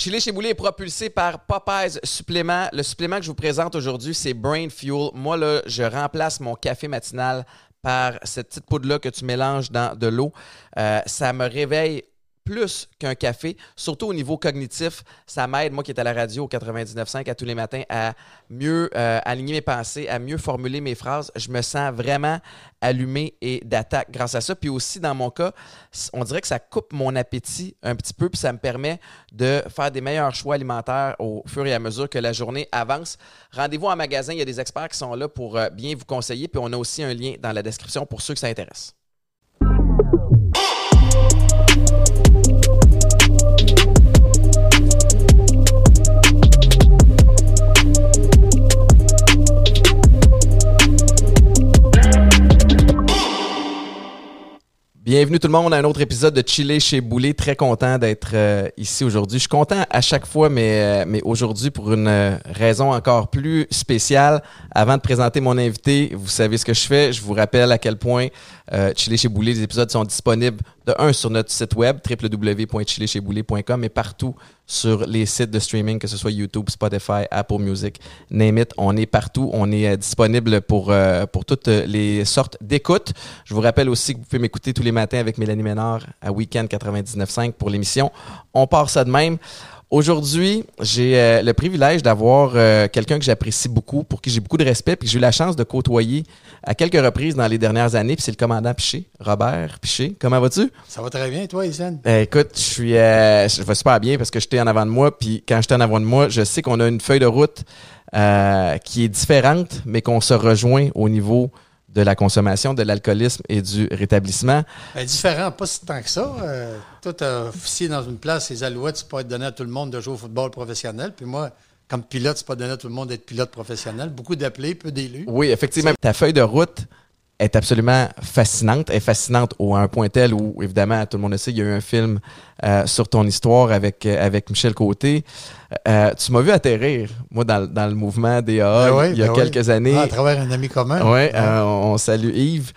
Chili chez Boulet est propulsé par Popeyes Supplément. Le supplément que je vous présente aujourd'hui, c'est Brain Fuel. Moi, là, je remplace mon café matinal par cette petite poudre-là que tu mélanges dans de l'eau. Euh, ça me réveille plus qu'un café, surtout au niveau cognitif. Ça m'aide, moi qui est à la radio au 99.5 à tous les matins, à mieux euh, aligner mes pensées, à mieux formuler mes phrases. Je me sens vraiment allumé et d'attaque grâce à ça. Puis aussi, dans mon cas, on dirait que ça coupe mon appétit un petit peu, puis ça me permet de faire des meilleurs choix alimentaires au fur et à mesure que la journée avance. Rendez-vous en magasin, il y a des experts qui sont là pour euh, bien vous conseiller, puis on a aussi un lien dans la description pour ceux que ça intéresse. Bienvenue tout le monde à un autre épisode de Chiller chez Boulet. Très content d'être euh, ici aujourd'hui. Je suis content à chaque fois, mais, euh, aujourd'hui pour une euh, raison encore plus spéciale. Avant de présenter mon invité, vous savez ce que je fais. Je vous rappelle à quel point Chiller chez Boulet, les épisodes sont disponibles de un sur notre site web www.chillerchezdboulet.com et partout sur les sites de streaming, que ce soit YouTube, Spotify, Apple Music, name it. On est partout. On est disponible pour, pour toutes les sortes d'écoutes. Je vous rappelle aussi que vous pouvez m'écouter tous les matins avec Mélanie Ménard à Weekend 99.5 pour l'émission. On part ça de même. Aujourd'hui, j'ai euh, le privilège d'avoir euh, quelqu'un que j'apprécie beaucoup, pour qui j'ai beaucoup de respect, puis j'ai eu la chance de côtoyer à quelques reprises dans les dernières années, puis c'est le commandant Piché, Robert Piché. Comment vas-tu? Ça va très bien, toi, Isen? Euh, écoute, je suis, je vais super bien parce que j'étais en avant de moi, puis quand j'étais en avant de moi, je sais qu'on a une feuille de route qui est différente, mais qu'on se rejoint au niveau de la consommation, de l'alcoolisme et du rétablissement. Ben, différent, pas si tant que ça. Euh, toi, tu as officié dans une place, les alouettes, c'est pas être donné à tout le monde de jouer au football professionnel. Puis moi, comme pilote, c'est pas donné à tout le monde d'être pilote professionnel. Beaucoup d'appelés, peu d'élus. Oui, effectivement. Ta feuille de route est absolument fascinante. Elle est fascinante au, à un point tel où, évidemment, tout le monde le sait, il y a eu un film euh, sur ton histoire avec, euh, avec Michel Côté. Euh, tu m'as vu atterrir, moi, dans, dans le mouvement des ben il y a ben quelques années. Ah, à travers un ami commun. Oui, on, salue Yves.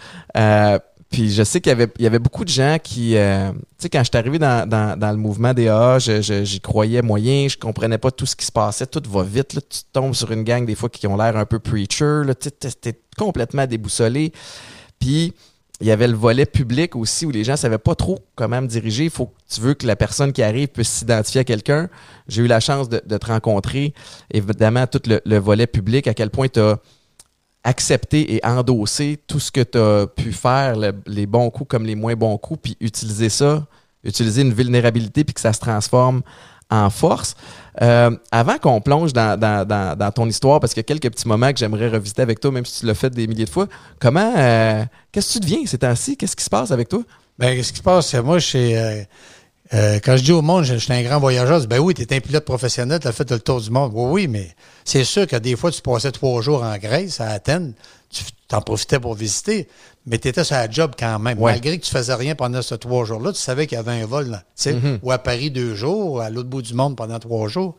Puis je sais qu'il y avait, il y avait beaucoup de gens qui, euh, tu sais, quand je suis arrivé dans, dans, dans, le mouvement des AA, j'y croyais moyen, je comprenais pas tout ce qui se passait, tout va vite, là, tu tombes sur une gang des fois qui ont l'air un peu preacher, tu es complètement déboussolé. Puis il y avait le volet public aussi où les gens savaient pas trop comment me diriger. Faut que tu veux que la personne qui arrive puisse s'identifier à quelqu'un. J'ai eu la chance de, te rencontrer. Évidemment, tout le, le volet public, à quel point tu as accepter et endosser tout ce que tu as pu faire, les bons coups comme les moins bons coups, puis utiliser ça, utiliser une vulnérabilité, puis que ça se transforme en force. Euh, avant qu'on plonge dans, ton histoire, parce qu'il y a quelques petits moments que j'aimerais revisiter avec toi, même si tu l'as fait des milliers de fois, comment, euh, qu'est-ce que tu deviens ces temps-ci? Qu'est-ce qui se passe avec toi? Ben, qu'est-ce qui se passe? Moi, je suis... Euh, euh, quand je dis au monde, je, suis un grand voyageur, je dis, ben oui, tu un pilote professionnel, tu as fait le tour du monde. Oui, oui, mais c'est sûr que des fois, tu passais trois jours en Grèce, à Athènes, tu t'en profitais pour visiter, mais tu étais sur la job quand même. Malgré que tu faisais rien pendant ces trois jours-là, tu savais qu'il y avait un vol, sais, mm-hmm. ou à Paris deux jours, à l'autre bout du monde pendant trois jours.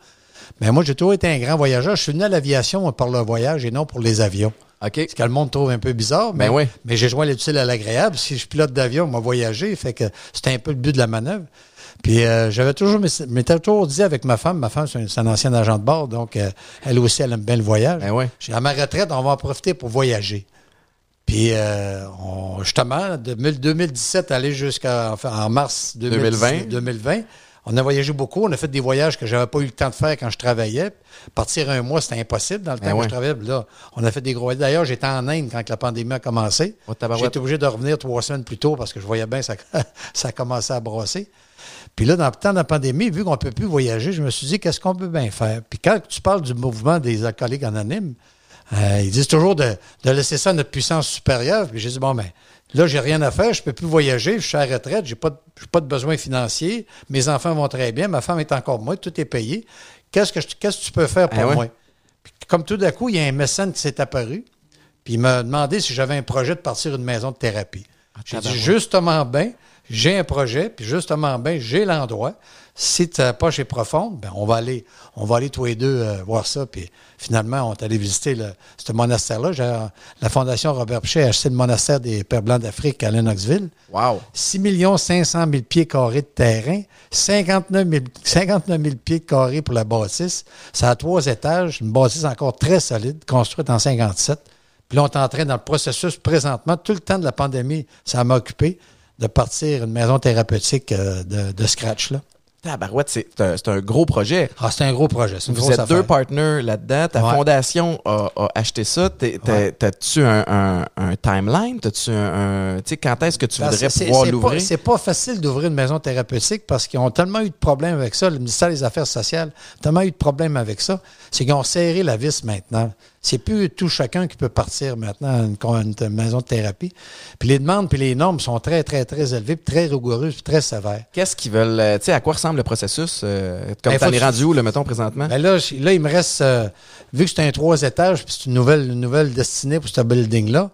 Mais moi, j'ai toujours été un grand voyageur. Je suis venu à l'aviation par le voyage et non pour les avions. Ce que le monde trouve un peu bizarre, ben mais, mais j'ai joint l'utile à l'agréable. Si je pilote d'avion, moi voyager, fait que c'était un peu le but de la manœuvre. Puis euh, j'avais toujours, m'étais toujours dit avec ma femme, ma femme c'est un, ancien agent de bord, donc euh, elle aussi, elle aime bien le voyage. Ben. À ma retraite, on va en profiter pour voyager. Puis euh, justement, de 2017 aller jusqu'en en mars 2020. 2020, on a voyagé beaucoup. On a fait des voyages que j'avais pas eu le temps de faire quand je travaillais. Partir un mois, c'était impossible dans le ben temps que je travaillais. Là, on a fait des gros voyages. D'ailleurs, j'étais en Inde quand la pandémie a commencé. J'étais obligé de revenir trois semaines plus tôt parce que je voyais bien ça, ça commençait à brosser. Puis là, dans le temps de la pandémie, vu qu'on ne peut plus voyager, je me suis dit, qu'est-ce qu'on peut bien faire? Puis quand tu parles du mouvement des alcooliques anonymes, euh, ils disent toujours de, laisser ça à notre puissance supérieure. Puis j'ai dit, bon, ben, là, j'ai rien à faire, je ne peux plus voyager, je suis à la retraite, je n'ai pas, pas, de besoin financier, mes enfants vont très bien, ma femme est encore moi, tout est payé. Qu'est-ce que, qu'est-ce que tu peux faire pour ah moi? Puis, comme tout d'un coup, il y a un mécène qui s'est apparu, puis il m'a demandé si j'avais un projet de partir une maison de thérapie. Ah, j'ai dit, justement bien, j'ai un projet, puis justement, ben, j'ai l'endroit. Si ta poche est profonde, ben, on va aller, on va aller tous les deux euh, voir ça. Puis finalement, on est allé visiter le, ce monastère-là. La Fondation Robert Pichet a acheté le monastère des Pères Blancs d'Afrique à Lennoxville. Wow! 6 500 000 pieds carrés de terrain, 59 000, 59 000 pieds carrés pour la bâtisse. Ça a trois étages, une bâtisse encore très solide, construite en 57. Puis là, on est en train dans le processus présentement, tout le temps de la pandémie, ça m'a occupé de partir une maison thérapeutique euh, de, de scratch. Là. Tabarouette, c'est un, un, gros projet. Ah, c'est un gros projet. Une Vous êtes deux partners là-dedans. Ta fondation a, a, acheté ça. T'as-tu un, un, un, timeline? T'as-tu un, tu sais, quand est-ce que tu ben, voudrais pouvoir l'ouvrir? C'est pas facile d'ouvrir une maison thérapeutique parce qu'ils ont tellement eu de problèmes avec ça. Le ministère des Affaires sociales a tellement eu de problèmes avec ça. C'est qu'ils ont serré la vis maintenant. C'est plus tout chacun qui peut partir maintenant à une, maison de thérapie. Puis les demandes puis les normes sont très, très, très élevées, très rigoureuses, très sévères. Qu'est-ce qu'ils veulent, euh, tu sais, à quoi ressemble le processus? Euh, comme ben, es rendu où, le mettons, présentement? Ben là, là, il me reste, euh, vu que c'est un trois étages, puis c'est une nouvelle, une nouvelle destinée pour ce building-là,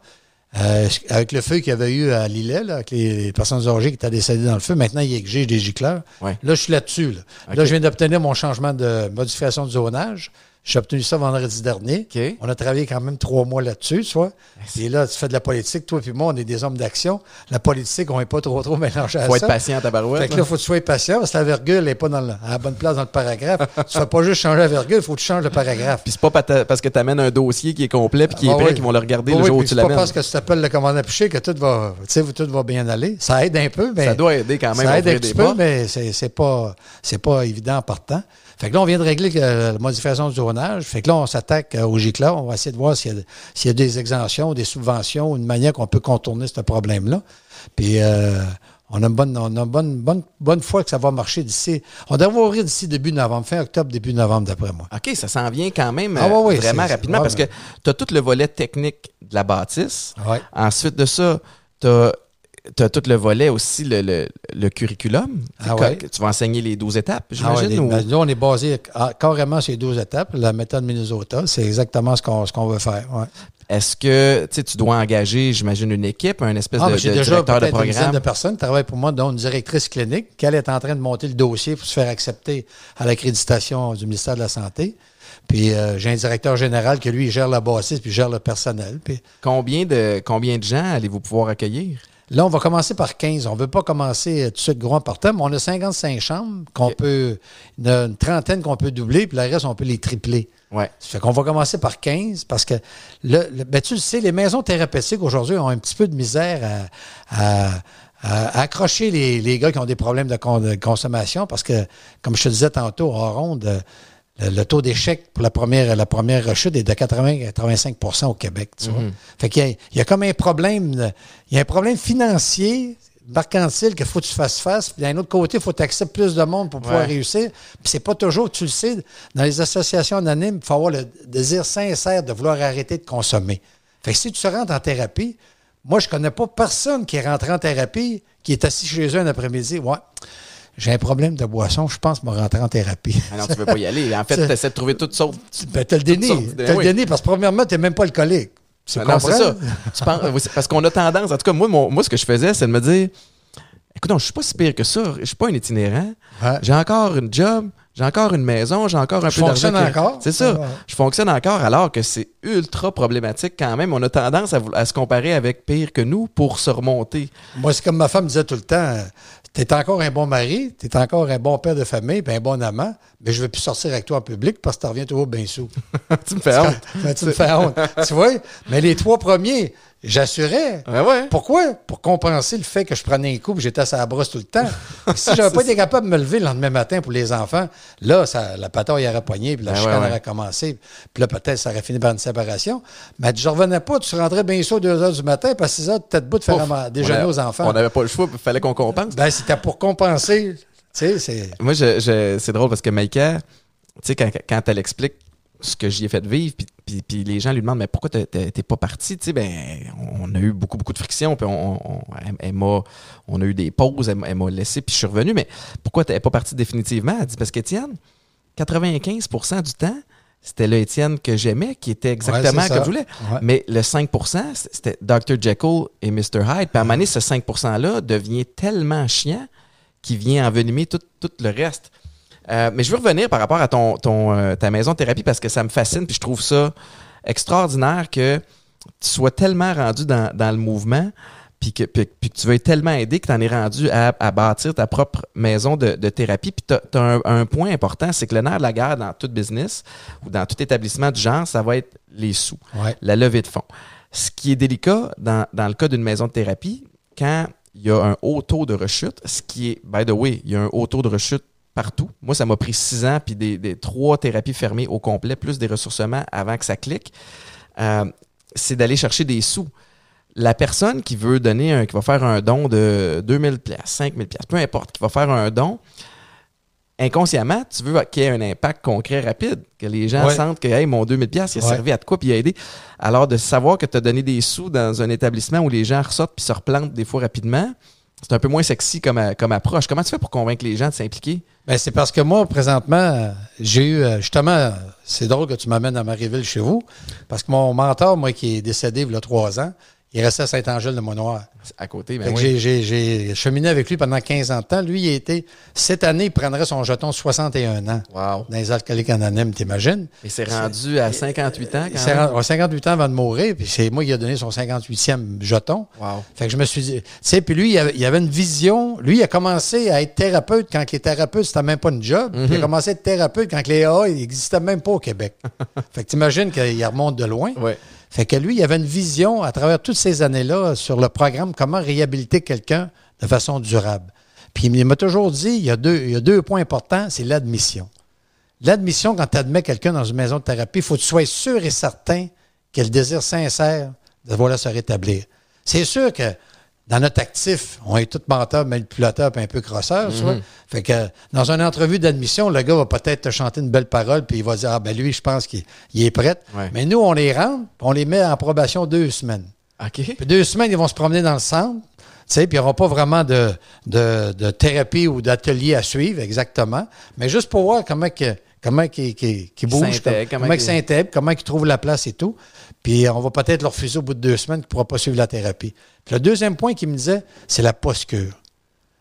avec le feu qu'il y avait eu à Lillet, là, avec les personnes âgées qui étaient décédées dans le feu, maintenant, il exige des gicleurs. Là, je suis là-dessus. Là. là, je viens d'obtenir mon changement de modification de zonage. J'ai obtenu ça vendredi dernier. On a travaillé quand même trois mois là-dessus, tu vois. Et là, tu fais de la politique, toi et moi, on est des hommes d'action. La politique, on n'est pas trop, trop mélangé à ça. faut être patient à ta barouette. Fait que là, il faut que tu sois patient parce que la virgule n'est pas dans à la bonne place dans le paragraphe. tu ne fais pas juste changer la virgule, il faut que tu changes le paragraphe. Puis c'est pas parce que tu amènes un dossier qui est complet puis qui est ah prêt qu'ils vont le regarder le jour où tu l'amènes. C'est pas parce que tu t'appelles le commandant Piché que tout va, tout va bien aller. Ça aide un peu, mais. Ça doit aider quand même. Ça aide un petit peu, mais c'est pas, pas évident en partant. Fait que là, on vient de régler la modification du zonage. Fait que là, on s'attaque euh, au GICLA. On va essayer de voir s'il y, a des exemptions, des subventions, une manière qu'on peut contourner ce problème-là. Puis, euh, on a une bonne, on a bonne, bonne, bonne foi que ça va marcher d'ici. On devrait ouvrir d'ici début novembre, fin octobre, début novembre, d'après moi. OK, ça s'en vient quand même ah, euh, vraiment rapidement parce que tu as tout le volet technique de la bâtisse. Ensuite de ça, tu as tu as tout le volet aussi, le, le, curriculum. Ah Tu vas enseigner les 12 étapes, ah j'imagine? Ah Nous, on est basé carrément sur les 12 étapes. La méthode Minnesota, c'est exactement ce qu'on veut faire. Est-ce que tu dois engager, j'imagine, une équipe, un espèce ah, de, de directeur de programme? Une dizaine de personnes qui travaillent pour moi, dont une directrice clinique, qui est en train de monter le dossier pour se faire accepter à l'accréditation du ministère de la Santé. Puis euh, j'ai un directeur général qui, lui, gère la bassiste puis gère le personnel. Puis... Combien, de, combien de gens allez-vous pouvoir accueillir? Là, on va commencer par 15. On ne veut pas commencer tout de suite gros en mais on a 55 chambres qu'on peut, une trentaine qu'on peut doubler, puis le reste, on peut les tripler. Ouais. Ça fait qu'on va commencer par 15 parce que, le, ben, tu le sais, les maisons thérapeutiques aujourd'hui ont un petit peu de misère à, accrocher les, les, gars qui ont des problèmes de, consommation parce que, comme je te disais tantôt, en ronde, le taux d'échec pour la première, la première rechute est de 80-85% au Québec. Tu vois? Mhm. Fait qu'il y, y, a comme un problème, il y a un problème financier, mercantile, qu'il faut que tu fasses face. Puis d'un autre côté, il faut que tu acceptes plus de monde pour pouvoir réussir. Puis c'est pas toujours, tu le sais, dans les associations anonymes, il faut avoir le désir sincère de vouloir arrêter de consommer. Fait que si tu rentres en thérapie, moi, je connais pas personne qui est rentré en thérapie, qui est assis chez eux un après-midi. Ouais j'ai un problème de boisson, je pense me rentrer en thérapie. Ah non, tu ne veux pas y aller. En fait, tu essaies de trouver toutes sortes. Ben, tu as le déni. Tu as le déni parce que, premièrement, tu n'es même pas alcoolique. C'est ben ça. parce qu'on a tendance, en tout cas, moi, moi ce que je faisais, c'est de me dire écoute, je ne suis pas si pire que ça. Je ne suis pas un itinérant. J'ai encore une job. J'ai encore une maison, j'ai encore un peu d'argent. Je fonctionne encore. C'est ça. Je fonctionne encore alors que c'est ultra problématique quand même. On a tendance à, à, se comparer avec pire que nous pour se remonter. Moi, c'est comme ma femme disait tout le temps tu es encore un bon mari, tu es encore un bon père de famille, puis un bon amant, mais je ne veux plus sortir avec toi en public parce que tu reviens toujours bien sous. tu me fais honte. tu me fais honte. tu vois? Mais les trois premiers, J'assurais. Pourquoi? Pour compenser le fait que je prenais un coup et j'étais à sa brosse tout le temps. si j'avais pas été capable de me lever le lendemain matin pour les enfants, là, ça, la patrouille aurait poigné, puis la ben chicane aurait commencé. Puis là, peut-être, ça aurait fini par une séparation. Mais je revenais pas, tu rentrais bien sûr à 2 h du matin, parce que 6 h, tu étais debout de faire déjeuner aux enfants. On n'avait pas le choix, il fallait qu'on compense. Ben, c'était pour compenser. Moi, c'est drôle parce que Maïka, tu sais, quand, quand elle explique ce que j'y ai fait vivre, puis, les gens lui demandent mais pourquoi t'es pas parti Tu sais, ben on a eu beaucoup beaucoup de frictions, puis on, on, on a eu des pauses, elle, m'a laissé, puis je suis revenu. Mais pourquoi t'es pas parti définitivement? Elle dit parce qu'Étienne, 95% du temps, c'était le Étienne que j'aimais, qui était exactement comme je voulais. Mais le 5% c'était Dr. Jekyll et Mr. Hyde. Puis à un moment donné, ce 5 %-là devient tellement chiant qui vient envenimer tout, tout le reste. Euh, mais je veux revenir par rapport à ton, ton, euh, ta maison de thérapie parce que ça me fascine puis je trouve ça extraordinaire que tu sois tellement rendu dans, dans le mouvement puis que, puis, puis que tu veuilles tellement aider que tu en es rendu à, à, bâtir ta propre maison de, de thérapie. Puis tu as, un, un, point important, c'est que le nerf de la guerre dans tout business ou dans tout établissement du genre, ça va être les sous, Ouais. la levée de fonds. Ce qui est délicat dans, dans le cas d'une maison de thérapie, quand il y a un haut taux de rechute, ce qui est, by the way, il y a un haut taux de rechute partout. Moi, ça m'a pris six ans, puis des, des, trois thérapies fermées au complet, plus des ressourcements avant que ça clique. Euh, c'est d'aller chercher des sous. La personne qui veut donner, un, qui va faire un don de 2000 pièces, 5000 pièces, peu importe, qui va faire un don, inconsciemment, tu veux qu'il y ait un impact concret rapide, que les gens Ouais. sentent que hey, mon 2000 pièces, il a Ouais. servi à de quoi puis il a aidé. Alors de savoir que tu as donné des sous dans un établissement où les gens ressortent puis se replantent des fois rapidement, c'est un peu moins sexy comme, euh, comme approche. Comment tu fais pour convaincre les gens de s'impliquer? Ben, c'est parce que moi, présentement, j'ai eu, euh, justement, c'est drôle que tu m'amènes à Marieville chez vous, parce que mon mentor, moi, qui est décédé il y a trois ans, il restait à Saint-Angèle-de-Monoir. À côté, ben oui. j'ai- cheminé avec lui pendant 15 ans de temps. Lui, il a été, cette année, il prendrait son jeton de 61 ans Wow. dans les alcooliques anonymes, t'imagines? Et c'est rendu à 58 ans Il quand s'est même? rendu- à 58 ans avant de mourir, puis c'est moi qui a donné son 58e jeton. Wow. Fait que je me suis dit, tu sais, puis lui, il avait, il une vision. Lui, il a commencé à être thérapeute quand les thérapeutes, c'était même pas une job. Puis il a commencé à être thérapeute quand les AA, il n'existait même pas au Québec. fait que t'imagines qu'il remonte de loin. Ouais. Fait que lui, il avait une vision à travers toutes ces années-là sur le programme comment réhabiliter quelqu'un de façon durable. Puis il m'a toujours dit, il y a deux, points importants, c'est l'admission. L'admission, quand tu admets quelqu'un dans une maison de thérapie, il faut que tu sois sûr et certain qu'il a le désir sincère de vouloir se rétablir. C'est sûr que dans notre actif, on est tous menteurs, manipulateurs, un peu crosseurs, vois. Fait que dans une entrevue d'admission, le gars va peut-être te chanter une belle parole, puis il va dire Ah ben lui, je pense qu'il il est prêt. Ouais. Mais nous, on les rentre, on les met en probation deux semaines. OK. Puis deux semaines, ils vont se promener dans le centre, tu sais, puis ils n'auront pas vraiment de, de, de thérapie ou d'atelier à suivre, exactement. Mais juste pour voir comment que, comment comment, comment comment ils qu'ils- s'intègrent, comment ils trouvent la place et tout. Puis on va peut-être leur refuser au bout de deux semaines qu'ils ne pourront pas suivre la thérapie. Puis le deuxième point qu'il me disait, c'est la post-cure.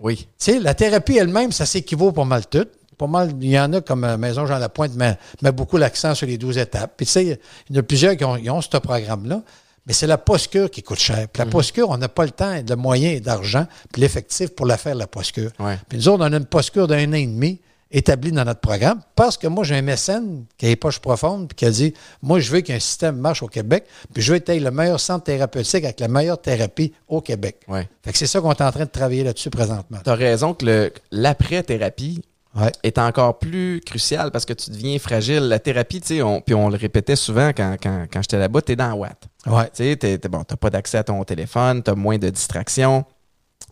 Oui. Tu sais, la thérapie elle-même, ça s'équivaut pas mal tout. Pas mal, il y en a comme euh, Maison Jean Lapointe met, met beaucoup l'accent sur les 12 étapes. Puis tu sais, il y en a plusieurs qui ont, ils ont ce programme-là. Mais c'est la post-cure qui coûte cher. Puis la post-cure, on n'a pas le temps, de moyens et d'argent, puis l'effectif pour la faire, la post-cure. Ouais. Puis nous autres, on a une post-cure d'un an et demi établie dans notre programme parce que moi, j'ai un mécène qui a les poches profondes puis qui a dit Moi, je veux qu'un système marche au Québec, puis je veux être le meilleur centre thérapeutique avec la meilleure thérapie au Québec. Ouais. Fait que c'est ça qu'on est en train de travailler là-dessus présentement. Tu as raison que le- l'après-thérapie Ouais. est encore plus crucial parce que tu deviens fragile. La thérapie, tu sais, on, puis on le répétait souvent quand, quand, quand j'étais là-bas, tu es dans la Watt. Ouais. Tu sais, bon, t'as pas d'accès à ton téléphone, tu as moins de distractions,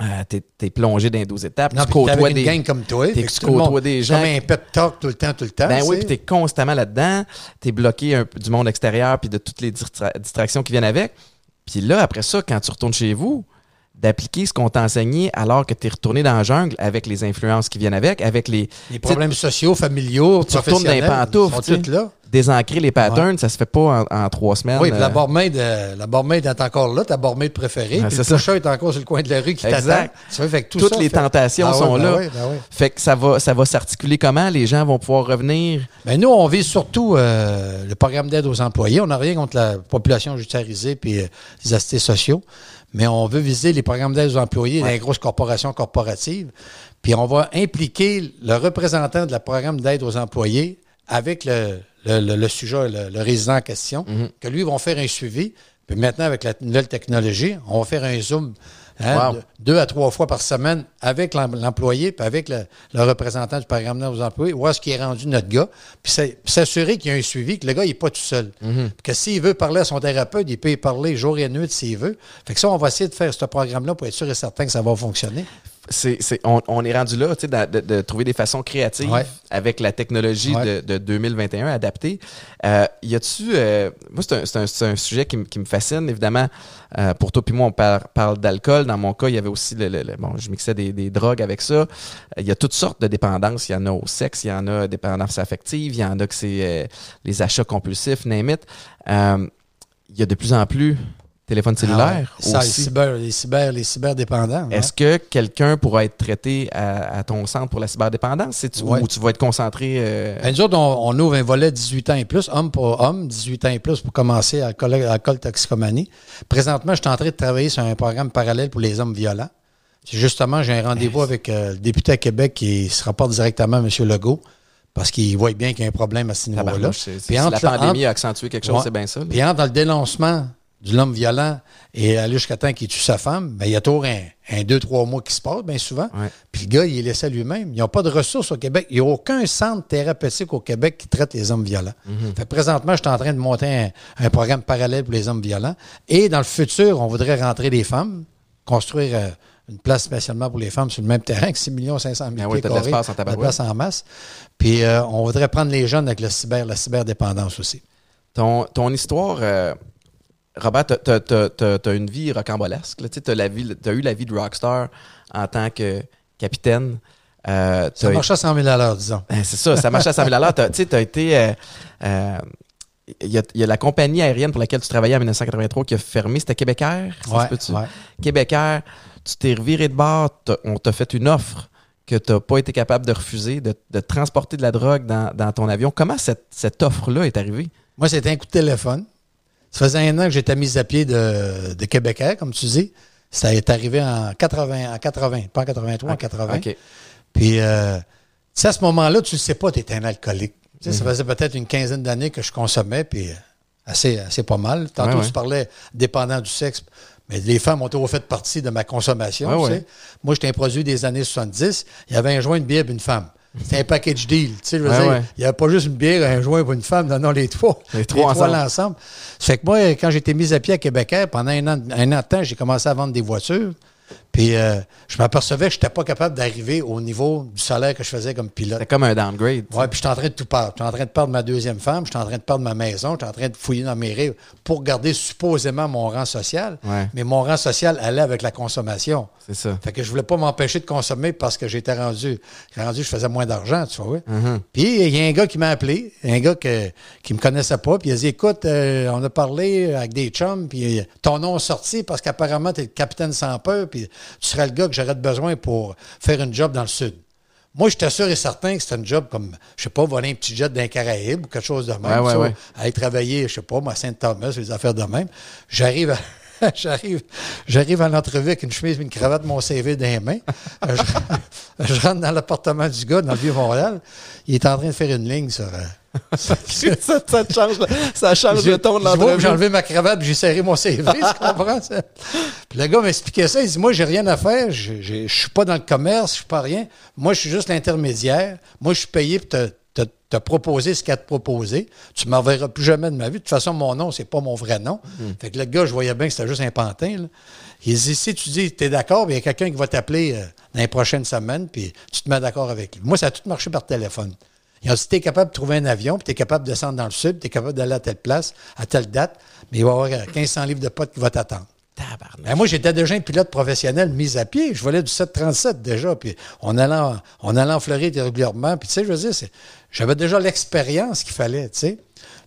euh, t'es es plongé dans les 12 étapes, Non, tu côtoies des... une gang comme toi. t'es- tu côtoies des gens Comme un pep talk tout le temps, tout le temps. Ben oui, puis t'es constamment là-dedans, t'es bloqué un du monde extérieur puis de toutes les distra- distractions qui viennent avec. Puis là, après ça, quand tu retournes chez vous, d'appliquer ce qu'on t'a enseigné alors que tu es retourné dans la jungle avec les influences qui viennent avec, avec les Les problèmes sociaux, familiaux, Tu retournes dans les pantoufles, sont là. désancrer les patterns, ça se fait pas en, en trois semaines. Oui, puis la barmaid, euh, la barmaid est encore là, ta barmaid préférée. Ouais, puis le ça. est encore sur le coin de la rue qui t'attend. Tout Toutes ça les fait- tentations Ah ouais, sont ben là. ouais, ben ouais. Fait que ça va, ça va s'articuler comment? Les gens vont pouvoir revenir? Ben, nous, on vise surtout euh, le programme d'aide aux employés. On n'a rien contre la population judiciarisée puis euh, les assistés sociaux, mais on veut viser les programmes d'aide aux employés dans les grosses corporations corporatives. Puis on va impliquer le représentant de la programme d'aide aux employés avec le, le, le- le sujet, le, le résident en question, Mhm. que lui vont faire un suivi. Puis maintenant, avec la nouvelle technologie, on va faire un Zoom hein, Wow. de- deux à trois fois par semaine avec l'em- l'employé, puis avec le, le représentant du programme aux employés, voir ce qui est rendu notre gars, puis s'assurer qu'il y a un suivi, que le gars n'est pas tout seul. Puis que s'il veut parler à son thérapeute, il peut y parler jour et nuit s'il veut. Fait que ça, on va essayer de faire ce programme-là pour être sûr et certain que ça va fonctionner. C'est, c'est- on, on est rendu là, tu sais, de, de- de trouver des façons créatives Ouais. avec la technologie Ouais. de, de 2021 adaptée. Euh, y a-tu, euh, moi c'est un, c'est un- c'est un sujet qui, me- qui me fascine évidemment. Euh, pour toi puis moi, on par- parle d'alcool. Dans mon cas, il y avait aussi le, le- le- bon, je mixais des, des drogues avec ça. Euh, Il y a toutes sortes de dépendances. Il y en a au sexe, il y en a dépendance affective, il y en a que c'est euh, les achats compulsifs, name it. Euh, il y a de plus en plus téléphone Ah cellulaire ouais. Ça, les, aussi. cyber, les, cyber, les cyberdépendants. hein? Est-ce que quelqu'un pourra être traité à, à ton centre pour la cyberdépendance? Ouais. ou tu vas être concentré euh, Ben, nous autres, on, on ouvre un volet 18 ans et plus, homme pour homme, 18 ans et plus pour commencer à alcool, toxicomanie. Présentement, je suis en train de travailler sur un programme parallèle pour les hommes violents. Justement, j'ai un rendez-vous avec euh, le député à Québec qui se rapporte directement à M. Legault parce qu'il voit bien qu'il y a un problème à ce niveau-là. si la pandémie entre- a accentué quelque chose, Ouais. c'est bien ça. Puis entre dans le dénoncement de l'homme violent et aller jusqu'à temps qu'il tue sa femme, ben, il y a toujours un, un deux, trois mois qui se passent, bien souvent. Ouais. Puis le gars, il est laissé à lui-même. Ils n'ont pas de ressources au Québec. Il n'y a aucun centre thérapeutique au Québec qui traite les hommes violents. Fait que présentement, je suis en train de monter un, un programme parallèle pour les hommes violents. Et dans le futur, on voudrait rentrer des femmes, construire euh, une place spécialement pour les femmes sur le même terrain que 6 500 000 Ben oui, carrés, de place en masse. Puis euh, on voudrait prendre les jeunes avec le cyber, la cyberdépendance aussi. Ton, ton histoire, euh, Robert, t'as- t'as une vie rocambolesque. Tu as eu la vie de rockstar en tant que capitaine. Euh, Ça marche à 100 000 à l'heure, disons. Ben, c'est ça, ça marchait à 100 000 à l'heure. Tu tu as été. euh, euh, il y, a, il y a la compagnie aérienne pour laquelle tu travaillais en 1983 qui a fermé, c'était Québécois. Ouais, ouais. Québécois, tu t'es reviré de bord, on t'a fait une offre que tu n'as pas été capable de refuser, de, de transporter de la drogue dans, dans ton avion. Comment cette, cette offre-là est arrivée? Moi, c'était un coup de téléphone. Ça faisait un an que j'étais mis à pied de, de Québécois, comme tu dis. Ça est arrivé en 80, en 80, pas en 83, en 80. OK. Puis, euh, à ce moment-là, tu ne sais pas, tu es un alcoolique. Sais, Mhm. Ça faisait peut-être une quinzaine d'années que je consommais, puis euh, assez, assez pas mal. Tantôt, Ouais, ouais. tu parlais dépendant du sexe, mais les femmes ont toujours fait partie de ma consommation. Ouais, tu ouais. sais. Moi, j'étais un produit des années 70. Il y avait un joint, une bière, une femme. C'était un package deal. Tu sais, je veux Ouais, dire, ouais. il n'y avait pas juste une bière, un joint pour une femme. Non, non, les trois. Les trois ensemble. ensemble. Ça fait que moi, quand j'étais mis à pied à Québécois, pendant un an, un an de temps, j'ai commencé à vendre des voitures. Puis euh, je m'apercevais que je n'étais pas capable d'arriver au niveau du salaire que je faisais comme pilote. C'était comme un downgrade. Ouais, puis j'étais en train de tout perdre. J'étais en train de perdre ma deuxième femme, j'étais en train de perdre ma maison, j'étais en train de fouiller dans mes rêves pour garder supposément mon rang social. Ouais. Mais mon rang social allait avec la consommation. C'est ça. Fait que je voulais pas m'empêcher de consommer parce que j'étais rendu, rendu, je faisais moins d'argent, tu vois. Mm-hmm. Puis il y a un gars qui m'a appelé, un gars que, qui me connaissait pas, puis il a dit écoute, euh, on a parlé avec des chums, puis ton nom est sorti parce qu'apparemment tu es le capitaine sans peur, puis tu serais le gars que j'aurais besoin pour faire une job dans le sud. Moi, j'étais sûr et certain que c'était un job comme, je sais pas, voler un petit jet d'un Caraïbe ou quelque chose de même. Ouais, ouais, ça, ouais. aller travailler, je sais pas, moi, à Saint-Thomas, les affaires de même. J'arrive à. J'arrive, j'arrive à l'entrevue avec une chemise une cravate, mon CV dans les mains. Euh, Je, je rentre dans l'appartement du gars, dans le Vieux-Montréal. Il est en train de faire une ligne sur. ça, ça te change, le- ça change le ton de l'entrevue. J'ai enlevé ma cravate, j'ai serré mon CV, tu comprends ça? Puis le gars m'expliquait ça, il dit Moi, j'ai rien à faire, je je suis pas dans le commerce, je suis pas rien. Moi, je suis juste l'intermédiaire. Moi, je suis payé pour te, te, te proposer ce qu'il y a à te proposer. Tu ne m'en verras plus jamais de ma vie. De toute façon, mon nom, c'est pas mon vrai nom. Fait que le gars, je voyais bien que c'était juste un pantin. là. Il dit Si tu dis tu es d'accord, il y a quelqu'un qui va t'appeler euh, dans les prochaines semaines, puis tu te mets d'accord avec lui. Moi, ça a tout marché par téléphone. Ils ont dit, tu es capable de trouver un avion, puis tu es capable de descendre dans le sud, tu es capable d'aller à telle place, à telle date, mais il va y avoir 1500 livres de potes qui vont t'attendre. Ben, moi, j'étais déjà un pilote professionnel mis à pied. Je volais du 737 déjà. Puis on allait en, on allait en régulièrement. Puis tu sais, je veux dire, j'avais déjà l'expérience qu'il fallait, tu sais.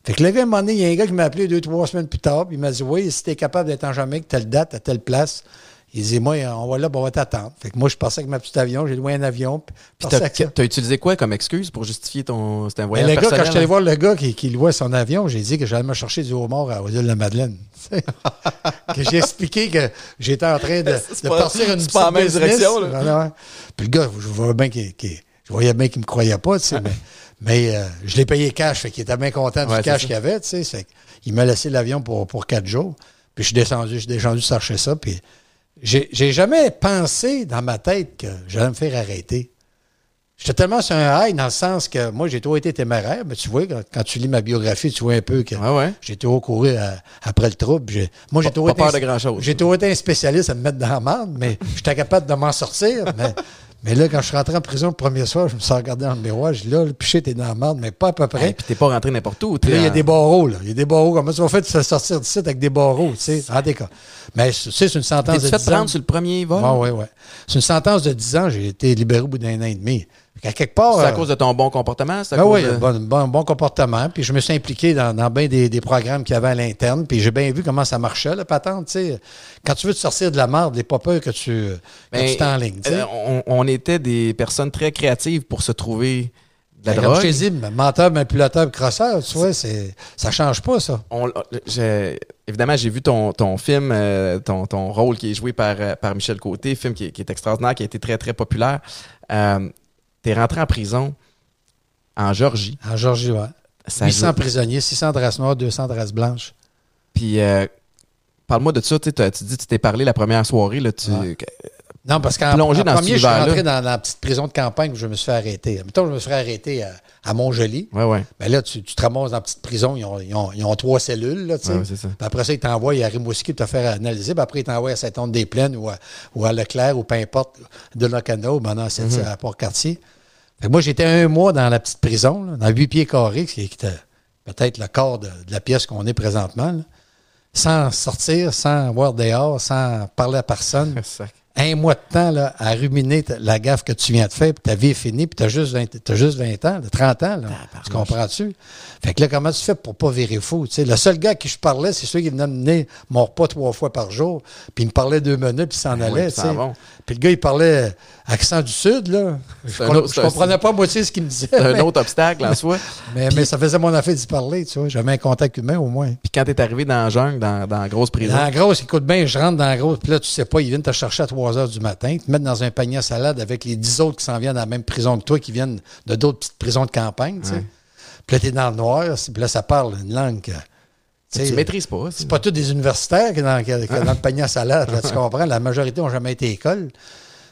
Fait que le gars, à un moment donné, il y a un gars qui m'a appelé deux, trois semaines plus tard. Puis il m'a dit, oui, si t'es capable d'être en Jamaïque, telle date, à telle place. Il dit, moi, on va là, ben, on va t'attendre. Fait que moi, je passais avec ma petite avion. J'ai loué un avion. Puis t'as, utilisé quoi comme excuse pour justifier ton. C'était un Mais voyage le gars, quand je suis allé voir le gars qui, qui louait son avion, j'ai dit que j'allais me chercher du homard à île de la Madeleine. Que j'ai expliqué que j'étais en train de, C'est de pas- partir une c'est pas en petite même direction, là. Voilà, ouais. Puis le gars, je voyais bien qu'il, bien qu'il me croyait pas, tu sais, mais, mais euh, je l'ai payé cash, fait qu'il était bien content du Ouais, cash qu'il avait, tu sais. Fait il m'a laissé l'avion pour, pour quatre jours. Puis je suis descendu, je suis descendu chercher ça, puis j'ai, jamais pensé dans ma tête que j'allais me faire arrêter. J'étais tellement sur un high dans le sens que moi, j'ai toujours été téméraire. Mais tu vois, quand, quand tu lis ma biographie, tu vois un peu que ouais? j'ai toujours couru à- après le trouble. Moi, j'ai toujours pas été peur de grand-chose. J'ai toujours été un spécialiste à me mettre dans la merde, mais j'étais capable de m'en sortir. Mais, mais là, quand je suis rentré en prison le premier soir, je me suis regardé dans le miroir. Je dis là, le piché, t'es dans la merde, mais pas à peu près. Hey, puis t'es pas rentré n'importe où. Puis là, il y a des barreaux, là. Il y a des barreaux. Comment tu vas faire de te sortir d'ici avec des barreaux, tu sais? En des cas. Mais tu sais, c'est une sentence de fait 10 ans. prendre sur le premier vol? Oui, oui, oui. C'est une sentence de 10 ans. J'ai été libéré au bout d'un an et demi. À quelque part. C'est à cause de ton bon comportement? Ben oui, bon, bon, bon, comportement. Puis je me suis impliqué dans, dans bien des, des, programmes qu'il y avait à l'interne. Puis j'ai bien vu comment ça marchait, la patente. sais. Quand tu veux te sortir de la merde, n'est pas peur que tu ben, t'enlignes. Euh, on, on, était des personnes très créatives pour se trouver de la ben, drogue. Comme je t'ai dit, menteur, manipulateur, crosseur, tu vois, c'est, ça change pas, ça. On, évidemment, j'ai vu ton, ton film, euh, ton, ton rôle qui est joué par, euh, par Michel Côté, film qui est, qui est extraordinaire, qui a été très, très populaire. Euh, tu es rentré en prison en Georgie. En Georgie, oui. 800 prisonniers, 600 dresses noires, 200 dresses blanches. Puis, parle-moi de ça. Tu dis tu t'es parlé la première soirée. Là, tu, non, parce qu'en premier, je suis rentré dans, la petite prison de campagne où je me suis fait arrêter. Mettons, je me suis fait arrêter à, à Montjoli. Ouais, ouais. Mais ben là, tu, tu, te ramasses dans la petite prison. Ils ont, ils ont, ils ont trois cellules, là, tu sais. Ouais, ça. Puis après ça, ils t'envoient à Rimouski pour te faire analyser. Puis après, ils t'envoient à Saint-Onde-des-Plaines ou à, ou à Leclerc ou peu importe, de Locano, maintenant, c'est mm à Port-Cartier. Fait que moi, j'étais un mois dans la petite prison, là, dans huit pieds carrés, qui était peut-être le corps de, de la pièce qu'on est présentement, là, sans sortir, sans voir dehors, sans parler à personne. un mois de temps là, à ruminer la gaffe que tu viens de faire, puis ta vie est finie, puis tu as juste 20, as juste 20 ans, 30 ans. Là. tu comprends-tu? Fait que là, comment tu fais pour pas virer fou? Le seul gars à qui je parlais, c'est celui qui venait me mon repas trois fois par jour, puis il me parlait deux minutes, puis s'en ben allait. puis le gars, il parlait accent du Sud, là. Je, ne comprenais pas moitié ce qu'il me disait. C'est un autre obstacle en soi. mais, mais ça faisait mon affaire d'y parler, tu vois. J'avais un contact humain au moins. Puis quand tu es arrivé dans la jungle, dans, dans la grosse prison? Dans la grosse, écoute bien, je rentre dans la grosse, puis là, tu sais pas, ils viennent te chercher à 3 heures du matin, te mettre dans un panier à salade avec les 10 autres qui s'en viennent dans la même prison que toi, qui viennent de d'autres petites prisons de campagne, tu sais. Puis là, t'es dans le noir, puis là, ça parle une langue que, tu maîtrises pas. C'est pas tous des universitaires qui dans, dans le panier à salade, tu comprends? La majorité n'ont jamais été école.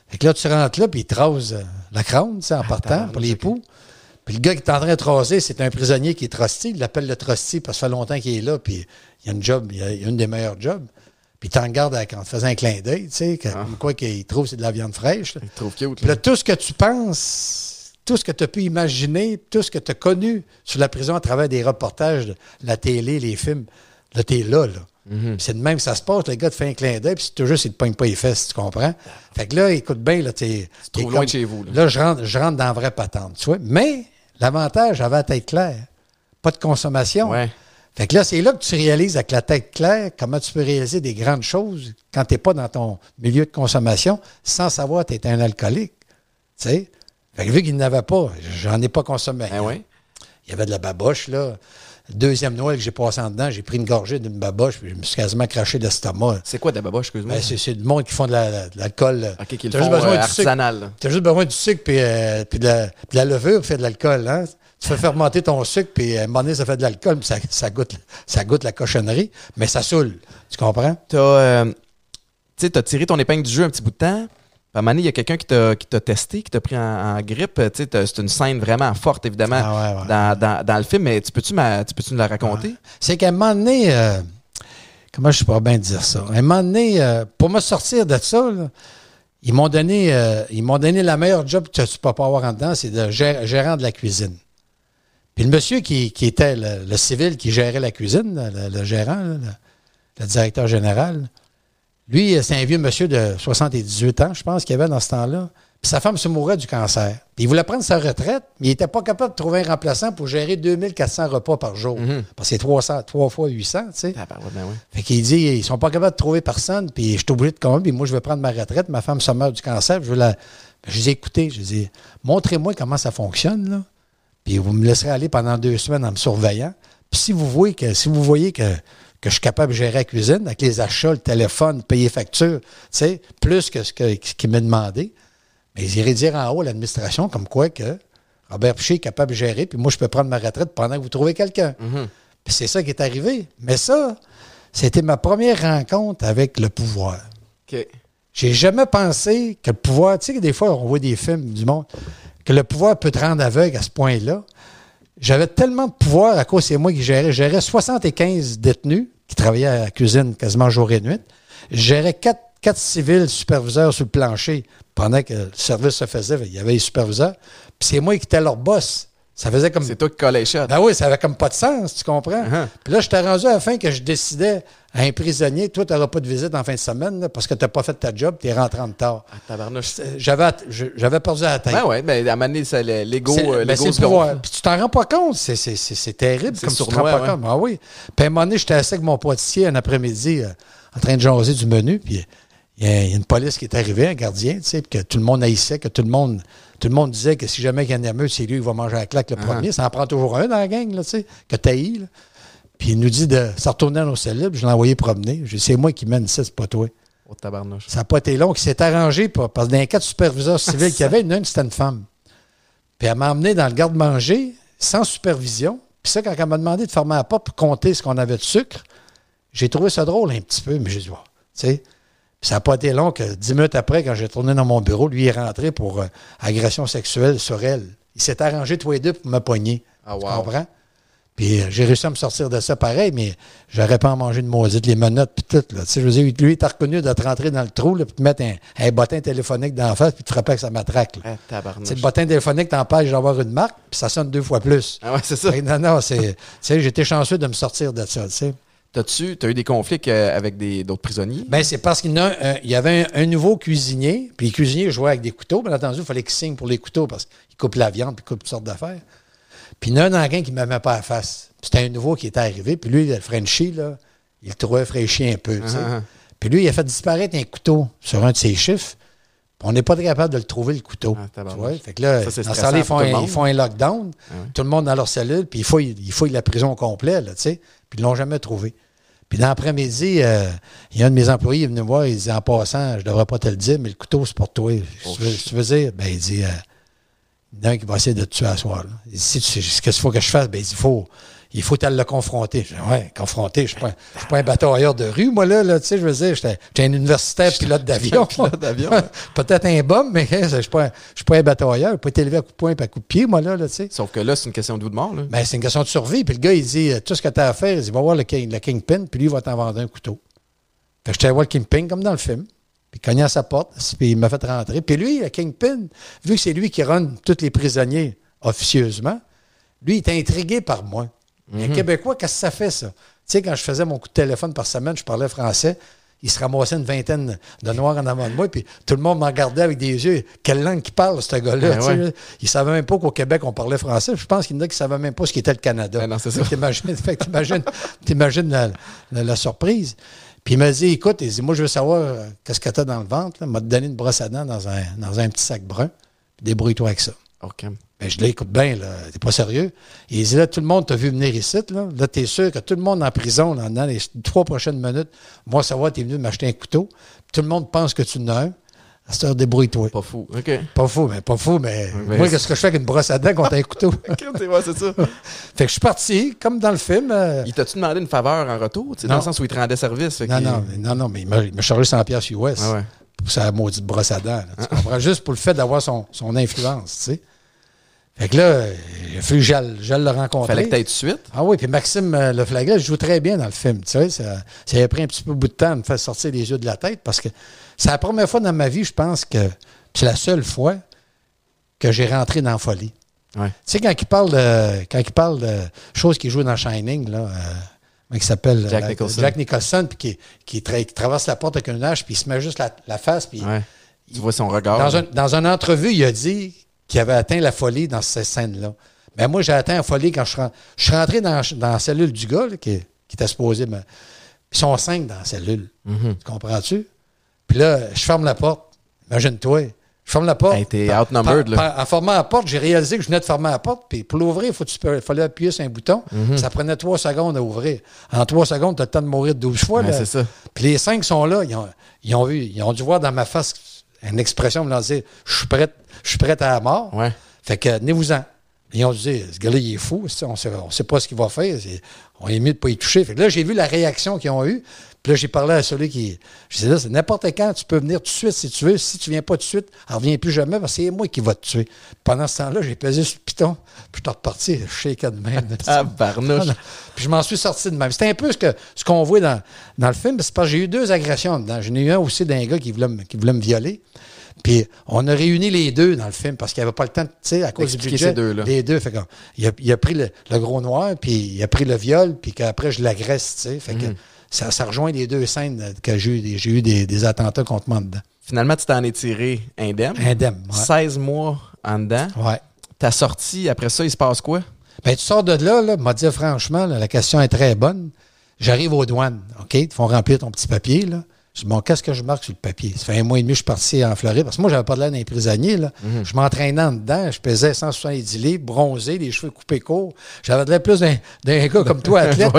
Fait que là, tu rentres là, puis il te rase euh, la crâne, en partant, pour les poux. Puis le gars qui est en train de te raser, c'est un prisonnier qui est trusty. Il l'appelle le trusty parce que ça fait longtemps qu'il est là, puis il a une job, il a une des meilleurs jobs. Puis t'en gardes en te faisant un clin d'œil, tu sais, ah. quoi qu'il trouve c'est de la viande fraîche. Il trouve cute. Là, tout ce que tu penses, tout ce que tu as pu imaginer, tout ce que tu as connu sur la prison à travers des reportages, la télé, les films, là, t'es là, là. Mhm. C'est de même que ça se passe. Le gars te fait un clin d'œil, puis c'est toujours, il te pogne pas les fesses, tu comprends? Fait que là, écoute bien, là, t'es. trop loin de chez vous. Là, là je, rentre, je rentre dans la vraie patente, tu vois? Mais l'avantage, avait la tête claire. Pas de consommation. Ouais. Fait que là, c'est là que tu réalises avec la tête claire comment tu peux réaliser des grandes choses quand tu n'es pas dans ton milieu de consommation sans savoir que tu es un alcoolique. Tu sais? Fait que vu qu'il n'avait pas, j'en ai pas consommé. Ben Il y avait de la baboche, là. Deuxième Noël que j'ai passé en dedans, j'ai pris une gorgée d'une baboche, puis je me suis quasiment craché l'estomac. C'est quoi de la baboche, excuse-moi? Ben, c'est du monde qui font de l'alcool. OK, qui le font euh, artisanal. Tu as juste besoin du sucre puis, euh, puis de, la, de, la, levure pour faire de l'alcool. Hein? Tu fais fermenter ton sucre, puis à un moment donné, ça fait de l'alcool, puis ça, ça, goûte, ça goûte la cochonnerie, mais ça saoule. Tu comprends? Tu as, euh, as tiré ton épingle du jeu un petit bout de temps. À un moment donné, il y a quelqu'un qui t'a testé, qui t'a pris en, grippe. C'est une scène vraiment forte, évidemment, ah Dans, dans, le film. Mais tu peux-tu peux nous la raconter? C'est qu'à un moment donné, euh, comment je pourrais bien dire ça? À un moment donné, euh, pour me sortir de ça, ils m'ont donné, ils m'ont donné la meilleure job que tu peux pas avoir en dedans, c'est de gérant de la cuisine. Puis le monsieur qui, était le, civil qui gérait la cuisine, le, gérant, le, directeur général, lui, c'est un vieux monsieur de 78 ans, je pense, qu'il avait dans ce temps-là. Puis sa femme se mourait du cancer. Puis il voulait prendre sa retraite, mais il n'était pas capable de trouver un remplaçant pour gérer 2400 repas par jour. Mhm. Parce que c'est 300, 3 fois 800, tu sais. Ah, ben ben fait qu'il dit, ils sont pas capables de trouver personne, puis je suis obligé de commander, puis moi, je vais prendre ma retraite, ma femme se meurt du cancer, je veux la... Je les ai écoutés, je lui ai montrez-moi comment ça fonctionne, là puis vous me laisserez aller pendant deux semaines en me surveillant. Puis si vous voyez que, si vous voyez que, que je suis capable de gérer la cuisine avec les achats, le téléphone, payer facture, tu sais, plus que ce qu'il m'a demandé, mais ils iraient dire en haut à l'administration comme quoi que Robert Piché est capable de gérer, puis moi, je peux prendre ma retraite pendant que vous trouvez quelqu'un. Mm-hmm. Puis c'est ça qui est arrivé. Mais ça, c'était ma première rencontre avec le pouvoir. J'ai jamais pensé que le pouvoir, tu sais, des fois, on voit des films du monde que le pouvoir peut te rendre aveugle à ce point-là. J'avais tellement de pouvoir à cause c'est moi qui gérais. Je gérais 75 détenus qui travaillaient à la cuisine quasiment jour et nuit. Je gérais quatre, civils superviseurs sur le plancher pendant que le service se faisait. Il y avait les superviseurs. Puis c'est moi qui étais leur boss. Ça faisait comme. C'est toi qui collais. Ben oui, ça avait comme pas de sens, tu comprends? Uh-huh. Puis là, j'étais rendu à la fin que je décidais à un prisonnier, toi, tu n'auras pas de visite en fin de semaine là, parce que tu n'as pas fait ta job, tu es rentré en retard. Ah. Euh, J'avais je- perdu la tête. Ben ouais, ben, à un moment donné, ça, le- l'ego, C'est- euh, ben. Puis tu t'en rends pas compte. C'est, terrible comme tu te sournois, rends pas ouais. compte. Ah oui. Puis à un moment donné, j'étais assis avec mon potier un après-midi euh, en train de jaser du menu. Puis il y, a une police qui est arrivée, un gardien, tu sais, que tout le monde haïssait, que tout le monde, tout le monde disait que si jamais il y en a un meute, c'est lui qui va manger la claque le Ah. premier. Ça en prend toujours un dans la gang, là, tu sais, que t'haïs. Puis il nous dit de se retourner dans nos cellules. Je l'ai envoyé promener. Dit, c'est moi qui mène ça, c'est pas toi. Oh, tabarnouche. Ça n'a pas été long. Il s'est arrangé pour- parce que dans les quatre superviseurs civils qu'il y avait, il y en a une, c'était une femme. Puis elle m'a emmené dans le garde-manger sans supervision. Puis ça, quand elle m'a demandé de fermer la porte pour compter ce qu'on avait de sucre, j'ai trouvé ça drôle un petit peu, mais j'ai dit, tu sais. Puis ça n'a pas été long que dix minutes après, quand j'ai tourné dans mon bureau, lui est rentré pour euh, agression sexuelle sur elle. Il s'est arrangé tous les deux pour me pogner. Ah, Tu wow. comprends? Puis euh, j'ai réussi à me sortir de ça pareil, mais j'aurais pas à manger de maudite, les menottes, puis tout. Là. Tu sais, je veux dire, lui, il t'a reconnu de te rentrer dans le trou, là, puis te mettre un, un bottin téléphonique dans la face, puis te frapper avec sa matraque. là. Ah, Tu le bottin téléphonique t'empêche d'avoir une marque, puis ça sonne deux fois plus. Ah ouais, c'est ça. Non, non, c'est. Tu sais, j'étais chanceux de me sortir de ça, tu sais. T'as-tu as eu des conflits euh, avec d'autres prisonniers? Ben, c'est parce qu'il y, y avait un, un nouveau cuisinier, puis les cuisiniers jouaient avec des couteaux. Bien entendu, il fallait qu'ils signent pour les couteaux parce qu'ils coupent la viande, puis coupent toutes sortes d'affaires. Puis il y en a un la qui ne m'aimait pas à face. Puis C'était un nouveau qui était arrivé, puis lui, le Frenchie, là, il le trouvait fraîchi un peu. sais. Ah, ah. Puis lui, il a fait disparaître un couteau sur un de ses chiffres. On n'est pas capable de le trouver, le couteau. Ah, tu vois? Fait que là, Ça, dans temps-là, ils font, un, ils font un lockdown, Ah tout le monde dans leur cellule, puis il faut, il faut la prison au complet, là, tu sais. Puis ils l'ont jamais trouvé. Puis dans l'après-midi, euh, il y a un de mes employés, est venu me voir, il dit en passant, je devrais pas te le dire, mais le couteau, c'est pour toi. Oh, tu, veux, tu veux dire? Ben, il dit, euh, il y en a un qui va essayer de te tuer à soir. là. Il dit, si tu sais ce qu'il faut que je fasse, ben, il dit, il faut, il faut aller le confronter. Je dis, ouais, confronter, je ne suis pas, je suis pas un batailleur de rue, moi, là, là tu sais, je veux dire, j'étais un universitaire pilote d'avion. Peut-être un bum, mais je ne suis pas, un batailleur. Je peux pas été élevé à coup de poing et à coup de pied, moi, là, là tu sais. Sauf que là, c'est une question de ou de mort. Là. Ben, c'est une question de survie. Puis le gars, il dit euh, tout ce que tu as à faire, il dit va voir le, king, le Kingpin, puis lui, il va t'en vendre un couteau. Fait que j'étais voir le Kingpin, comme dans le film. Puis il cognait à sa porte, puis il m'a fait rentrer. Puis lui, le Kingpin, vu que c'est lui qui run tous les prisonniers officieusement, lui, il était intrigué par moi. Un Québécois, qu'est-ce que ça fait, ça? Tu sais, quand je faisais mon coup de téléphone par semaine, je parlais français. Il se ramassait une vingtaine de noirs en avant de moi, puis tout le monde me regardait avec des yeux. Quelle langue qu'il parle, ce gars-là? Ben ouais. Il savait même pas qu'au Québec, on parlait français. Je pense qu'il y en a qui ne savaient même pas ce qu'était le Canada. Ben non, c'est ça. T'imagines, t'imagines, t'imagines la, la- la surprise. Puis il m'a dit, écoute, il dit, moi, je veux savoir euh, qu'est-ce que tu as dans le ventre. là. Il m'a donné une brosse à dents dans un, dans un petit sac brun. Débrouille-toi avec ça. OK. Ben, je l'ai, écoute bien, là, t'es pas sérieux. Il dit, là, tout le monde t'a vu venir ici, là. Là, t'es sûr que tout le monde en prison, là, dans les trois prochaines minutes, moi, savoir, t'es venu m'acheter un couteau. Tout le monde pense que tu en as un. À cette heure, débrouille-toi. Pas fou. OK. Pas fou, mais pas fou, mais mais moi, qu'est-ce que je fais avec une brosse à dents contre un couteau? OK, c'est ouais, c'est ça. fait que je suis parti, comme dans le film. euh, Il t'a-tu demandé une faveur en retour? tu sais. Dans le sens où il te rendait service? non, non, mais- non, non, mais il m'a, chargé 100 pièces US Ah ouais. pour sa maudite brosse à dents. là, tu comprends? Juste pour le fait d'avoir son, son influence, tu sais. Fait que là, euh, il a fallu que j'aille le rencontrer. Fallait que t'ailles tout de suite? Ah oui, puis Maxime euh, Leflagret joue très bien dans le film. Tu sais, ça, ça a pris un petit peu bout de temps de me faire sortir les yeux de la tête parce que c'est la première fois dans ma vie, je pense que c'est la seule fois que j'ai rentré dans la folie. Ouais. Tu sais, quand il parle de, quand il parle de choses qui jouent dans Shining, là, euh, comment il s'appelle? Jack La- Nicholson. Jack Nicholson, puis qui, qui, tra- qui traverse la porte avec une hache, puis il se met juste la, la face, puis Ouais. Tu vois son regard. dans, un, dans une entrevue, il a dit qu'il avait atteint la folie dans cette scène-là. Mais moi, j'ai atteint la folie quand je suis, ren- je suis rentré dans, dans la cellule du gars là, qui, qui était supposé. me- Ils sont cinq dans la cellule. Mhm. Tu comprends-tu? Puis là, je ferme la porte. Imagine-toi. Je ferme la porte. Hey, t'es outnumbered, par- là. par- en formant la porte, j'ai réalisé que je venais de fermer la porte. Puis pour l'ouvrir, il fallait appuyer sur un bouton. Mhm. Ça prenait trois secondes à ouvrir. En trois secondes, tu as le temps de mourir 12 fois. C'est ça. Puis les cinq sont là. Ils ont, ils ont vu, ils ont dû voir dans ma face une expression me lancer Je suis prêt, je suis prêt à la mort. Ouais. Fait que, tenez-vous-en. Ils ont dit, ce gars-là, il est fou. On sait, on sait pas ce qu'il va faire. On est mieux de pas y toucher. Fait que là, j'ai vu la réaction qu'ils ont eue. Là, j'ai parlé à celui qui. Je disais, là, c'est n'importe quand, tu peux venir tout de suite si tu veux. Si tu viens pas tout de suite, elle revient plus jamais parce que c'est moi qui va te tuer. Pendant ce temps-là, j'ai pesé sur le piton. Puis je suis reparti, je shakeais de même. Ah, barnouche. Puis je m'en suis sorti de même. C'était un peu ce que ce qu'on voit dans, dans le film. C'est parce que j'ai eu deux agressions dedans. J'en ai eu un aussi d'un gars qui voulait, me, qui voulait me violer. Puis on a réuni les deux dans le film parce qu'il n'y avait pas le temps, tu sais, à cause du budget. Ces deux, là. Les deux. Fait il, a, il a pris le, gros noir, puis il a pris le viol, puis qu'après, je l'agresse, tu sais. Fait que mhm. Ça, ça, rejoint les deux scènes que j'ai eu, j'ai eu des, des, attentats contre moi dedans. Finalement, tu t'en es tiré indemne. Indemne, 16 mois en dedans. Ouais. Ta sortie, après ça, il se passe quoi? Ben, tu sors de là, là, m'a dit franchement, la question est très bonne. J'arrive aux douanes, OK? Ils font remplir ton petit papier, là. Je dis, bon, qu'est-ce que je marque sur le papier? Ça fait un mois et demi que je suis parti en Floride. Parce que moi, j'avais pas de l'air d'un prisonnier. Là. Mhm. Je m'entraînais en dedans. Je pesais 170 livres, bronzé, les cheveux coupés courts. J'avais de l'air plus d'un gars comme toi, athlète,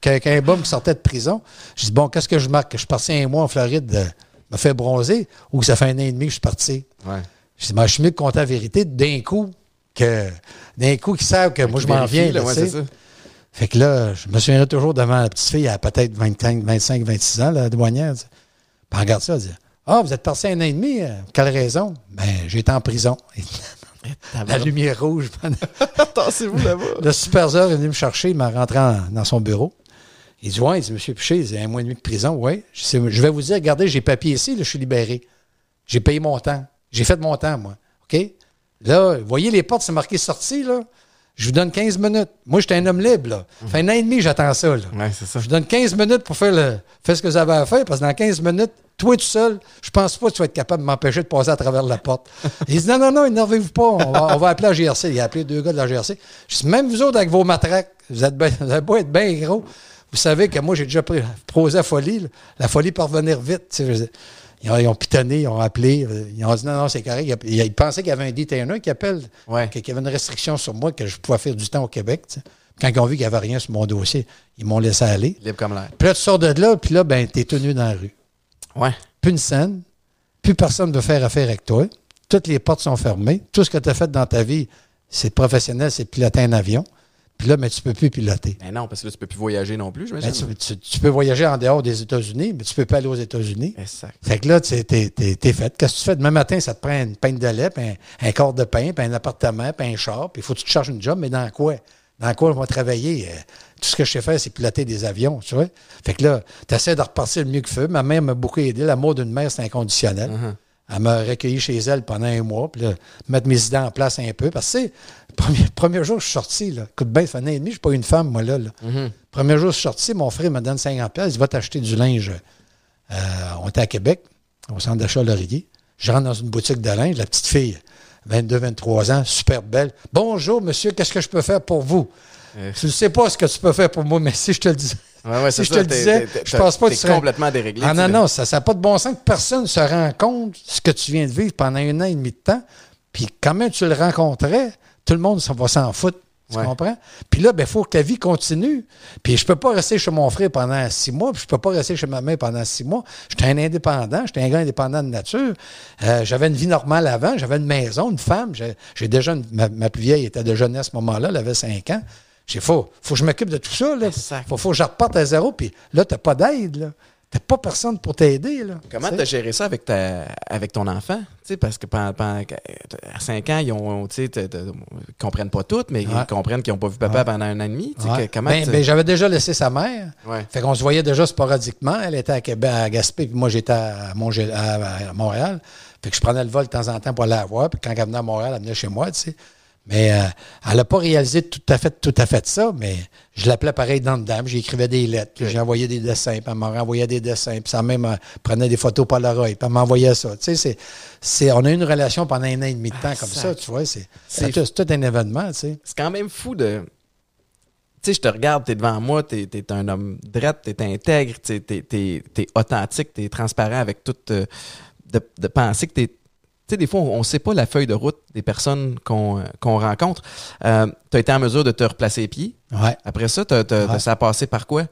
qu'un qu bum qui sortait de prison. Je dis, bon, qu'est-ce que je marque? Que je suis parti un mois en Floride, euh, me fait bronzer, ou que ça fait un an et demi que je suis parti? Ouais. Je dis, ben, je suis mieux de compter la vérité d'un coup que d'un coup qu'ils savent que moi, je m'en viens. Là. Fait que là, je me souviendrai toujours devant la petite fille, elle a peut-être 25, 25, 26 ans, la douanière. Puis elle regarde ça, elle dit Ah, vous êtes passé un an et demi, euh, quelle raison? Ben, j'ai été en prison. la lumière rouge. Attendez-vous là-bas. Le superviseur est venu me chercher, il m'a rentré dans son bureau. Il dit Ouais, il dit Monsieur Piché, c'est un mois et demi de prison. Oui. Je, vais vous dire, regardez, j'ai papier ici, je suis libéré. J'ai payé mon temps. J'ai fait mon temps, moi. OK? Là, vous voyez les portes, c'est marqué sortie, là. Je vous donne 15 minutes. Moi, j'étais un homme libre, là. Fait un an et demi, j'attends ça, là. ça. Je vous donne 15 minutes pour faire, le, faire ce que vous avez à faire, parce que dans 15 minutes, toi tout seul, je pense pas que tu vas être capable de m'empêcher de passer à travers la porte. il dit non, non, non, énervez-vous pas, on va, appeler la GRC. Il a appelé deux gars de la GRC. Je dis, même vous autres avec vos matraques, vous êtes vous avez beau être bien gros. Vous savez que moi, j'ai déjà prosé la folie. La folie pour revenir vite. Ils ont, ils pitonné, ils ont appelé, ils ont dit non, non, c'est correct. Ils, pensaient qu'il y avait un détaineur qui appelle, qu'il y avait une restriction sur moi, que je pouvais faire du temps au Québec. Quand ils ont vu qu'il n'y avait rien sur mon dossier, ils m'ont laissé aller. Libre comme l'air. Puis là, tu sors de là, puis là, ben, t'es tenu dans la rue. Ouais. Plus une scène, plus personne ne veut faire affaire avec toi. Toutes les portes sont fermées. Tout ce que tu as fait dans ta vie, c'est professionnel, c'est piloter un avion. Puis là, mais tu ne peux plus piloter. Mais non, parce que là, tu ne peux plus voyager non plus, je ben, tu, tu, peux voyager en dehors des États-Unis, mais tu ne peux pas aller aux États-Unis. Exact. Fait que là, tu es, fait. Qu'est-ce que tu fais? Demain matin, ça te prend une peine de lait, puis un, corps de pain, puis un appartement, puis un char, puis il faut que tu te charges une job, mais dans quoi? Dans quoi on va travailler? Euh, tout ce que je sais faire, c'est piloter des avions, tu vois? Fait que là, tu essaies de repartir le mieux que feu. Ma mère m'a beaucoup aidé. L'amour d'une mère, c'est inconditionnel. Uh-huh. Elle m'a recueilli chez elle pendant un mois, puis là, mettre mes idées en place un peu. Parce que, premier, premier jour, je suis sorti, là. Écoute bien, ça fait un an et demi, je suis pas une femme, moi, là. Mm-hmm. Premier jour, je suis sorti, mon frère me donne 50$, il va t'acheter du linge. Euh, on était à Québec, au centre d'achat Laurier. Je rentre dans une boutique de linge, la petite fille, 22, 23 ans, super belle. Bonjour, monsieur, qu'est-ce que je peux faire pour vous? Euh. Je ne sais pas ce que tu peux faire pour moi, mais si je te le dis. Ouais, si je te le disais, je pense pas que tu serais... complètement déréglé. Ah non, non, ça n'a pas de bon sens que personne ne se rend compte de ce que tu viens de vivre pendant un an et demi de temps. Puis quand même tu le rencontrais, tout le monde va s'en foutre. Tu comprends? Puis là, il ben, faut que ta vie continue. Puis je peux pas rester chez mon frère pendant six mois, puis je peux pas rester chez ma mère pendant six mois. J'étais un indépendant, j'étais un gars indépendant de nature. Euh, j'avais une vie normale avant, j'avais une maison, une femme. J'ai déjà, ma, ma, plus vieille était de jeunesse à ce moment-là, elle avait cinq ans. J'ai faut, faut que je m'occupe de tout ça. Il faut, faut que je reparte à zéro. Puis là, tu n'as pas d'aide. Tu n'as pas personne pour t'aider. Comment tu as géré ça avec, ta, avec ton enfant? parce que pendant, à 5 ans, ils ne comprennent pas tout, mais ils comprennent qu'ils n'ont pas vu papa pendant un an et demi. Comment ben, ben, J'avais déjà laissé sa mère. Fait qu'on se voyait déjà sporadiquement. Elle était à Québec, à Gaspé, puis moi j'étais à, à, Montréal. Fait que je prenais le vol de temps en temps pour aller la voir. Puis quand elle venait à Montréal, elle venait chez moi. tu sais. Mais euh, elle n'a pas réalisé tout à fait tout à fait ça, mais je l'appelais pareil dans le dame. J'écrivais des lettres, puis j'ai envoyé des dessins, puis elle m'a renvoyé des dessins, puis ça même euh, prenait des photos Polaroid, puis elle m'envoyait ça. Tu sais, c'est, on a eu une relation pendant un an et demi de temps comme ça, tu vois. C'est, c'est, tout, un événement, tu sais. C'est quand même fou de... Tu sais, je te regarde, tu es devant moi, tu es, un homme droit, tu es intègre, tu es, authentique, tu es transparent avec toute... Euh, de, de penser que tu es tu sais, des fois, on ne sait pas la feuille de route des personnes qu'on rencontre. Euh, tu as été en mesure de te replacer les pieds. Ouais. Après ça, ça a passé par quoi?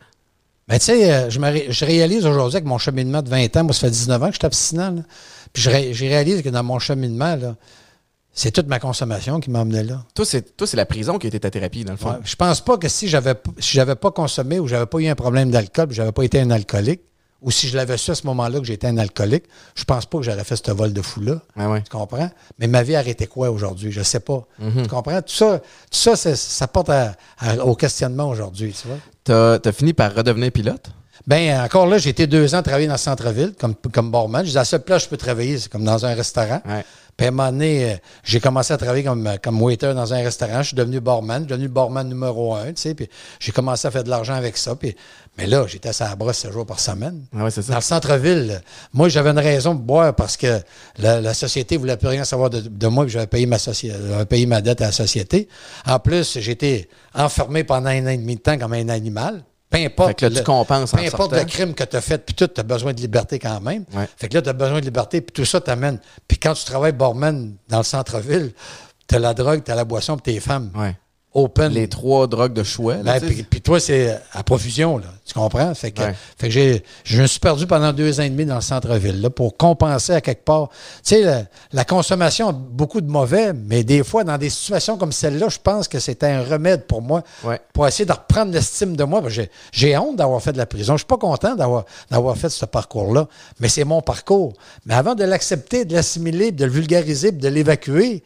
Ben, tu sais, euh, je, je, réalise aujourd'hui que mon cheminement de 20 ans, moi, ça fait 19 ans que je suis abstinent. Puis je, réalise que dans mon cheminement, c'est toute ma consommation qui m'a amené là. Toi, c'est la prison qui a été ta thérapie, dans le fond. Ouais, je pense pas que si j'avais si j'avais pas consommé ou j'avais pas eu un problème d'alcool, j'avais pas été un alcoolique, ou si je l'avais su à ce moment-là que j'étais un alcoolique, je pense pas que j'aurais fait ce vol de fou-là. Ah tu comprends? Mais ma vie arrêtait quoi aujourd'hui? Je sais pas. Mhm. Tu comprends? Tout ça, tout ça, ça porte au questionnement aujourd'hui, tu as, fini par redevenir pilote? Ben encore là, j'ai été deux ans travailler dans le centre-ville comme, comme barman. Je disais, à cette place, je peux travailler, c'est comme dans un restaurant. Ouais. Puis à un moment donné, euh, j'ai commencé à travailler comme, comme waiter dans un restaurant. Je suis devenu barman. Je suis devenu barman numéro un, tu sais. Puis j'ai commencé à faire de l'argent avec ça. Puis, mais là, j'étais à la brosse 7 jours par semaine. Ah ouais, ça. Dans le centre-ville, moi, j'avais une raison de boire parce que la, la société voulait plus rien savoir de, de moi, puis j'avais payé ma soci- j'avais payé ma dette à la société. En plus, j'étais enfermé pendant un an et demi de temps comme un animal. Peu importe. Fait que là, tu le- en Peu importe sortant. le crime que tu as fait, puis tout, tu as besoin de liberté quand même. Ouais. Fait que là, tu as besoin de liberté, puis tout ça t'amène. Puis quand tu travailles barman dans le centre-ville, tu as la drogue, tu as la boisson, puis tes femmes. Ouais. Open. Les trois drogues de choix. Ben, puis, puis toi, c'est à profusion, là. Tu comprends? Fait que, Ouais. fait que j'ai, je me suis perdu pendant deux ans et demi dans le centre-ville, là, pour compenser à quelque part. Tu sais, la, la consommation a beaucoup de mauvais, mais des fois, dans des situations comme celle-là, je pense que c'était un remède pour moi, Ouais. pour essayer de reprendre l'estime de moi. J'ai, j'ai honte d'avoir fait de la prison. Je suis pas content d'avoir, d'avoir fait ce parcours-là, mais c'est mon parcours. Mais avant de l'accepter, de l'assimiler, de le vulgariser, de l'évacuer,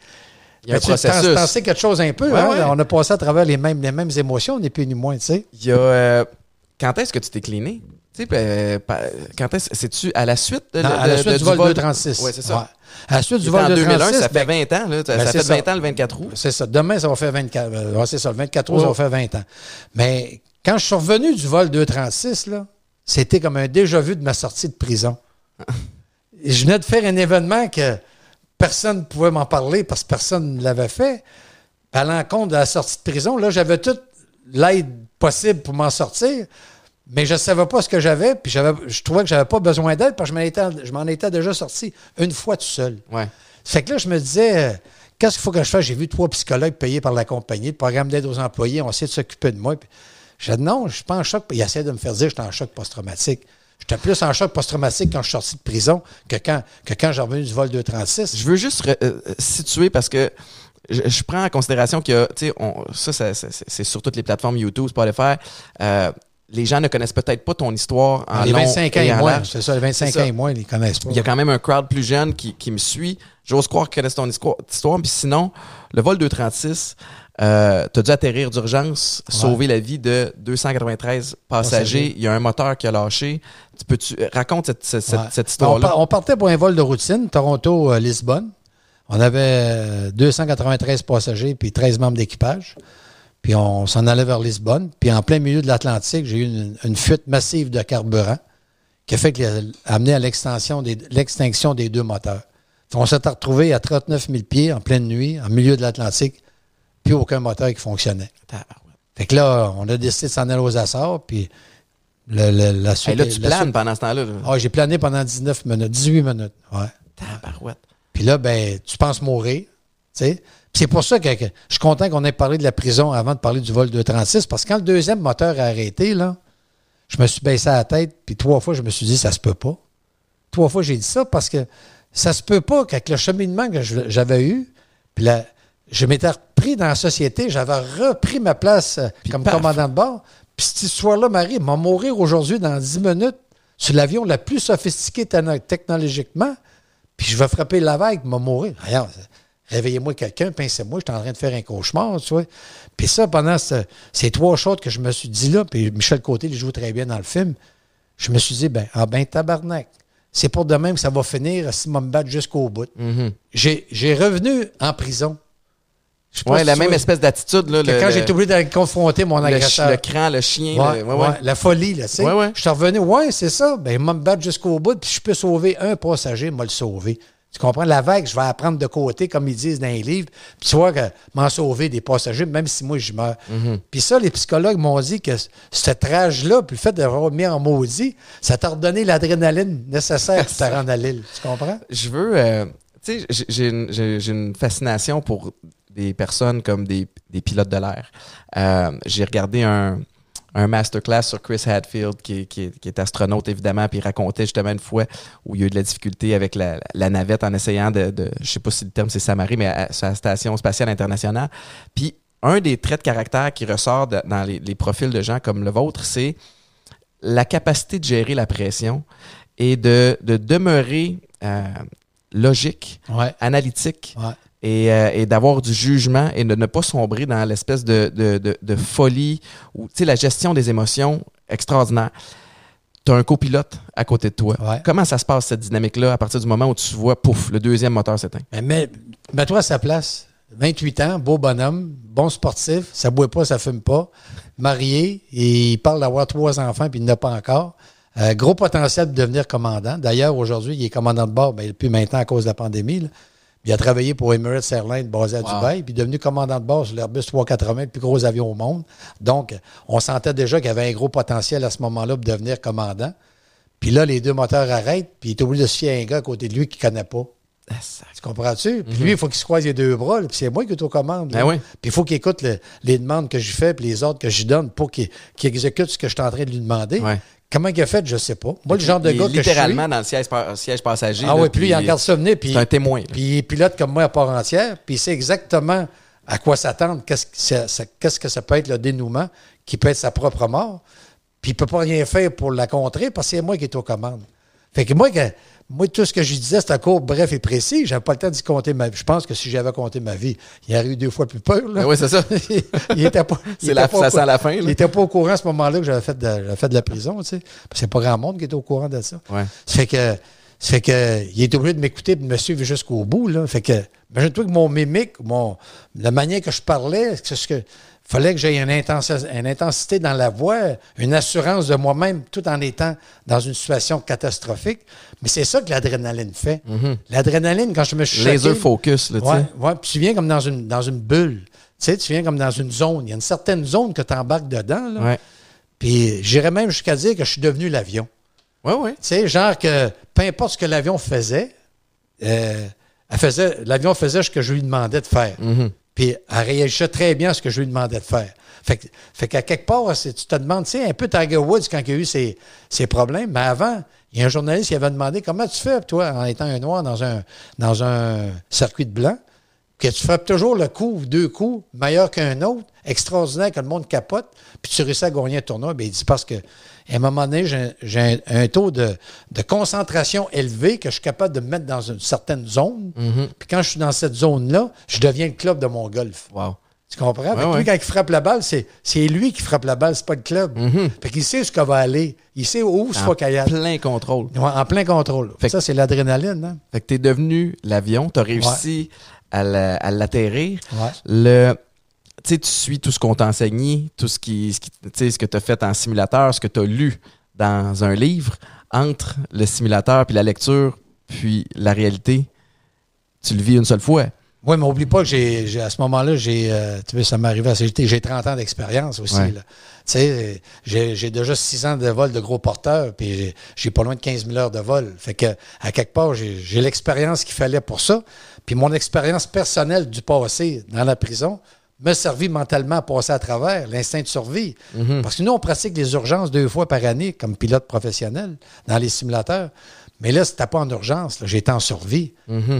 Il y a un ben, processus. t'en sais quelque chose un peu. Ouais, hein? ouais. On a passé à travers les mêmes, les mêmes émotions, ni plus ni moins, tu sais. Il y a. euh, quand est-ce que tu t'es sais, euh, quand est-ce. C'est-tu à la suite de, Non, de- à la suite de- du vol 236. Oui, c'est ça. Ouais. À la suite du vol en 236. 2001, ça fait ben, 20 ans. Là. Ça ben, ça fait ça. 20 ans le 24 août. C'est ça. Demain, ça va faire 24. euh, c'est ça. Le 24 août, ça va faire 20 ans. Mais quand je suis revenu du vol 236, là, c'était comme un déjà-vu de ma sortie de prison. Et je venais de faire un événement que personne ne pouvait m'en parler parce que personne ne l'avait fait. À l'encontre de la sortie de prison, là, j'avais toute l'aide possible pour m'en sortir. Mais je ne savais pas ce que j'avais, puis j'avais, je trouvais que j'avais pas besoin d'aide parce que je m'en étais, je m'en étais déjà sorti une fois tout seul. Ouais. Fait que là, je me disais, euh, qu'est-ce qu'il faut que je fasse? J'ai vu trois psychologues payés par la compagnie, le programme d'aide aux employés, on essaie de s'occuper de moi. J'ai dit non, je suis pas en choc. Ils essaient de me faire dire que j'étais en choc post-traumatique. J'étais plus en choc post-traumatique quand je suis sorti de prison que quand, que quand j'ai revenu du vol 236. Je veux juste re- euh, situer parce que je, je prends en considération a, tu sais, on- ça, ça- ça- c'est c'est sur toutes les plateformes YouTube, Spotify. Euh, les gens ne connaissent peut-être pas ton histoire en les long 25 ans et et moins, c'est ça, les 25 C'est ans et moins, ils connaissent pas. Il y a quand même un crowd plus jeune qui, qui me suit. J'ose croire qu'ils connaissent ton histoire. histoire. Puis sinon, le vol 236, euh, tu as dû atterrir d'urgence, sauver la vie de 293 passagers. Il y a un moteur qui a lâché. Tu peux -tu, raconte cette, cette, cette- Ouais. cette on, histoire-là. on partait pour un vol de routine, Toronto-Lisbonne. On avait euh, 293 passagers puis 13 membres d'équipage. Puis on s'en allait vers Lisbonne. Puis en plein milieu de l'Atlantique, j'ai eu une, une fuite massive de carburant qui a fait que les- amené à l'extension des- l'extinction des deux moteurs. On s'est retrouvé à 39 000 pieds en pleine nuit, en milieu de l'Atlantique, puis aucun moteur qui fonctionnait. Fait que là, on a décidé de s'en aller aux Açores, puis le- le- la suite. Hey, là, tu la planes suite- pendant ce temps-là. là. Ah, j'ai plané pendant 19 minutes, 18 minutes. Ouais. Tabarouette. Puis là, ben, tu penses mourir. tu sais. Puis c'est pour ça que, que je suis content qu'on ait parlé de la prison avant de parler du vol 236, parce que quand le deuxième moteur a arrêté, là, je me suis baissé la tête, puis trois fois, je me suis dit, ça se peut pas. Trois fois, j'ai dit ça parce que ça se peut pas qu'avec le cheminement que j'avais eu, puis la- je m'étais repris dans la société, j'avais repris ma place euh, comme paf. commandant de bord. Puis cette histoire-là m'arrive, m'a mourir aujourd'hui dans 10 minutes sur l'avion le plus sophistiqué techno- technologiquement, puis je vais frapper la vague, m'a mourir. Regarde, réveillez-moi quelqu'un, pincez-moi, je suis en train de faire un cauchemar, tu vois. Puis ça, pendant ce- ces trois choses que je me suis dit là, puis Michel Côté, il joue très bien dans le film, je me suis dit, ben, ah ben, tabarnak. C'est pour de même que ça va finir si je me battre jusqu'au bout. Mhm. J'ai revenu en prison. Si la même espèce d'attitude. Là, le, quand le- j'ai été obligé d'aller confronter mon agresseur. le cran, le chien. Ouais, le- ouais, ouais. ouais, la folie, là, tu sais. Je suis revenu, ouais, c'est ça. Ben, il m'a me battre jusqu'au bout, puis je peux sauver un passager, m'a le sauver. Tu comprends? La vague, je vais apprendre de côté, comme ils disent dans les livres, puis tu vois que m'en sauver des passagers, même si moi, je meurs. Mm-hmm. Puis ça, les psychologues m'ont dit que c- cette rage-là, puis le fait d'avoir mis en maudit, ça t'a redonné l'adrénaline nécessaire pour te rendre à l'île. Tu comprends? Je veux. euh, j'ai- une, fascination pour des personnes comme des, pilotes de l'air. Euh, j'ai regardé un, masterclass sur Chris Hadfield, qui, est- astronaute évidemment, puis il racontait justement une fois où il y a eu de la difficulté avec la, navette en essayant de, de je sais pas si le terme c'est s'amarrer, mais à, la station spatiale internationale. Puis un des traits de caractère qui ressort dans les, profils de gens comme le vôtre, c'est la capacité de gérer la pression et de, de demeurer euh, logique, Ouais. analytique Ouais. et, euh, et d'avoir du jugement et de ne pas sombrer dans l'espèce de, de, de, de folie ou tu sais, la gestion des émotions extraordinaire. tu as un copilote à côté de toi. Ouais. Comment ça se passe, cette dynamique-là, à partir du moment où tu vois, pouf, le deuxième moteur s'éteint? Mais, mais mets-toi à sa place. 28 ans, beau bonhomme, bon sportif, ça boit pas, ça fume pas, marié, et il parle d'avoir trois enfants, puis il n'a pas encore. Euh, gros potentiel de devenir commandant. D'ailleurs, aujourd'hui, il est commandant de bord, mais depuis maintenant à cause de la pandémie. là. Il a travaillé pour Emirates Airlines basé à Wow. Dubaï, puis devenu commandant de bord sur l'Airbus 380, le plus gros avion au monde. Donc, on sentait déjà qu'il y avait un gros potentiel à ce moment-là pour devenir commandant. Puis là, les deux moteurs arrêtent, puis il est obligé de se fier à un gars à côté de lui qui ne connaît pas. Tu comprends-tu? Puis lui, il faut qu'il se croise les deux bras, puis c'est moi qui est aux commandes. Ben oui. Puis il faut qu'il écoute le- les demandes que je fais, puis les ordres que je donne pour qu'il qu'il exécute ce que je suis en train de lui demander. Ouais. Comment il a fait, je ne sais pas. Moi, le genre de Il est gars que je suis... littéralement dans le siège, pa- siège passager. Ah là, oui, puis lui, il regarde ça venir, puis C'est un témoin. puis il est pilote comme moi à part entière, puis il sait exactement à quoi s'attendre, qu'est-ce que ça, ça- qu'est-ce que ça peut être le dénouement, qui peut être sa propre mort. Puis il peut pas rien faire pour la contrer parce que c'est moi qui est aux commandes. Fait que moi, moi tout ce que je disais, c'était court, bref et précis. J'avais pas le temps d'y compter ma vie. Je pense que si j'avais compté ma vie, il y aurait eu deux fois plus peur. Là. Ben oui, c'est ça. il était pas. il était la- pas au ça sent cou- la fin, là. Il n'était pas au courant à ce moment-là que j'avais fait, de, fait de la prison, tu sais. Parce que C'est pas grand monde qui était au courant de ça. Ouais. Ça fait que, ça fait que, il est obligé de m'écouter et de me suivre jusqu'au bout, là. Fait que, imagine-toi que mon mimique, mon, la manière que je parlais, c'est ce que, fallait que j'aie une, une intensité dans la voix, une assurance de moi-même, tout en étant dans une situation catastrophique. Mais c'est ça que l'adrénaline fait. L'adrénaline, quand je me suis Laser choqué- focus, là, tu Ouais, sais. ouais, puis tu viens comme dans une, dans une bulle. Tu sais, tu viens comme dans une zone. Il y a une certaine zone que tu embarques dedans. Là. Ouais. Puis j'irais même jusqu'à dire que je suis devenu l'avion. Ouais, ouais. Tu sais, genre que peu importe ce que l'avion faisait, euh, elle faisait, l'avion faisait ce que je lui demandais de faire. Mhm. Puis elle réagissait très bien à ce que je lui demandais de faire. Fait, fait qu'à quelque part, tu te demandes, tu sais, un peu Tiger Woods quand il y a eu ses, ses problèmes, mais avant, il y a un journaliste qui avait demandé comment tu fais, toi, en étant un noir dans un, dans un circuit de blanc, que tu frappes toujours le coup, ou deux coups, meilleur qu'un autre, extraordinaire, que le monde capote, puis tu réussis à gagner un tournoi. Bien, il dit parce que à un moment donné, j'ai un, un taux de, de concentration élevé que je suis capable de me mettre dans une certaine zone. Puis quand je suis dans cette zone-là, je deviens le club de mon golf. Wow. Tu comprends? Que ouais. lui, quand il frappe la balle, c'est lui qui frappe la balle, c'est pas le club. Fait qu'il sait où ça va aller. Il sait où il En faut qu'il aille. plein contrôle. Ouais, en plein contrôle. Fait ça, c'est l'adrénaline. Hein? Fait que t'es devenu l'avion, t'as réussi à la- à l'atterrir. Ouais. Le, tu sais, tu suis tout ce qu'on t'a enseigné, tout ce qui, ce qui- tu ce que t'as fait en simulateur, ce que t'as lu dans un livre, entre le simulateur puis la lecture, puis la réalité, tu le vis une seule fois. Oui, mais oublie pas que j'ai, à ce moment-là, j'ai, euh, tu sais, ça m'est arrivé assez j'ai, j'ai 30 ans d'expérience aussi. Ouais. là. Tu sais, j'ai, déjà 6 ans de vol de gros porteurs, puis j'ai, pas loin de 15 000 heures de vol. Fait que, à quelque part, j'ai l'expérience qu'il fallait pour ça. Puis mon expérience personnelle du passé dans la prison me servit mentalement à passer à travers l'instinct de survie. Parce que nous, on pratique les urgences deux fois par année comme pilote professionnel dans les simulateurs. Mais là, c'était pas en urgence. J'étais en survie.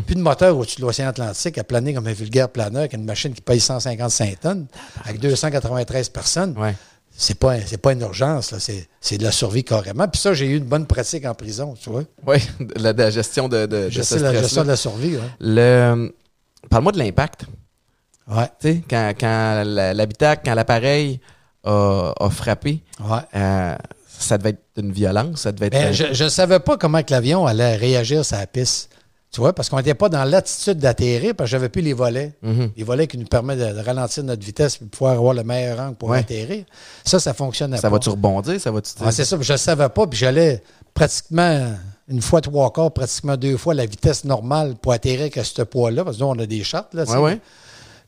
Plus de moteur au-dessus de l'océan Atlantique à planer comme un vulgaire planeur avec une machine qui paye 155 tonnes avec 293 personnes. Ouais. C'est pas, c'est pas une urgence. C'est, de la survie carrément. Puis ça, j'ai eu une bonne pratique en prison, tu vois. Oui, la, la gestion de, de, ce la gestion de la survie. Le, parle-moi de l'impact. Ouais. Tu sais, quand, quand l'habitacle, quand l'appareil a, a frappé, Ouais. euh, ça devait être une violence, ça devait être... Ben, je ne savais pas comment que l'avion allait réagir sur la piste. Tu vois, parce qu'on n'était pas dans l'attitude d'atterrir, parce que j'avais plus les volets. Mhm. Les volets qui nous permettent de, ralentir notre vitesse et de pouvoir avoir le meilleur angle pour Ouais. atterrir. Ça, ça fonctionnait Ça va-tu rebondir? Ça va-tu... Ah, c'est ça, je ne savais pas, puis j'allais pratiquement une fois trois quarts, pratiquement deux fois la vitesse normale pour atterrir avec ce poids-là, parce que nous, on a des chartes. Là. Ouais, ouais.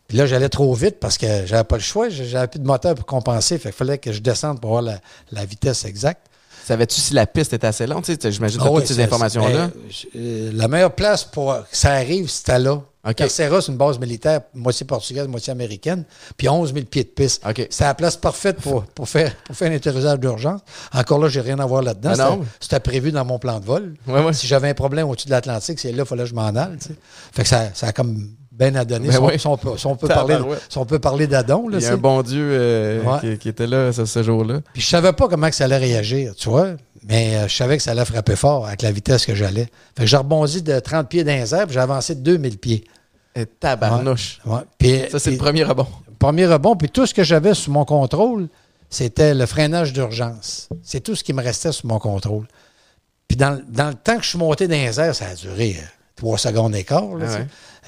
Puis là, j'allais trop vite parce que j'avais pas le choix, j'avais plus de moteur pour compenser, fait qu'il fallait que je descende pour avoir la, la vitesse exacte. Savais-tu si la piste était assez longue? J'imagine que Ah tu oui, toutes ces informations-là. euh, la meilleure place pour que ça arrive, c'était là. OK. Terceira, c'est une base militaire, moitié portugaise, moitié américaine, puis 11 000 pieds de piste. OK. C'est la place parfaite pour, pour, faire, pour faire un atterrissage d'urgence. Encore là, j'ai rien à voir là-dedans. Ah? C'était- prévu dans mon plan de vol. Ouais, ouais. Si j'avais un problème au-dessus de l'Atlantique, c'est là qu'il fallait que je m'en aille. Fait que ça, ça a comme bien à donner. Ben si, on, oui. si on peut, parler, si on peut parler d'Adon. Il y a un bon Dieu euh, Ouais. qui, qui était là ce, ce jour-là. Puis je savais pas comment que ça allait réagir, tu vois. Mais euh, je savais que ça allait frapper fort avec la vitesse que j'allais. Fait que j'ai rebondi de 30 pieds dans les airs, puis j'ai avancé de 2000 pieds. Et tabarnouche. Ouais. Puis, Ça, c'est le premier rebond. premier rebond. Puis tout ce que j'avais sous mon contrôle, c'était le freinage d'urgence. C'est tout ce qui me restait sous mon contrôle. Puis dans, le temps que je suis monté dans les airs, ça a duré euh, trois secondes et quart.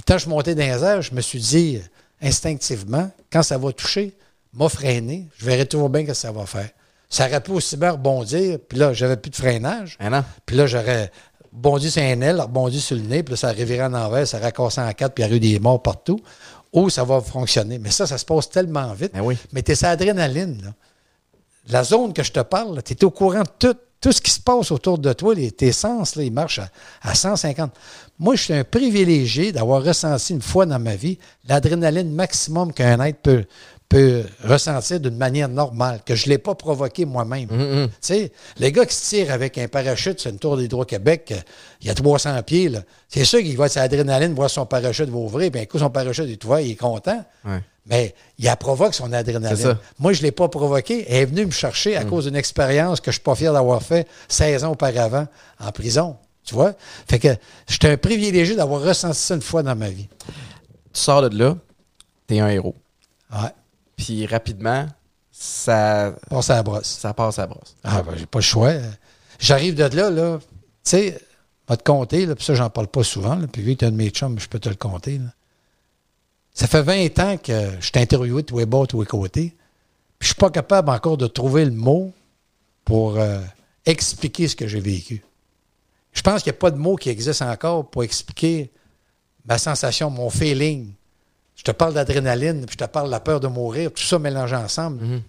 Que je monté dans les airs, je me suis dit instinctivement, quand ça va toucher, m'a freiné, je verrai toujours bien ce que ça va faire. Ça aurait pu aussi bien rebondir, puis là, j'avais plus de freinage. Ah puis là, j'aurais bondi sur un aile, rebondi sur le nez, puis là, ça revirait en envers, ça raccassé en quatre, puis il y a eu des morts partout. Ou ça va fonctionner. Mais ça, ça se passe tellement vite. Ben oui. Mais tu es adrénaline. Là. La zone que je te parle, tu es au courant de tout, tout ce qui se passe autour de toi. Les, tes sens, là, ils marchent à, 150. Moi, je suis un privilégié d'avoir ressenti une fois dans ma vie l'adrénaline maximum qu'un être peut, peut ressentir d'une manière normale, que je ne l'ai pas provoqué moi-même. Tu sais, les gars qui se tirent avec un parachute sur une tour d'Hydro-Québec, il y a 300 pieds, c'est sûr qu'il va être adrénaline, voir son parachute va ouvrir, puis un coup, son parachute est ouvert, il est content. Mais il a provoqué son adrénaline. Moi, je ne l'ai pas provoqué. Elle est venue me chercher à mm. cause d'une expérience que je ne suis pas fier d'avoir fait 16 ans auparavant en prison. Tu vois? Fait que j'étais un privilégié d'avoir ressenti ça une fois dans ma vie. Tu sors de là, tu es un héros. Ouais. Puis rapidement, ça. Passe à la brosse. Ça passe à la brosse. Ah, ben, j'ai pas le choix. J'arrive de là, là. Tu sais, va te compter, là, puis ça, j'en parle pas souvent, là, puis vu que tu de mes chums, je peux te le compter. Là. Ça fait 20 ans que je t'ai interviewé de tous les bords, tous les côtés. Puis je suis pas capable encore de trouver le mot pour euh, expliquer ce que j'ai vécu. Je pense qu'il n'y a pas de mot qui existe encore pour expliquer ma sensation, mon feeling je te parle d'adrénaline, puis je te parle de la peur de mourir, tout ça mélangé ensemble. Mhm.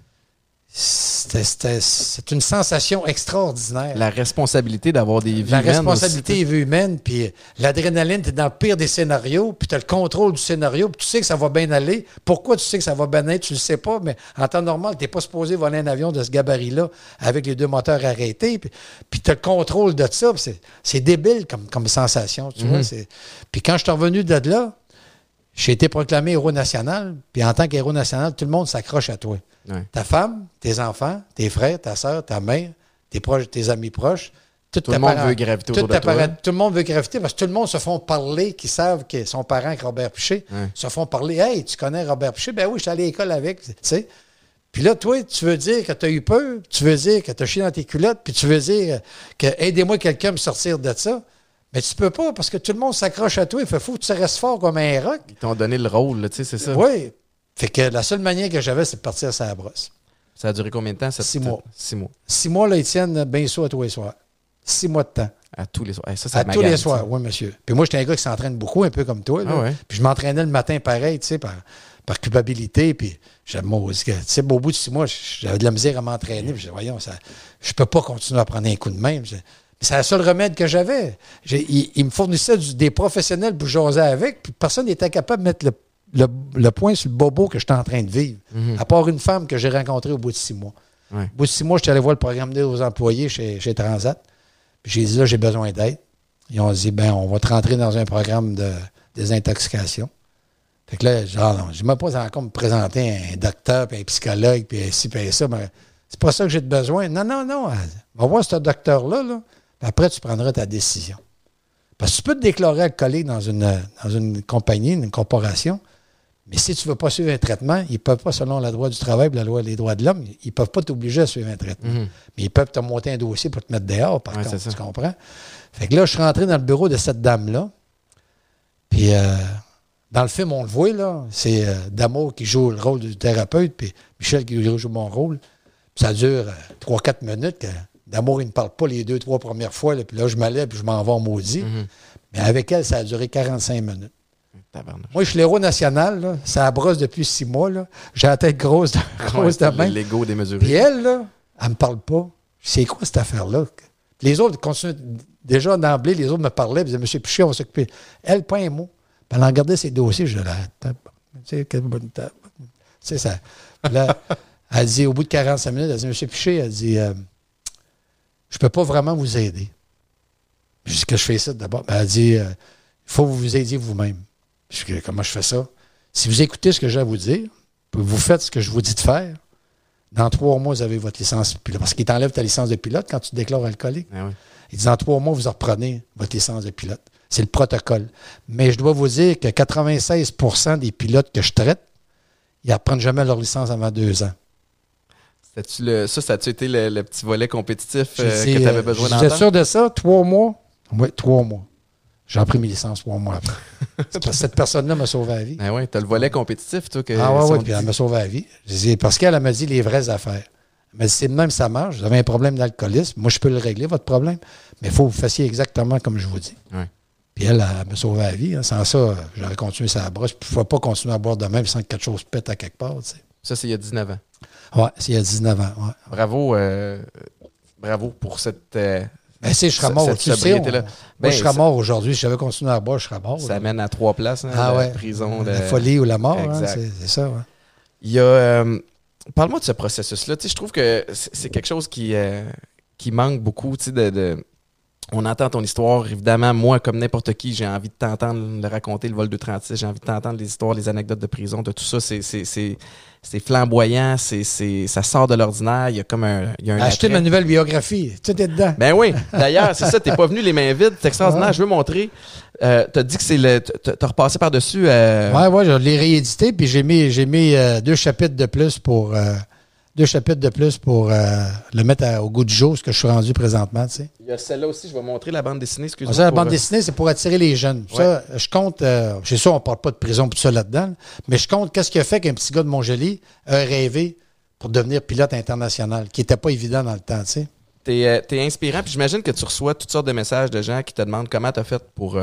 C'est une sensation extraordinaire. La responsabilité d'avoir des vies La responsabilité est humaine, puis l'adrénaline, tu es dans le pire des scénarios, puis tu as le contrôle du scénario, puis tu sais que ça va bien aller. Pourquoi tu sais que ça va bien aller, tu ne le sais pas, mais en temps normal, tu n'es pas supposé voler un avion de ce gabarit-là avec les deux moteurs arrêtés, puis, tu as le contrôle de ça. C'est débile comme, comme sensation, tu vois. Mhm. Puis quand je suis revenu de là, j'ai été proclamé héros national, puis en tant qu'héros national, tout le monde s'accroche à toi. Ta femme, tes enfants, tes frères, ta soeur, ta mère, tes, proches, tes amis proches. Tout, le monde veut graviter autour de toi. Tout le monde veut graviter parce que tout le monde se font parler, qui savent que son parent, Robert Piché, se font parler. Hey, tu connais Robert Piché? Ben oui, je suis allé à l'école avec. Tu sais. Puis là, toi, tu veux dire que tu as eu peur, tu veux dire que tu as chié dans tes culottes, puis tu veux dire que aidez-moi quelqu'un à me sortir de ça. Mais tu peux pas parce que tout le monde s'accroche à toi. Il faut que tu restes fort comme un roc. Ils t'ont donné le rôle, tu sais, c'est ça. Oui. Fait que la seule manière que j'avais, c'est de partir à sa brosse. Ça a duré combien de temps? Six mois. Six mois. Six mois, là, ils tiennent bien sûr à tous les soirs. Six mois de temps. À tous les soirs. ça, ça à tous les soirs, oui, monsieur. Puis moi, j'étais un gars qui s'entraîne beaucoup, un peu comme toi. Ah puis je m'entraînais le matin pareil, tu sais, par, par culpabilité. Puis j'avais, tu sais, au bout de six mois, j'avais de la misère à m'entraîner. Puis je voyons, ça, je peux pas continuer à prendre un coup de même. C'est le seul remède que j'avais. Il, me fournissait des professionnels pour jaser avec, puis personne n'était capable de mettre le, point sur le bobo que j'étais en train de vivre, mhm. à part une femme que j'ai rencontrée au bout de six mois. Au bout de six mois, j'étais allé voir le programme d'aide aux employés chez, Transat. Puis j'ai dit, là, j'ai besoin d'aide. Ils ont dit, ben, on va te rentrer dans un programme de désintoxication. Fait que là, genre, non, je ne pas encore me présenter un docteur, puis un psychologue, puis ci, puis ça. Mais c'est pas ça que j'ai besoin. Non, non, non. On va voir ce docteur-là, là après, tu prendras ta décision. Parce que tu peux te déclarer alcoolique dans une, dans une compagnie, une corporation, mais si tu ne veux pas suivre un traitement, ils ne peuvent pas, selon la loi du travail et la loi des droits de l'homme, ils ne peuvent pas t'obliger à suivre un traitement. Mhm. Mais ils peuvent te monter un dossier pour te mettre dehors, par contre. Tu comprends? Fait que là, je suis rentré dans le bureau de cette dame-là. Puis, euh, dans le film, on le voit, là. C'est euh, Damour qui joue le rôle du thérapeute, puis Michel qui joue mon rôle. Puis ça dure 3-4 euh, minutes. D'amour, il ne parle pas les deux, trois premières fois. puis là, je m'allais puis je m'en vais en maudit. Mhm. Mais avec elle, ça a duré 45 minutes. Moi, je suis l'héros national. Là. Ça brosse depuis six mois. J'ai la tête grosse, grosse de main. L'ego démesuré. Puis elle, là, elle me parle pas. C'est quoi cette affaire-là? Les autres continuent. Déjà, d'emblée, les autres me parlaient. Ils disaient, Monsieur Piché, on va s'occuper. Elle, pas un mot. Puis elle regardait ses dossiers. Je la. Tu sais, quelle bonne table. C'est ça. là, elle dit, au bout de 45 minutes, elle dit, Monsieur Piché, elle dit, euh, je ne peux pas vraiment vous aider. Je dis que je fais ça d'abord. Ben, elle dit, euh, il faut que vous vous aidiez vous-même. Je dis, comment je fais ça? Si vous écoutez ce que j'ai à vous dire, vous faites ce que je vous dis de faire, dans trois mois, vous avez votre licence de pilote. Parce qu'il t'enlève ta licence de pilote quand tu te déclares alcoolique. Ah Il dit, dans trois mois, vous reprenez votre licence de pilote. C'est le protocole. Mais je dois vous dire que 96% des pilotes que je traite, ils n'apprennent jamais leur licence avant deux ans. Le, ça, ça a-tu été le, petit volet compétitif euh, que tu avais besoin d'entendre? J'étais sûr de ça, trois mois? Oui, trois mois. J'ai pris mes licences trois mois après. cette personne-là m'a sauvé la vie. Ah oui, tu as le volet compétitif, toi. Que ah oui, oui, puis elle m'a sauvé la vie. Parce qu'elle m'a dit les vraies affaires. Mais c'est même ça marche. Vous avez un problème d'alcoolisme. Moi, je peux le régler, votre problème. Mais il faut que vous fassiez exactement comme je vous dis. Puis elle, elle, m'a sauvé la vie. Hein. Sans ça, j'aurais continué sa brosse. Je ne pouvais pas continuer à boire de même sans que quelque chose pète à quelque part. Ça, c'est il y a 19 ans. Oui, c'est il y a 19 ans. Bravo, euh, bravo pour cette. Euh, ben, si je serais mort, tu sais, moi, ben, je serais mort aujourd'hui. Si j'avais continué à boire, je serais mort. Ça mène à trois places, hein, ah, la prison. La folie ou la mort, hein, c'est ça. Il y a. Euh, parle-moi de ce processus-là. Je trouve que c'est quelque chose qui, qui manque beaucoup de, de on entend ton histoire. Évidemment, moi, comme n'importe qui, j'ai envie de t'entendre le raconter, le vol de 36. J'ai envie de t'entendre les histoires, les anecdotes de prison, de tout ça. C'est flamboyant, c'est ça sort de l'ordinaire. Il y a comme un. Il y a un Acheter ma nouvelle biographie. Tu es dedans. Ben oui. D'ailleurs, c'est ça. T'es pas venu les mains vides. C'est extraordinaire. Je veux montrer. Euh, t'as dit que c'est le. T'as repassé par-dessus. Euh... Ouais, ouais, je l'ai réédité, puis j'ai mis, j'ai mis euh, deux chapitres de plus pour. Euh, deux chapitres de plus pour euh, le mettre au goût du jour, ce que je suis rendu présentement. Tu sais. Il y a celle-là aussi, je vais montrer la bande dessinée. Excuse-moi. la bande euh, dessinée, c'est pour attirer les jeunes. Ça, je compte, euh, c'est sûr, on ne parle pas de prison pour ça là-dedans, mais je compte qu'est-ce qui a fait qu'un petit gars de Montjoli a rêvé pour devenir pilote international, qui n'était pas évident dans le temps. Tu sais. T'es es inspirant, puis j'imagine que tu reçois toutes sortes de messages de gens qui te demandent comment tu as fait pour,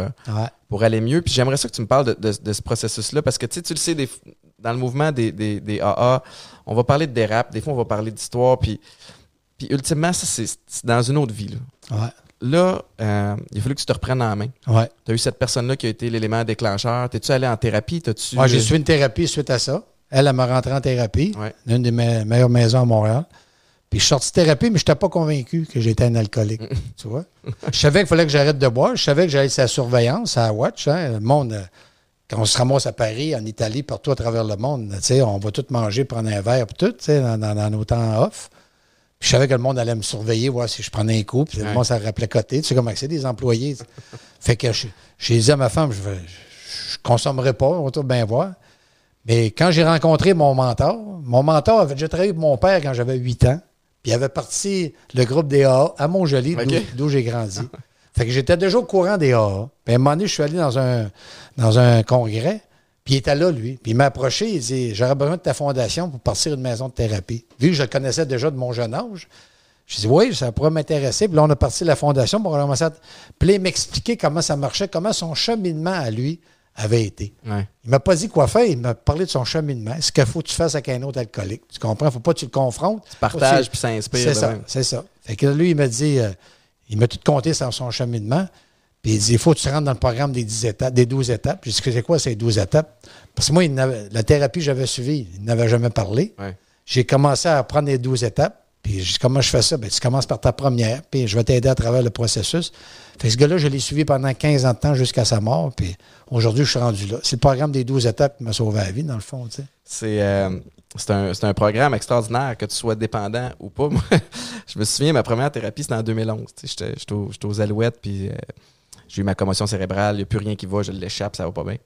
pour aller mieux. Puis j'aimerais ça que tu me parles de, de ce processus-là, parce que tu le sais, des, dans le mouvement des, des, AA, on va parler de dérap, des fois on va parler d'histoire, puis, puis ultimement, ça, c'est dans une autre vie. Là, là euh, il a fallu que tu te reprennes en main. Ouais. Tu as eu cette personne-là qui a été l'élément déclencheur. T'es-tu allé en thérapie? -tu... Ouais, j'ai suivi une thérapie suite à ça. Elle, elle m'a rentré en thérapie, ouais. une des meilleures maisons à Montréal. Puis je suis sorti de thérapie, mais je n'étais pas convaincu que j'étais un alcoolique. tu vois? Je savais qu'il fallait que j'arrête de boire. Je savais que j'allais sa surveillance, à Watch. Hein. Le monde euh, quand on se ramasse à Paris, en Italie, partout à travers le monde, on va tout manger, prendre un verre, tout, dans, dans, nos temps off. Puis je savais que le monde allait me surveiller, voir si je prenais un coup, puis le monde, ça rappelait côté. Tu sais comment c'est des employés. fait que j'ai dit à ma femme, je ne consommerai pas, on va tout bien voir. Mais quand j'ai rencontré mon mentor, mon mentor avait déjà travaillé avec mon père quand j'avais 8 ans, puis il avait parti le groupe des AA à Montjoli, d'où j'ai grandi. Fait que j'étais déjà au courant des AA. Puis à un moment donné, je suis allé dans un, dans un congrès, puis il était là, lui. Puis il m'a approché, il dit J'aurais besoin de ta fondation pour partir une maison de thérapie. Vu que je le connaissais déjà de mon jeune âge, je dis Oui, ça pourrait m'intéresser. Puis là, on a parti de la fondation pour commencer à. Puis m'expliquer comment ça marchait, comment son cheminement à lui avait été. Ouais. Il m'a pas dit quoi faire, il m'a parlé de son cheminement. Ce qu'il faut que tu fasses avec un autre alcoolique? Tu comprends? Il ne faut pas que tu le confrontes. Tu partages, puis ça inspire. C'est ça, c'est ça. Fait que lui, il m'a dit. Euh, il m'a tout compté sur son cheminement. Puis il dit, il faut que tu rentres dans le programme des 10 étapes, des 12 étapes. J'ai dit, c'est quoi ces 12 étapes? Parce que moi, la thérapie que j'avais suivie, il n'avait jamais parlé. J'ai commencé à prendre les 12 étapes. Puis comment je fais ça? Bien, tu commences par ta première, puis je vais t'aider à travers le processus. Fait ce gars-là, je l'ai suivi pendant 15 ans de temps jusqu'à sa mort. Puis aujourd'hui, je suis rendu là. C'est le programme des 12 étapes qui m'a sauvé la vie, dans le fond. Tu sais. C'est. Euh, c'est un, un, programme extraordinaire, que tu sois dépendant ou pas. Je me souviens, ma première thérapie, c'était en 2011. J'étais aux, aux, Alouettes, puis euh, j'ai eu ma commotion cérébrale. Il n'y a plus rien qui va, je l'échappe, ça va pas bien.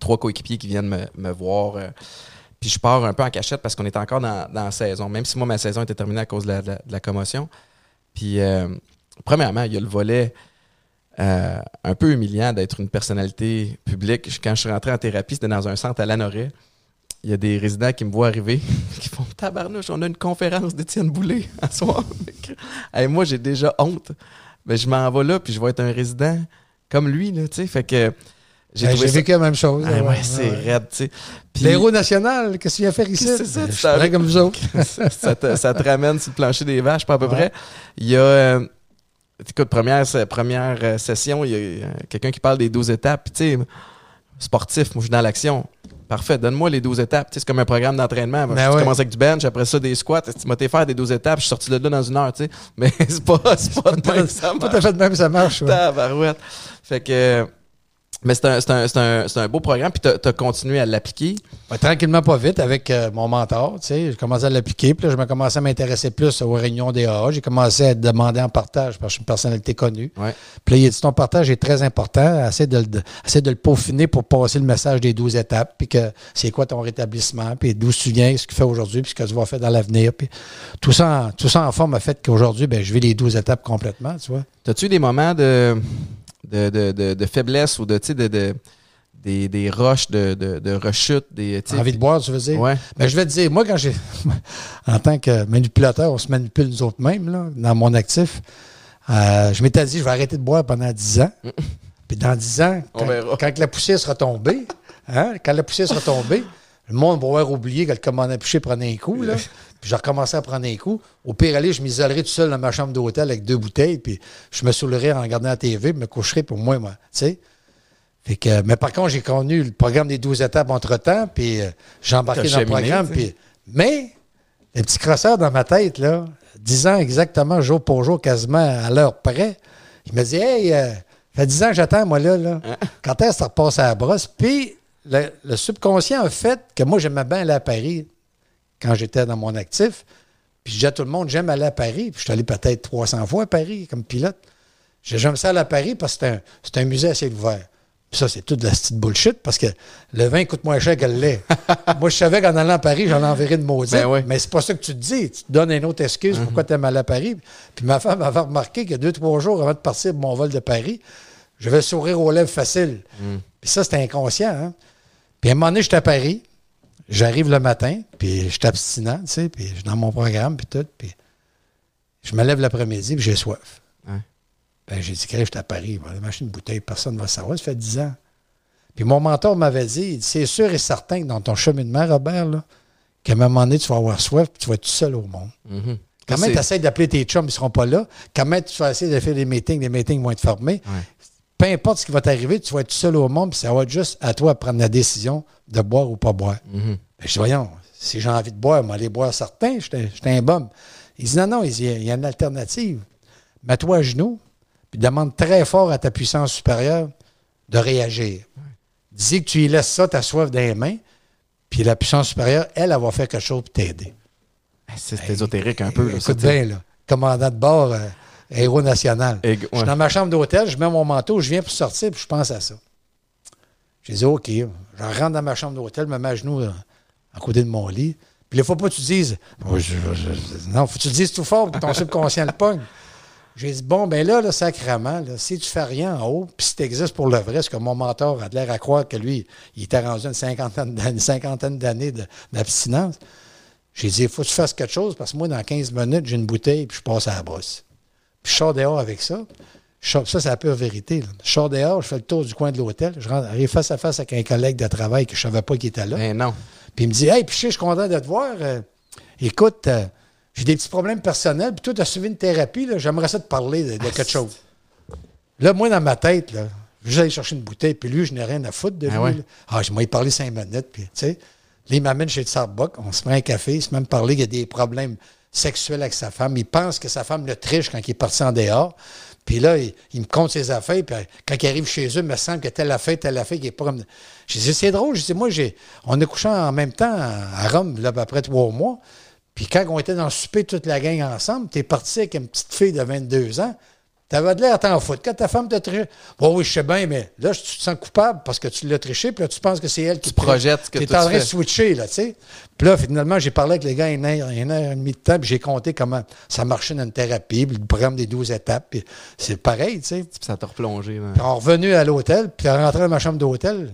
Trois coéquipiers qui viennent me, me voir. Euh, puis je pars un peu en cachette parce qu'on est encore dans, dans, la saison, même si moi, ma saison était terminée à cause de la, commotion. Puis, euh, premièrement, il y a le volet un peu humiliant d'être une personnalité publique. Quand je suis rentré en thérapie, c'était dans un centre à Lanoret il y a des résidents qui me voient arriver, qui font Tabarnouche, on a une conférence d'Étienne Boulay à soir. Moi, j'ai déjà honte. Mais je m'en vais là, puis je vais être un résident comme lui, sais. Fait que. J'ai ben, vécu la même chose. Ah, ouais, c'est raide, tu sais. L'héros national, qu'est-ce qu'il a faire ici? C'est ça, tu je comme vous autres. ça, te, ça, te, ramène sur le plancher des vaches, pas à peu près. Il y a. Euh, écoute, première, première euh, session, il y a quelqu'un qui parle des 12 étapes. Tu sais, sportif, moi, je suis dans l'action. Parfait, donne-moi les 12 étapes. c'est comme un programme d'entraînement. Ben je commence avec du bench, après ça des squats. Tu m'as fait faire des 12 étapes, je suis sorti de là dans une heure. sais. Mais c'est pas, c'est pas de même ça marche. Pas fait de même ça marche. Ouais. Fait que Mais c'est un, un, un, beau programme, puis tu as, continué à l'appliquer. tranquillement, pas vite, avec euh, mon mentor. J'ai commencé à l'appliquer, puis là, je me commençais à m'intéresser plus aux réunions des AA. J'ai commencé à demander en partage, parce que je suis une personnalité connue. Puis là, il a dit ton partage est très important. Essaie de, de, de le peaufiner pour passer le message des 12 étapes, puis que c'est quoi ton rétablissement, puis d'où tu viens, ce que tu fais aujourd'hui, puis ce que tu vas faire dans l'avenir. Puis tout ça, en, tout ça en forme a fait qu'aujourd'hui, ben, je vis les 12 étapes complètement, tu vois. As-tu des moments de de, faiblesse ou de, de, des, des roches de, de, rechute. Des, Envie de boire, tu veux dire? Ouais. Ben, je vais te dire, moi, quand j'ai. en tant que manipulateur, on se manipule nous autres mêmes, là, dans mon actif. Euh, je m'étais dit, je vais arrêter de boire pendant 10 ans. Puis dans 10 ans, quand, la poussière sera tombée, hein, quand la poussière sera tombée, le monde va avoir oublié que le commandant Piché prenait un coup. Là. Puis j'ai recommencé à prendre un coup. Au pire, aller, je m'isolerai tout seul dans ma chambre d'hôtel avec deux bouteilles, puis je me saoulerai en regardant la TV, puis me coucherai pour moi, moi. Tu sais? Fait que, mais par contre, j'ai connu le programme des 12 étapes entre-temps, puis euh, j'ai embarqué dans le programme. Puis, mais, les petits crosseurs dans ma tête, là, disant exactement jour pour jour, quasiment à l'heure près, il me dit Hey, euh, fait 10 ans que j'attends, moi, là. là. Hein? Quand est-ce que ça repasse à la brosse? Puis, le, le, subconscient a fait que moi, j'aimais bien aller à Paris quand j'étais dans mon actif. Puis je disais à tout le monde, j'aime aller à Paris. Puis je suis allé peut-être 300 fois à Paris comme pilote. J'aime ça aller à Paris parce que c'est un, musée assez ouvert. Puis ça, c'est toute de la petite bullshit parce que le vin coûte moins cher que le lait. Moi, je savais qu'en allant à Paris, j'en enverrais de maudit. Ben mais c'est pas ça que tu te dis. Tu te donnes une autre excuse pourquoi mhm. tu aimes aller à Paris. Puis ma femme avait remarqué que deux, trois jours avant de partir pour mon vol de Paris, je vais sourire aux lèvres facile. Mhm. Puis ça, c'était inconscient. Hein? Puis à un moment donné, j'étais à Paris. J'arrive le matin, puis je suis abstinent, tu sais, puis je suis dans mon programme, puis tout, puis je me lève l'après-midi, puis j'ai soif. Ben, j'ai dit, je suis à Paris, je vais aller m'acheter une bouteille, personne ne va savoir, ça fait 10 ans. Puis mon mentor m'avait dit, c'est sûr et certain que dans ton cheminement, Robert, là, qu'à un moment donné, tu vas avoir soif, puis tu vas être tout seul au monde. Mm-hmm. Quand même, tu essaies d'appeler tes chums, ils ne seront pas là? Quand même, tu vas essayer de faire des meetings, les meetings vont être fermés? Peu importe ce qui va t'arriver, tu vas être seul au monde, puis ça va être juste à toi de prendre la décision de boire ou pas boire. Mhm. Ben, je dis, voyons, si j'ai envie de boire, moi, aller boire certains, j'étais un bum. Il dit, non, non, il, y a une alternative. Mets-toi à genoux, puis demande très fort à ta puissance supérieure de réagir. Dis que tu y laisses ça, ta soif dans les mains, puis la puissance supérieure, elle, elle va faire quelque chose pour t'aider. Ben, c'est ésotérique un peu. Écoute bien, là. Commandant de bord, euh, Héros national. Je suis dans ma chambre d'hôtel, je mets mon manteau, je viens pour sortir, puis je pense à ça. J'ai dit, OK. Je rentre dans ma chambre d'hôtel, me mets à genoux euh, à côté de mon lit. Puis il ne faut pas que tu dises. non, faut que tu le dises tout fort que ton subconscient le pogne. J'ai dit, bon, ben là, là sacrément, là, si tu fais rien en haut, puis si tu existes pour le vrai, ce que mon mentor a l'air à croire que lui, il était rendu une cinquantaine, une cinquantaine d'années d'abstinence, j'ai dit, il faut que tu fasses quelque chose parce que moi, dans 15 minutes, j'ai une bouteille puis je passe à la brosse. Puis je sors dehors avec ça. ça, c'est la pure vérité. Je sors dehors, je fais le tour du coin de l'hôtel. Je rentre, arrive face à face avec un collègue de travail que je ne savais pas qu'il était là. Mais non. Puis il me dit Hey, puis je suis content de te voir. Euh, écoute, euh, j'ai des petits problèmes personnels, puis toi, tu as suivi une thérapie, j'aimerais ça te parler de, quelque ah, chose. Là, moi, dans ma tête, là, j'allais chercher une bouteille, puis lui, je n'ai rien à foutre de ah lui. Ah, je m'ai parlé cinq minutes, puis tu sais. Là, il m'amène chez le Starbucks, on se prend un café, il se même parler qu'il y a des problèmes sexuel avec sa femme. Il pense que sa femme le triche quand il est parti en dehors. Puis là, il, me compte ses affaires. Puis quand il arrive chez eux, il me semble que telle affaire, telle affaire, qui est pas comme. J'ai dit, c'est drôle. J'ai dit, moi, on est couché en même temps à Rome, là, peu trois mois. Puis quand on était dans le souper, toute la gang ensemble, tu es parti avec une petite fille de 22 ans. T'avais de l'air à t'en foutre. Quand ta femme t'a triché, bon, oui, je sais bien, mais là, tu te sens coupable parce que tu l'as triché, puis là, tu penses que c'est elle qui tu projettes ce que tu es en train de switcher, là, tu sais. Puis là, finalement, j'ai parlé avec les gars une heure, une heure et demie de temps, puis j'ai compté comment ça marchait dans une thérapie, puis le programme des 12 étapes, puis c'est pareil, tu sais. ça t'a replongé. Puis on est revenu à l'hôtel, puis on rentré dans ma chambre d'hôtel.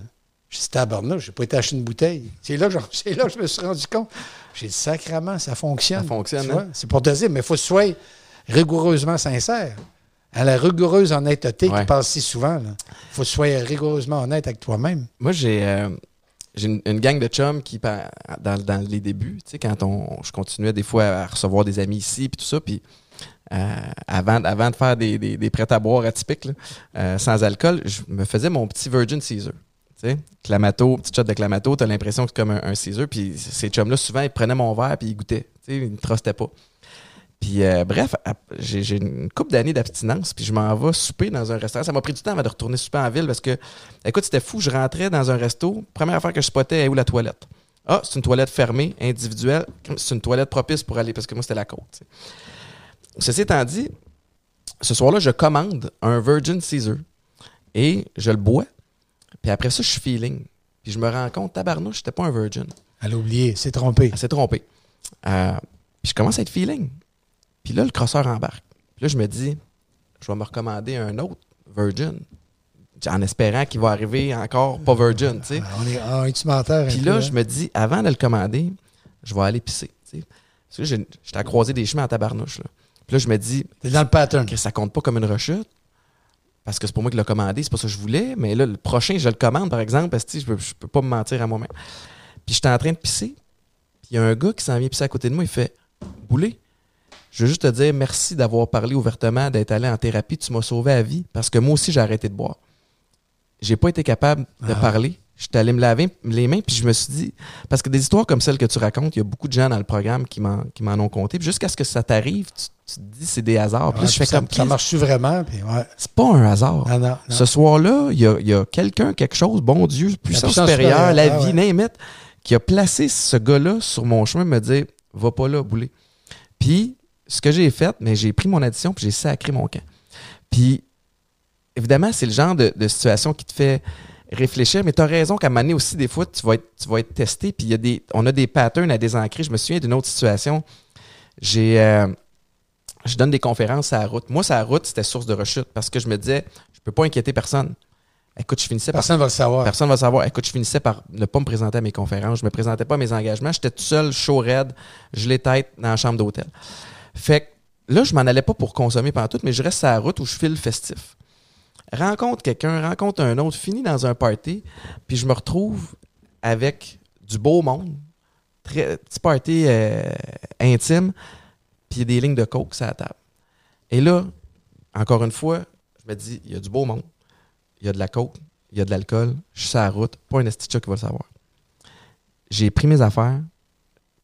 J'ai dit, tabarnak, j'ai pas été acheter une bouteille. C'est là, que là que je me suis rendu compte. J'ai dit, sacrement, ça fonctionne. Ça fonctionne, hein? C'est pour te dire, mais il faut que tu sois rigoureusement sincère à la rigoureuse honnêteté qui passe si souvent. Il faut que tu sois rigoureusement honnête avec toi-même. Moi, j'ai euh, une, gang de chums qui, dans, les débuts, tu sais, quand on, je continuais des fois à recevoir des amis ici, puis tout ça, puis euh, avant, avant de faire des, des, prêts à boire atypiques, euh, sans alcool, je me faisais mon petit Virgin Caesar. Tu sais, Clamato, petit shot de Clamato, t'as l'impression que c'est comme un, Caesar. Puis ces chums-là, souvent, ils prenaient mon verre puis ils goûtaient. Tu sais, ils ne trustaient pas. Puis euh, bref, j'ai une couple d'années d'abstinence, puis je m'en vais souper dans un restaurant. Ça m'a pris du temps avant de retourner souper en ville parce que, écoute, c'était fou. Je rentrais dans un resto. Première affaire que je spottais, est où la toilette? Ah, c'est une toilette fermée, individuelle. C'est une toilette propice pour aller, parce que moi, c'était la côte. Ceci étant dit, ce soir-là, je commande un Virgin Caesar et je le bois. Puis après ça, je suis feeling. Puis je me rends compte, tabarnouche, j'étais pas un Virgin. Elle a oublié, c'est trompé. Elle s'est trompée. Euh, puis je commence à être feeling. Puis là, le crosseur embarque. Puis là, je me dis, je vais me recommander un autre Virgin. En espérant qu'il va arriver encore pas Virgin, tu sais. On est, ah, menteur, Puis là, je me dis, avant de le commander, je vais aller pisser, tu sais. Parce que j'étais à croiser des chemins en tabarnouche, là. Puis là, je me dis. T'es dans le pattern. Que ça compte pas comme une rechute. Parce que c'est pour moi qui l'ai commandé, c'est pas ça que je voulais. Mais là, le prochain, je le commande, par exemple, parce que je peux, je peux pas me mentir à moi-même. Puis j'étais en train de pisser. Puis il y a un gars qui s'en vient pisser à côté de moi. Il fait Boulet, je veux juste te dire merci d'avoir parlé ouvertement, d'être allé en thérapie. Tu m'as sauvé la vie parce que moi aussi, j'ai arrêté de boire. J'ai pas été capable de ah. parler. J'étais allé me laver les mains, puis je me suis dit, parce que des histoires comme celles que tu racontes, il y a beaucoup de gens dans le programme qui m'en, qui m'en ont compté. jusqu'à ce que ça t'arrive, tu, te dis c'est des hasards. Puis je fais ça, comme ça marche-tu vraiment? C'est pas un hasard. Ce soir-là, il y a, quelqu'un, quelque chose, bon Dieu, puissance, supérieure, la ah vie, ouais. qui a placé ce gars-là sur mon chemin, me dire, va pas là, bouler. Puis, ce que j'ai fait, mais j'ai pris mon addition, puis j'ai sacré mon camp. Puis, évidemment, c'est le genre de, de situation qui te fait réfléchir, mais tu as raison qu'à un moment aussi, des fois, tu vas être, tu vas être testé, puis y a des, on a des patterns à désancrer. Je me souviens d'une autre situation. J'ai, euh, je donne des conférences à la route. Moi, sa route, c'était source de rechute parce que je me disais, je peux pas inquiéter personne. Écoute, je finissais personne par. Personne va le savoir. Personne va le savoir. Écoute, je finissais par ne pas me présenter à mes conférences. Je me présentais pas à mes engagements. J'étais tout seul, chaud, raide, je les tête dans la chambre d'hôtel. Fait que là, je m'en allais pas pour consommer pendant tout, mais je reste à la route où je file festif rencontre quelqu'un, rencontre un autre, finis dans un party, puis je me retrouve avec du beau monde, très, petit party euh, intime, puis des lignes de coke sur la table. Et là, encore une fois, je me dis, il y a du beau monde, il y a de la coke, il y a de l'alcool, je suis sur la route, pas un esticha qui va le savoir. J'ai pris mes affaires,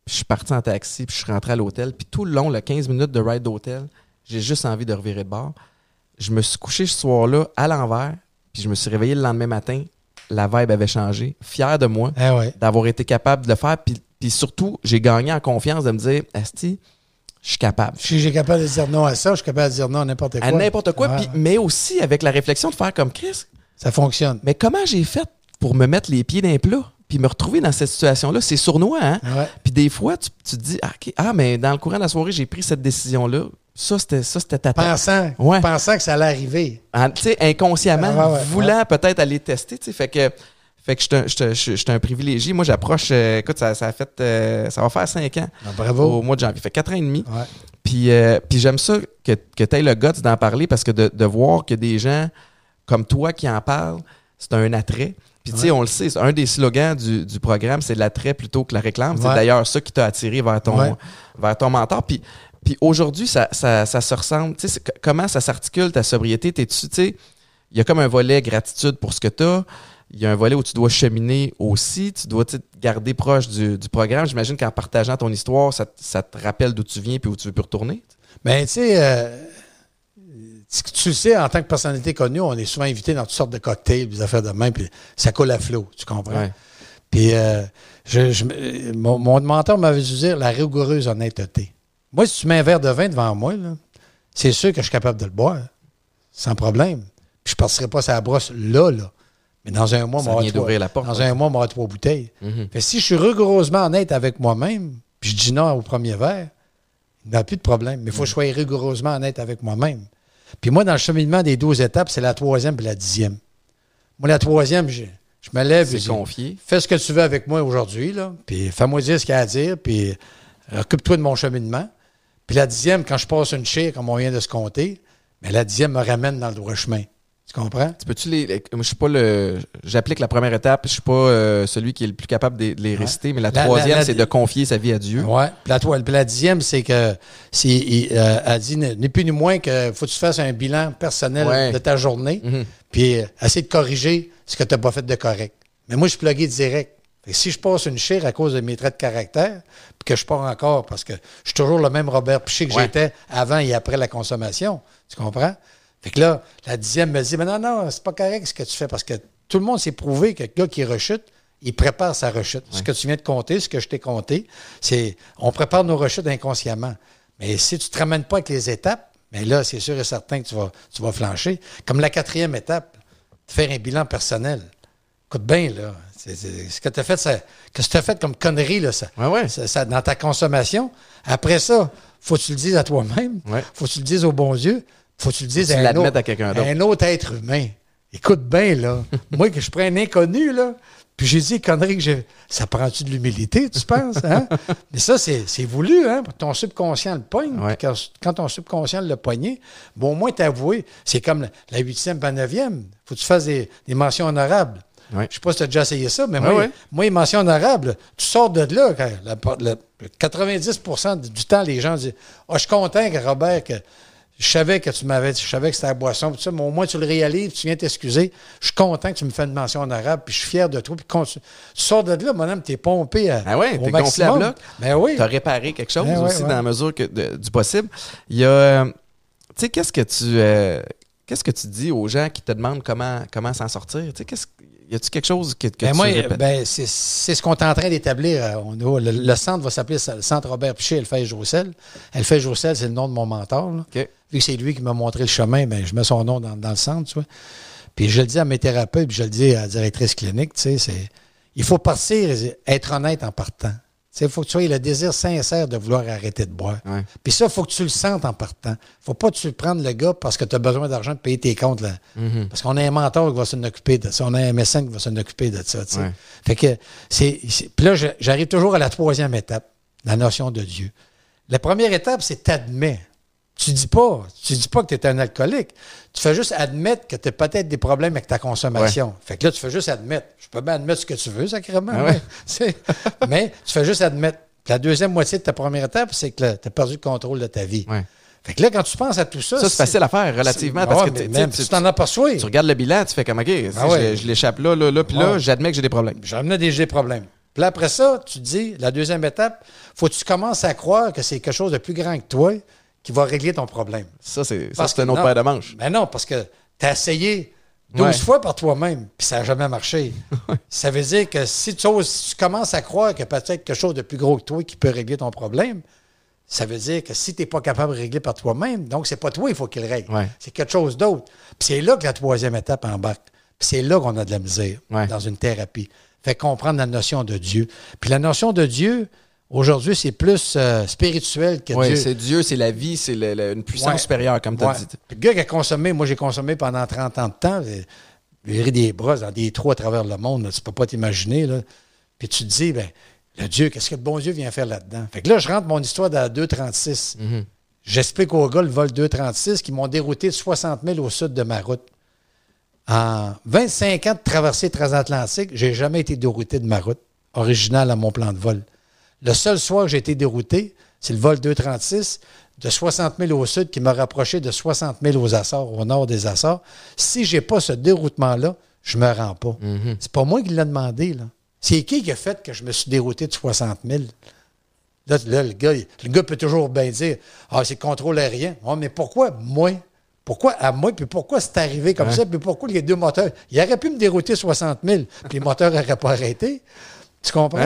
je suis parti en taxi, puis je suis rentré à l'hôtel, puis tout le long, le 15 minutes de ride d'hôtel, j'ai juste envie de revirer de bord je me suis couché ce soir-là à l'envers, puis je me suis réveillé le lendemain matin. La vibe avait changé. Fier de moi eh d'avoir été capable de le faire. Puis, surtout, j'ai gagné en confiance de me dire, Asti, je suis capable. Si j'ai capable de dire non à ça, je suis capable de dire non à n'importe quoi. À n'importe quoi, mais aussi avec la réflexion de faire comme Chris. Ça fonctionne. Mais comment j'ai fait pour me mettre les pieds d'un plat? Puis me retrouver dans cette situation-là, c'est sournois, hein? Puis des fois, tu, te dis, ah, ah, mais dans le courant de la soirée, j'ai pris cette décision-là. Ça, c'était ça, c'était ta pensant, pensant que ça allait arriver. Tu sais, inconsciemment, ah, voulant peut-être aller tester. Fait que, fait que je suis un privilégié. Moi, j'approche, euh, écoute, ça, ça, a fait, euh, ça va faire cinq ans. Ah, bravo. Au mois de janvier. Fait quatre ans et demi. Puis, euh, puis j'aime ça que, que tu aies le guts d'en parler parce que de, de voir que des gens comme toi qui en parlent, c'est un attrait. Puis, tu sais, on le sait, un des slogans du, du programme, c'est l'attrait plutôt que la réclame. C'est d'ailleurs ça qui t'a attiré vers ton, vers ton mentor. Puis, puis aujourd'hui, ça, ça, ça, se ressemble. comment ça s'articule ta sobriété? T'es-tu, tu sais, il y a comme un volet gratitude pour ce que tu as. Il y a un volet où tu dois cheminer aussi. Tu dois te garder proche du, programme. J'imagine qu'en partageant ton histoire, ça, te rappelle d'où tu viens et où tu veux plus retourner. Bien, tu sais, euh, tu le sais, en tant que personnalité connue, on est souvent invité dans toutes sortes de cocktails, des affaires de main, puis ça coule à flot, tu comprends? Puis, euh, je, mon, mon mentor m'avait dit la rigoureuse honnêteté. Moi, si tu mets un verre de vin devant moi, c'est sûr que je suis capable de le boire, sans problème. Puis je ne passerai pas sa brosse là, là. Mais dans un mois, moi, la porte, dans un mois, moi, trois bouteilles. Mm-hmm. si je suis rigoureusement honnête avec moi-même, puis je dis non au premier verre, il n'y a plus de problème. Mais il faut que je sois rigoureusement honnête avec moi-même. Puis moi, dans le cheminement des 12 étapes, c'est la troisième et la dixième. Moi, la troisième, je, je me lève et confié. Fais ce que tu veux avec moi aujourd'hui, là. Puis fais-moi dire ce qu'il y a à dire, puis occupe-toi de mon cheminement. Puis la dixième, quand je passe une chire, comme on vient de se compter, mais la dixième me ramène dans le droit chemin. Tu comprends? Tu peux-tu les. je suis pas le. J'applique la première étape, je suis pas euh, celui qui est le plus capable de, les réciter, mais la, troisième, c'est de confier sa vie à Dieu. Oui. Puis la, puis la dixième, c'est que c'est euh, elle dit ni plus ni moins que faut que tu fasses un bilan personnel de ta journée, mm-hmm. puis euh, essayer de corriger ce que tu n'as pas fait de correct. Mais moi, je suis plugué direct. si je passe une chire à cause de mes traits de caractère, puis que je pars encore parce que je suis toujours le même Robert Piché que j'étais avant et après la consommation, tu comprends? Fait que là, la dixième me dit, mais non, non, c'est pas correct ce que tu fais parce que tout le monde s'est prouvé que le gars qui rechute, il prépare sa rechute. Ce que tu viens de compter, ce que je t'ai compté, c'est on prépare nos rechutes inconsciemment. Mais si tu ne te ramènes pas avec les étapes, mais là, c'est sûr et certain que tu vas, tu vas flancher. Comme la quatrième étape, faire un bilan personnel. Écoute bien, là. ce que tu as fait, ça, que tu as fait comme connerie, là, ça, ça, dans ta consommation. Après ça, faut que tu le dises à toi-même. faut que tu le dises au bon Dieu. Faut que tu le dises à, un autre, à un autre être humain. Écoute bien, là. Moi, que je prends un inconnu, là, puis j'ai dit, connerie, que j'ai. Ça prend-tu de l'humilité, tu penses? Hein? Mais ça, c'est voulu, hein? Ton subconscient le pogne. Quand, ton subconscient le poigné, bon, au moins t'avouer. C'est comme la huitième pas neuvième. Faut que tu fasses des, mentions honorables. Je ne sais pas si tu as déjà essayé ça, mais moi, moi, les mentions honorables, tu sors de là. Quand, 90% du temps, les gens disent oh, Je suis content que Robert, que je savais que tu m'avais je savais que c'était la boisson, tout ça, mais au moins tu le réalises, tu viens t'excuser. Je suis content que tu me fais une mention en arabe, puis je suis fier de toi. Puis tu sors de là, mon homme, t'es pompé à, ah ouais, au maximum. Gonflé Ben oui. T'as réparé quelque chose ben aussi dans la mesure que du possible. Il y a, tu sais, qu'est-ce que tu, euh, qu'est-ce que tu dis aux gens qui te demandent comment, comment s'en sortir? Tu sais, qu'est-ce y a-t-il quelque chose que, que ben tu moi, ben c'est, ce qu'on est en train d'établir. Euh, le, centre va s'appeler le Centre Robert Piché Elfège Roussel. Elfège Roussel, c'est le nom de mon mentor. Vu que c'est lui qui m'a montré le chemin, ben, je mets son nom dans, le centre. Tu vois. Puis je le dis à mes thérapeutes, puis je le dis à la directrice clinique, tu sais, c'est, il faut partir, être honnête en partant. Il faut que tu aies le désir sincère de vouloir arrêter de boire. Puis ça, il faut que tu le sentes en partant. faut pas que tu prendes le gars parce que tu as besoin d'argent de payer tes comptes. Là. Mm-hmm. Parce qu'on a un mentor qui va s'en occuper de ça. On a un médecin qui va s'en occuper de ça. Fait que c'est. Puis là, j'arrive toujours à la troisième étape, la notion de Dieu. La première étape, c'est t'admets. Tu dis pas, tu dis pas que tu es un alcoolique. Tu fais juste admettre que tu as peut-être des problèmes avec ta consommation. Fait que là, tu fais juste admettre. Je peux bien admettre ce que tu veux, sacrément. Ah mais tu fais juste admettre. La deuxième moitié de ta première étape, c'est que tu as perdu le contrôle de ta vie. Fait que là, quand tu penses à tout ça. Ça, c'est facile à faire relativement parce que même, tu t'en aperçois. Tu regardes le bilan, tu fais comme OK, ah je, l'échappe là, là, là, puis là, j'admets que j'ai des problèmes. J'admets des, des problèmes. Puis après ça, tu te dis, la deuxième étape, faut que tu commences à croire que c'est quelque chose de plus grand que toi qui va régler ton problème. Ça, c'est un autre paire de manches. Mais non, parce que tu as essayé 12 fois par toi-même, puis ça n'a jamais marché. ça veut dire que si tu, commences à croire qu'il y a peut-être quelque chose de plus gros que toi qui peut régler ton problème, ça veut dire que si tu n'es pas capable de régler par toi-même, donc c'est pas toi il faut qu'il règle. C'est quelque chose d'autre. Puis c'est là que la troisième étape embarque. Puis c'est là qu'on a de la misère dans une thérapie. Fait comprendre la notion de Dieu. Puis la notion de Dieu, Aujourd'hui, c'est plus euh, spirituel que oui, Dieu. c'est Dieu, c'est la vie, c'est une puissance supérieure, comme tu as dit. Le gars qui a consommé, moi j'ai consommé pendant 30 ans de temps, j'ai des bras dans des trous à travers le monde, tu tu peux pas t'imaginer. Puis tu te dis, ben, le Dieu, qu'est-ce que le bon Dieu vient faire là-dedans? Fait que là, je rentre mon histoire dans 2,36. Mm-hmm. J'explique aux gars le vol 2,36 qui m'ont dérouté de 60 000 au sud de ma route. En 25 ans de traversée transatlantique, j'ai jamais été dérouté de ma route originale à mon plan de vol. Le seul soir que j'ai été dérouté, c'est le vol 236 de 60 000 au sud qui m'a rapproché de 60 000 aux Açores, au nord des Açores. Si je n'ai pas ce déroutement-là, je ne me rends pas. Mm-hmm. C'est pas moi qui l'ai demandé. Là. C'est qui qui a fait que je me suis dérouté de 60 000? Là, le, gars, le gars peut toujours bien dire Ah, c'est contrôle aérien. Oh, mais pourquoi moi? Pourquoi à moi? Puis pourquoi c'est arrivé comme ça? Puis pourquoi les deux moteurs? Il aurait pu me dérouter 60 000, puis les moteurs n'auraient pas arrêté. Tu comprends?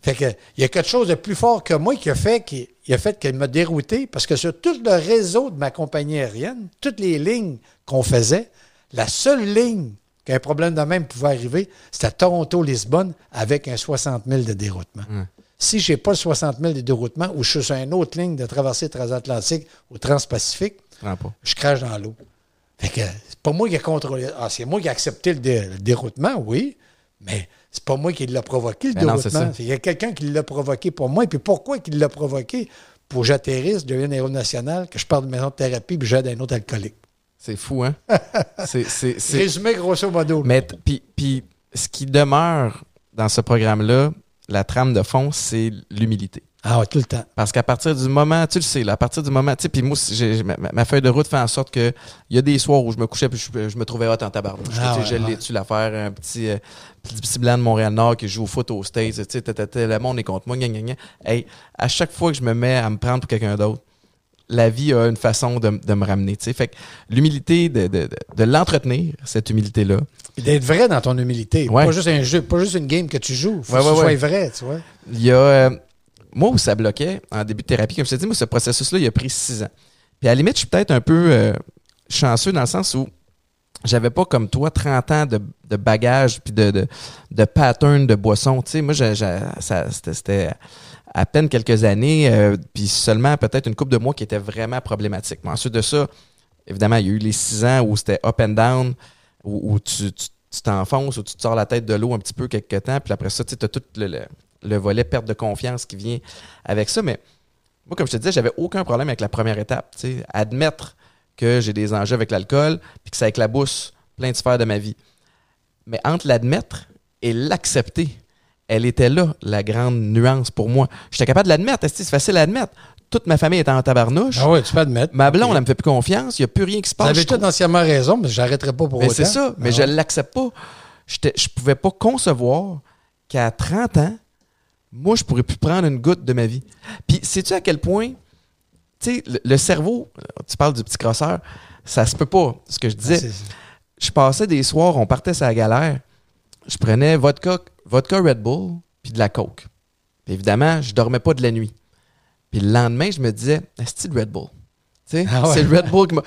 Fait que, il y a quelque chose de plus fort que moi qui a fait qu'il a fait qu'elle m'a dérouté parce que sur tout le réseau de ma compagnie aérienne, toutes les lignes qu'on faisait, la seule ligne qu'un problème de même pouvait arriver, c'était Toronto-Lisbonne avec un 60 000 de déroutement. Si je n'ai pas le 60 000 de déroutement ou je suis sur une autre ligne de traversée transatlantique ou transpacifique, je crache dans l'eau. Fait que c'est pas moi qui ai contrôlé. Ah, c'est moi qui ai accepté le déroutement, oui, mais c'est pas moi qui l'ai provoqué, le déroutement. Il y a quelqu'un qui l'a provoqué pour moi. Et puis pourquoi il l'a provoqué? Pour que j'atterrisse, devienne héros national, que je parte de maison de thérapie, puis j'aide un autre alcoolique. C'est fou, hein? c'est, Résumé grosso modo. Mais puis, ce qui demeure dans ce programme-là, la trame de fond, c'est l'humilité. Ah ouais, tout le temps. Parce qu'à partir du moment, tu le sais, là, à partir du moment, tu sais, puis moi, j'ai, ma, ma, feuille de route fait en sorte que il y a des soirs où je me couchais puis je, je me trouvais hot en tabarnouche. Ah ouais, je ouais. l'ai-tu l'affaire, un petit, euh, petit blanc de Montréal-Nord qui joue au foot aux States, tu sais, le monde est contre moi, gna, gna, gna. Hey, à chaque fois que je me mets à me prendre pour quelqu'un d'autre, la vie a une façon de, de me ramener. Tu sais. Fait que l'humilité, de, de, de l'entretenir, cette humilité-là. Et d'être vrai dans ton humilité. Ouais. Pas juste un jeu, pas juste une game que tu joues. Faut ouais, que tu sois vrai, tu vois. Il y a. Euh, moi, où ça bloquait en début de thérapie, comme je t'ai dit, moi, ce processus-là, il a pris six ans. Puis à la limite, je suis peut-être un peu euh, chanceux dans le sens où j'avais pas comme toi 30 ans de, bagages puis de, de, de pattern de boisson. Tu sais, moi, c'était à peine quelques années, euh, puis seulement peut-être une couple de mois qui était vraiment problématique. Mais ensuite de ça, évidemment, il y a eu les six ans où c'était up and down, où, tu t'enfonces, où tu te sors la tête de l'eau un petit peu quelque temps, puis après ça, tu as tout le, le, volet perte de confiance qui vient avec ça. Mais moi, comme je te disais, j'avais aucun problème avec la première étape. Tu sais, admettre que j'ai des enjeux avec l'alcool, puis que ça éclabousse plein de sphères de ma vie. Mais entre l'admettre et l'accepter, elle était là, la grande nuance pour moi. J'étais capable de l'admettre. C'est facile à admettre? Toute ma famille était en tabarnouche. Ah oui, tu peux admettre. Ma blonde, elle me fait plus confiance. Il n'y a plus rien qui se passe. T'avais tout entièrement raison, mais je n'arrêterai pas pour mais autant. C'est ça, mais ah je ne l'accepte pas. Je ne pouvais pas concevoir qu'à 30 ans, moi, je pourrais plus prendre une goutte de ma vie. Puis, sais-tu à quel point, tu sais, le, le, cerveau, tu parles du petit crosseur, ça se peut pas, ce que je disais. Ah, je passais des soirs, on partait sur la galère, je prenais vodka, vodka Red Bull, puis de la Coke. Puis évidemment, je dormais pas de la nuit. Puis le lendemain, je me disais, c'est le Red Bull? Ah ouais. C'est le Red Bull qui m'a.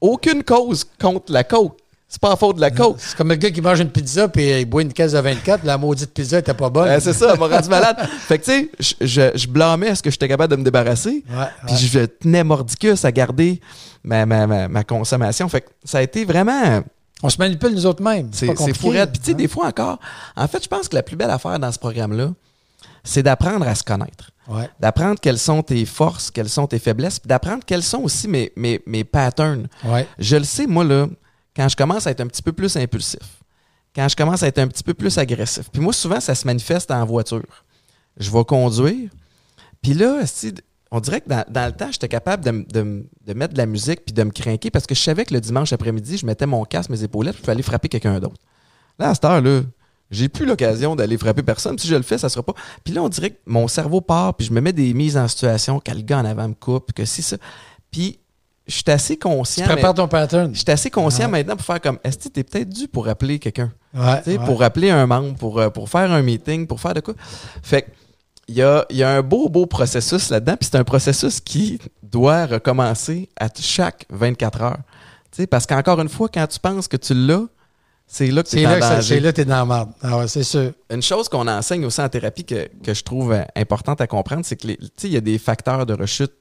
Aucune cause contre la Coke. C'est pas à faute de la Coke. C'est comme le gars qui mange une pizza puis il boit une caisse de 24, la maudite pizza était pas bonne. Euh, c'est ça, elle m'a rendu malade. fait que tu sais, je, je, je, blâmais à ce que j'étais capable de me débarrasser. Ouais, puis je tenais mordicus à garder ma, ma, ma, ma, consommation. Fait que ça a été vraiment. On se manipule nous autres mêmes. C'est fourrette. Puis tu sais, des fois encore, en fait, je pense que la plus belle affaire dans ce programme-là, c'est d'apprendre à se connaître. Ouais. D'apprendre quelles sont tes forces, quelles sont tes faiblesses, puis d'apprendre quels sont aussi mes, mes, mes patterns. Ouais. Je le sais, moi, là, quand je commence à être un petit peu plus impulsif, quand je commence à être un petit peu plus agressif. Puis moi, souvent, ça se manifeste en voiture. Je vais conduire, puis là, on dirait que dans, le temps, j'étais capable de, mettre de la musique puis de me craquer parce que je savais que le dimanche après-midi, je mettais mon casque, mes épaulettes, puis je pouvais aller frapper quelqu'un d'autre. Là, à cette heure-là, j'ai plus l'occasion d'aller frapper personne. Si je le fais, ça sera pas. Puis là, on dirait que mon cerveau part, puis je me mets des mises en situation, que gars en avant me coupe, que si ça. Puis je suis assez conscient. Tu prépares ton pattern. Je suis assez conscient ouais. maintenant pour faire comme est-ce que tu es peut-être dû pour appeler quelqu'un? Ouais, ouais. Pour appeler un membre, pour, euh, pour faire un meeting, pour faire de quoi? Fait que il y a, y a, un beau, beau processus là-dedans, puis c'est un processus qui doit recommencer à chaque 24 heures. sais parce qu'encore une fois, quand tu penses que tu l'as, c'est là que tu es en danger. C'est là que tu es dans la merde. Ah ouais, c'est sûr. Une chose qu'on enseigne aussi en thérapie que, que je trouve euh, importante à comprendre, c'est que il y a des facteurs de rechute,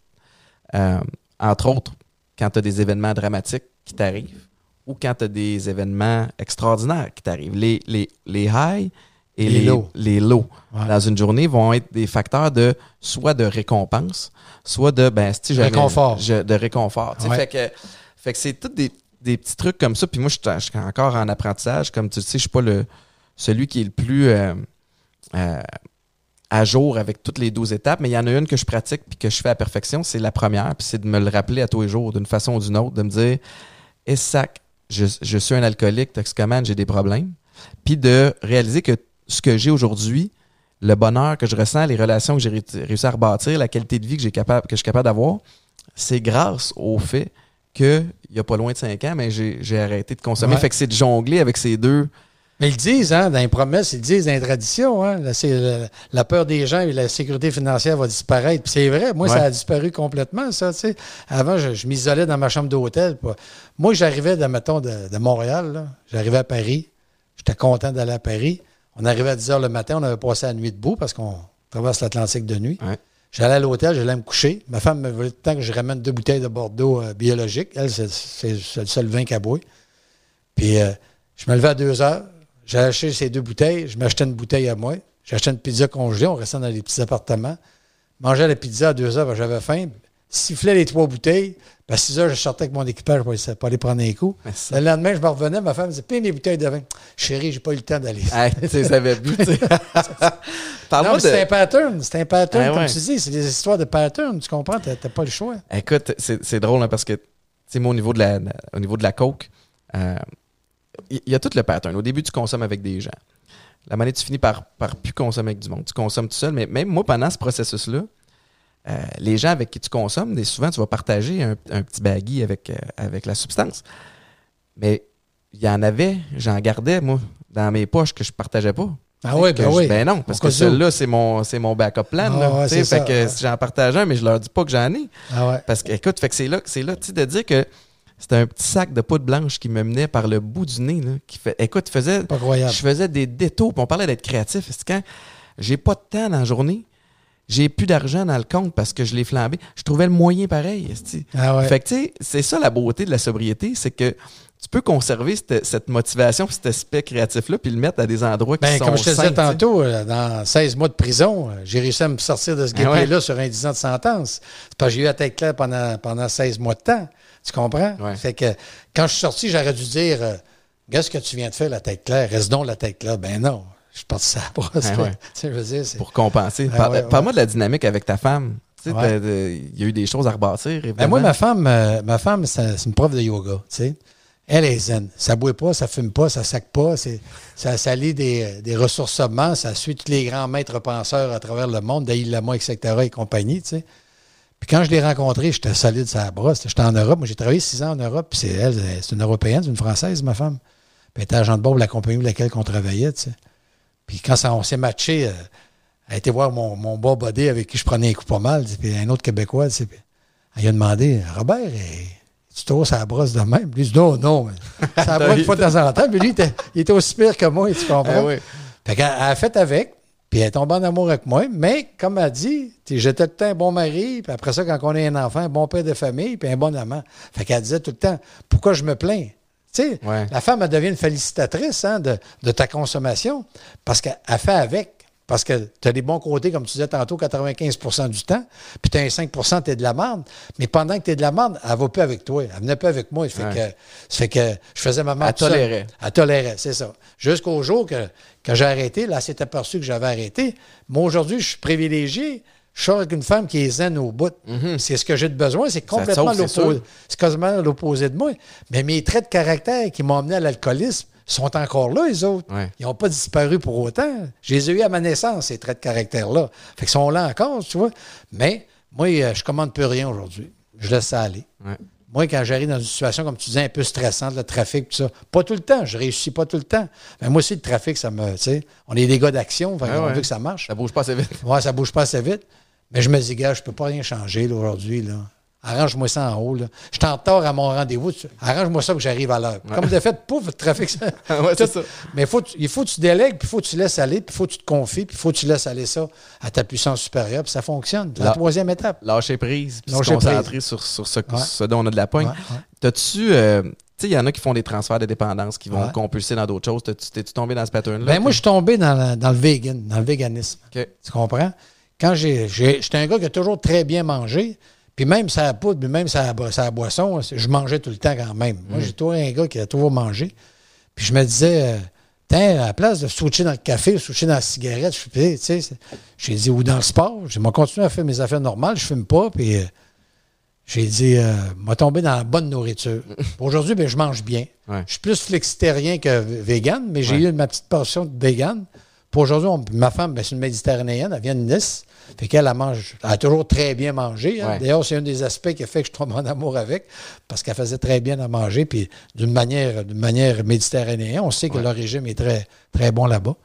euh, entre autres, quand tu as des événements dramatiques qui t'arrivent ou quand tu as des événements extraordinaires qui t'arrivent. Les, les, les highs et les, les lows, les lows ouais. dans une journée vont être des facteurs de soit de récompense, soit de ben, si réconfort. Je, de réconfort. Ouais. Fait que, fait que c'est tous des, des, petits trucs comme ça. Puis moi, je, je, suis encore en apprentissage. Comme tu sais, je suis pas le celui qui est le plus euh, euh, à jour avec toutes les 12 étapes, mais il y en a une que je pratique puis que je fais à perfection, c'est la première, puis c'est de me le rappeler à tous les jours d'une façon ou d'une autre, de me dire et sac, je, je suis un alcoolique, toxicomane, j'ai des problèmes. Puis de réaliser que ce que j'ai aujourd'hui, le bonheur que je ressens, les relations que j'ai réussi à rebâtir, la qualité de vie que, j'ai capable, que je suis capable d'avoir, c'est grâce au fait qu'il n'y a pas loin de 5 ans, mais j'ai arrêté de consommer. Ouais. Fait que c'est de jongler avec ces deux. Mais ils disent, hein, dans les promesses, ils disent dans les traditions, hein, la, la, la, peur des gens et la sécurité financière va disparaître. Puis c'est vrai, moi, ouais. ça a disparu complètement, ça, tu sais. Avant, je, je m'isolais dans ma chambre d'hôtel. Moi, j'arrivais, mettons, de, de Montréal, j'arrivais à Paris. J'étais content d'aller à Paris. On arrivait à 10 h le matin, on avait passé la nuit debout parce qu'on traverse l'Atlantique de nuit. Ouais. J'allais à l'hôtel, j'allais me coucher. Ma femme me voulait tout le temps que je ramène deux bouteilles de Bordeaux euh, biologique. Elle, c'est le seul vin qu'elle boit. Puis euh, je me levais à 2 heures, j'allais acheter ces deux bouteilles, je m'achetais une bouteille à moi. J'achetais une pizza congelée, on restait dans les petits appartements. Mangeais la pizza à 2 heures, j'avais faim. sifflais les trois bouteilles. Puis à 6 heures, je sortais avec mon équipage pour aller, pour aller prendre un coup. Le lendemain, je me revenais, ma femme me disait Puis mes bouteilles de vin. Chérie, j'ai pas eu le temps d'aller. Ah, tu avait bu, sais. non, c'est un pattern. C'est un pattern, comme tu dis. C'est des histoires de pattern. Tu comprends? Tu n'as pas le choix. Écoute, c'est drôle hein, parce que, tu sais, moi, au niveau de la, au niveau de la coke, il y, a tout le pattern. Au début, tu consommes avec des gens. La manière, tu finis par, par plus consommer avec du monde. Tu consommes tout seul. Mais même moi, pendant ce processus-là, euh, les gens avec qui tu consommes, souvent, tu vas partager un, petit baggy avec, euh, avec la substance. Mais il y en avait, j'en gardais, moi, dans mes poches que je partageais pas. Ah oui, ben oui. Ben non, parce que celui-là, c'est mon, mon backup plan. Ah fait que j'en partage un, mais je leur dis pas que j'en ai. Ah ouais. Parce que, écoute, fait que c'est là, c'est là, tu sais, de dire que c'était un petit sac de poudre blanche qui me menait par le bout du nez. Là, qui fait, écoute, faisais, je faisais des détours. on parlait d'être créatif. C'est quand j'ai pas de temps dans la journée, j'ai plus d'argent dans le compte parce que je l'ai flambé. Je trouvais le moyen pareil. Ah Fait que, tu sais, c'est ça la beauté de la sobriété, c'est que tu peux conserver cette, motivation, cet aspect créatif-là, puis le mettre à des endroits qui ben, sont Comme je te disais tantôt, euh, dans 16 mois de prison, euh, j'ai réussi à me sortir de ce ah guet là sur un 10 ans de sentence. C'est parce que j'ai eu la tête claire pendant, pendant 16 mois de temps. Tu comprends? Fait que quand je suis sorti, j'aurais dû dire euh, Qu'est-ce que tu viens de faire, la tête claire? Reste donc la tête claire. Ben non. Je suis parti ça Pour compenser. Parle-moi de la dynamique avec ta femme. Il y a eu des choses à rebâtir. Ben moi, ma femme, euh, ma femme c'est une prof de yoga. Elle est zen. Ça ne boit pas, ça ne fume pas, ça ne sac pas. Ça, ça lit des, des ressourcements, ça suit tous les grands maîtres penseurs à travers le monde, Daïl Lama, etc. et compagnie. Quand je l'ai rencontrée, j'étais solide sur la brosse. J'étais en Europe. Moi, j'ai travaillé six ans en Europe. Puis c'est elle, c'est une Européenne, c'est une Française, ma femme. Puis elle était agent de bord de la compagnie avec laquelle on travaillait. Puis quand ça, on s'est matché, euh, elle a été voir mon, mon bas body avec qui je prenais un coup pas mal, puis un autre Québécois. Puis elle a demandé Robert, tu te à la brosse de même? Lui, il dit Non, non. Ça brosse une fois de temps en temps. Puis lui, il était, aussi pire que moi, tu comprends? Ah Fait qu'elle a fait avec. Puis elle est tombée en amour avec moi. Mais, comme elle dit, j'étais tout le temps un bon mari. Puis après ça, quand on est un enfant, un bon père de famille, puis un bon amant. Fait qu'elle disait tout le temps Pourquoi je me plains? La femme, elle devient une félicitatrice hein, de, ta consommation parce qu'elle fait avec. Parce que tu as des bons côtés, comme tu disais tantôt, 95% du temps, puis tu as un 5 tu es de la merde. Mais pendant que tu es de la merde, elle ne va plus avec toi. Elle venait pas avec moi. Ça fait, que, je faisais ma merde. Elle tolérait. Elle tolérait, c'est ça. Jusqu'au jour que, que j'ai arrêté, là, c'est aperçu que j'avais arrêté. Moi, aujourd'hui, je suis privilégié je suis avec une femme qui est zen au bout. Mhm. C'est ce que j'ai de besoin. C'est complètement l'opposé. C'est quasiment l'opposé de moi. Mais mes traits de caractère qui m'ont amené à l'alcoolisme sont encore là, les autres. Ils n'ont pas disparu pour autant. Je les ai à ma naissance, ces traits de caractère-là. Fait qu'ils sont là encore, tu vois. Mais moi, euh, je commande plus rien aujourd'hui. Je laisse ça aller. Moi, quand j'arrive dans une situation, comme tu disais, un peu stressante, le trafic, tout ça, pas tout le temps, je réussis pas tout le temps. Mais moi aussi, le trafic, ça me. Tu sais, on est des gars d'action, on veut que ça marche. Ça bouge pas assez vite. Oui, ça bouge pas assez vite. Mais je me dis, gars, je peux pas rien changer aujourd'hui. Là. Arrange-moi ça en haut. Là. Je suis en retard à mon rendez-vous. Arrange-moi ça que j'arrive à l'heure. Comme de fait, pouf, le trafic. Ça... ouais, ça. Mais faut, il faut que tu délègues, puis il faut que tu laisses aller, puis il faut que tu te confies, puis il faut que tu laisses aller ça à ta puissance supérieure, puis ça fonctionne. La, troisième étape. Lâcher prise, puis se concentrer sur, sur ce, dont on a de la poigne. T'as-tu. Euh, tu sais, il y en a qui font des transferts de dépendance, qui vont compulser dans d'autres choses. T'es-tu tombé dans ce pattern-là? Ben, moi, je suis tombé dans, dans, le vegan, dans le véganisme. Tu comprends? quand j'ai. J'étais un gars qui a toujours très bien mangé. Puis même sa poudre, même sa, sa boisson, je mangeais tout le temps quand même. Moi, mm. j'ai toujours un gars qui a toujours mangé. Puis je me disais, euh, tiens, à la place de switcher dans le café, switcher dans la cigarette, je tu sais, j'ai dit, ou dans le sport, j'ai continué à faire mes affaires normales, je fume pas, puis euh, j'ai dit, euh, m'a tombé dans la bonne nourriture. Aujourd'hui, ben, je mange bien. Je suis plus flexitarien que vegan, mais j'ai eu ma petite portion de vegan. Pour aujourd'hui, ma femme, ben, c'est une méditerranéenne, elle vient de Nice. Fait qu'elle, mange, elle a toujours très bien mangé. Hein. D'ailleurs, c'est un des aspects qui a fait que je tombe en amour avec, parce qu'elle faisait très bien à manger, puis d'une manière, d'une manière méditerranéenne. On sait que le régime est très, très bon là-bas.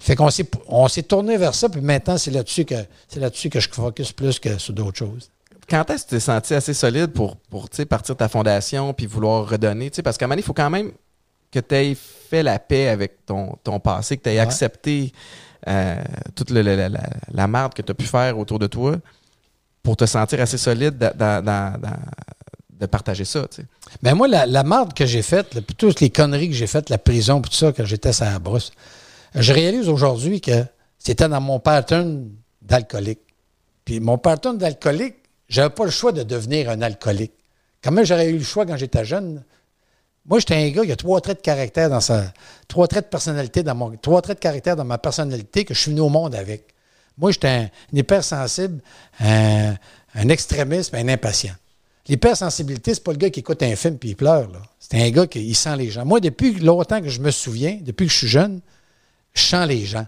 Fait qu'on s'est, on s'est tourné vers ça, puis maintenant, c'est là-dessus que, c'est là-dessus que je focus plus que sur d'autres choses. Quand est-ce que tu t'es senti assez solide pour, pour partir de ta fondation puis vouloir redonner? Parce qu'à un moment donné, il faut quand même que tu aies fait la paix avec ton, ton passé, que tu aies accepté euh, toute la, marde que tu as pu faire autour de toi pour te sentir assez solide de partager ça. Ben moi, la, la marde que j'ai faite, toutes les conneries que j'ai faites, la prison, tout ça, quand j'étais à la je réalise aujourd'hui que c'était dans mon pattern d'alcoolique. Puis mon pattern d'alcoolique, j'avais pas le choix de devenir un alcoolique. Comment j'aurais eu le choix quand j'étais jeune? Moi, j'étais un gars qui a trois traits de caractère dans sa. Trois traits de personnalité dans mon. Trois traits de caractère dans ma personnalité que je suis venu au monde avec. Moi, j'étais un, hypersensible, un, un extrémiste, un impatient. L'hypersensibilité, c'est pas le gars qui écoute un film puis il pleure. C'est un gars qui sent les gens. Moi, depuis longtemps que je me souviens, depuis que je suis jeune, je sens les gens.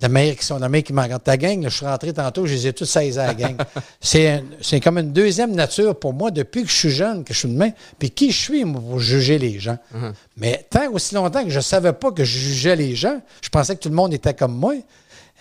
La meilleure qui sont, la meilleure qui m'en Ta gang, je suis rentré tantôt, je les ai tous saisi à la gang. c'est, comme une deuxième nature pour moi depuis que je suis jeune, que je suis de main. Puis qui je suis, moi, pour juger les gens? Uh-huh. Mais tant aussi longtemps que je ne savais pas que je jugeais les gens, je pensais que tout le monde était comme moi.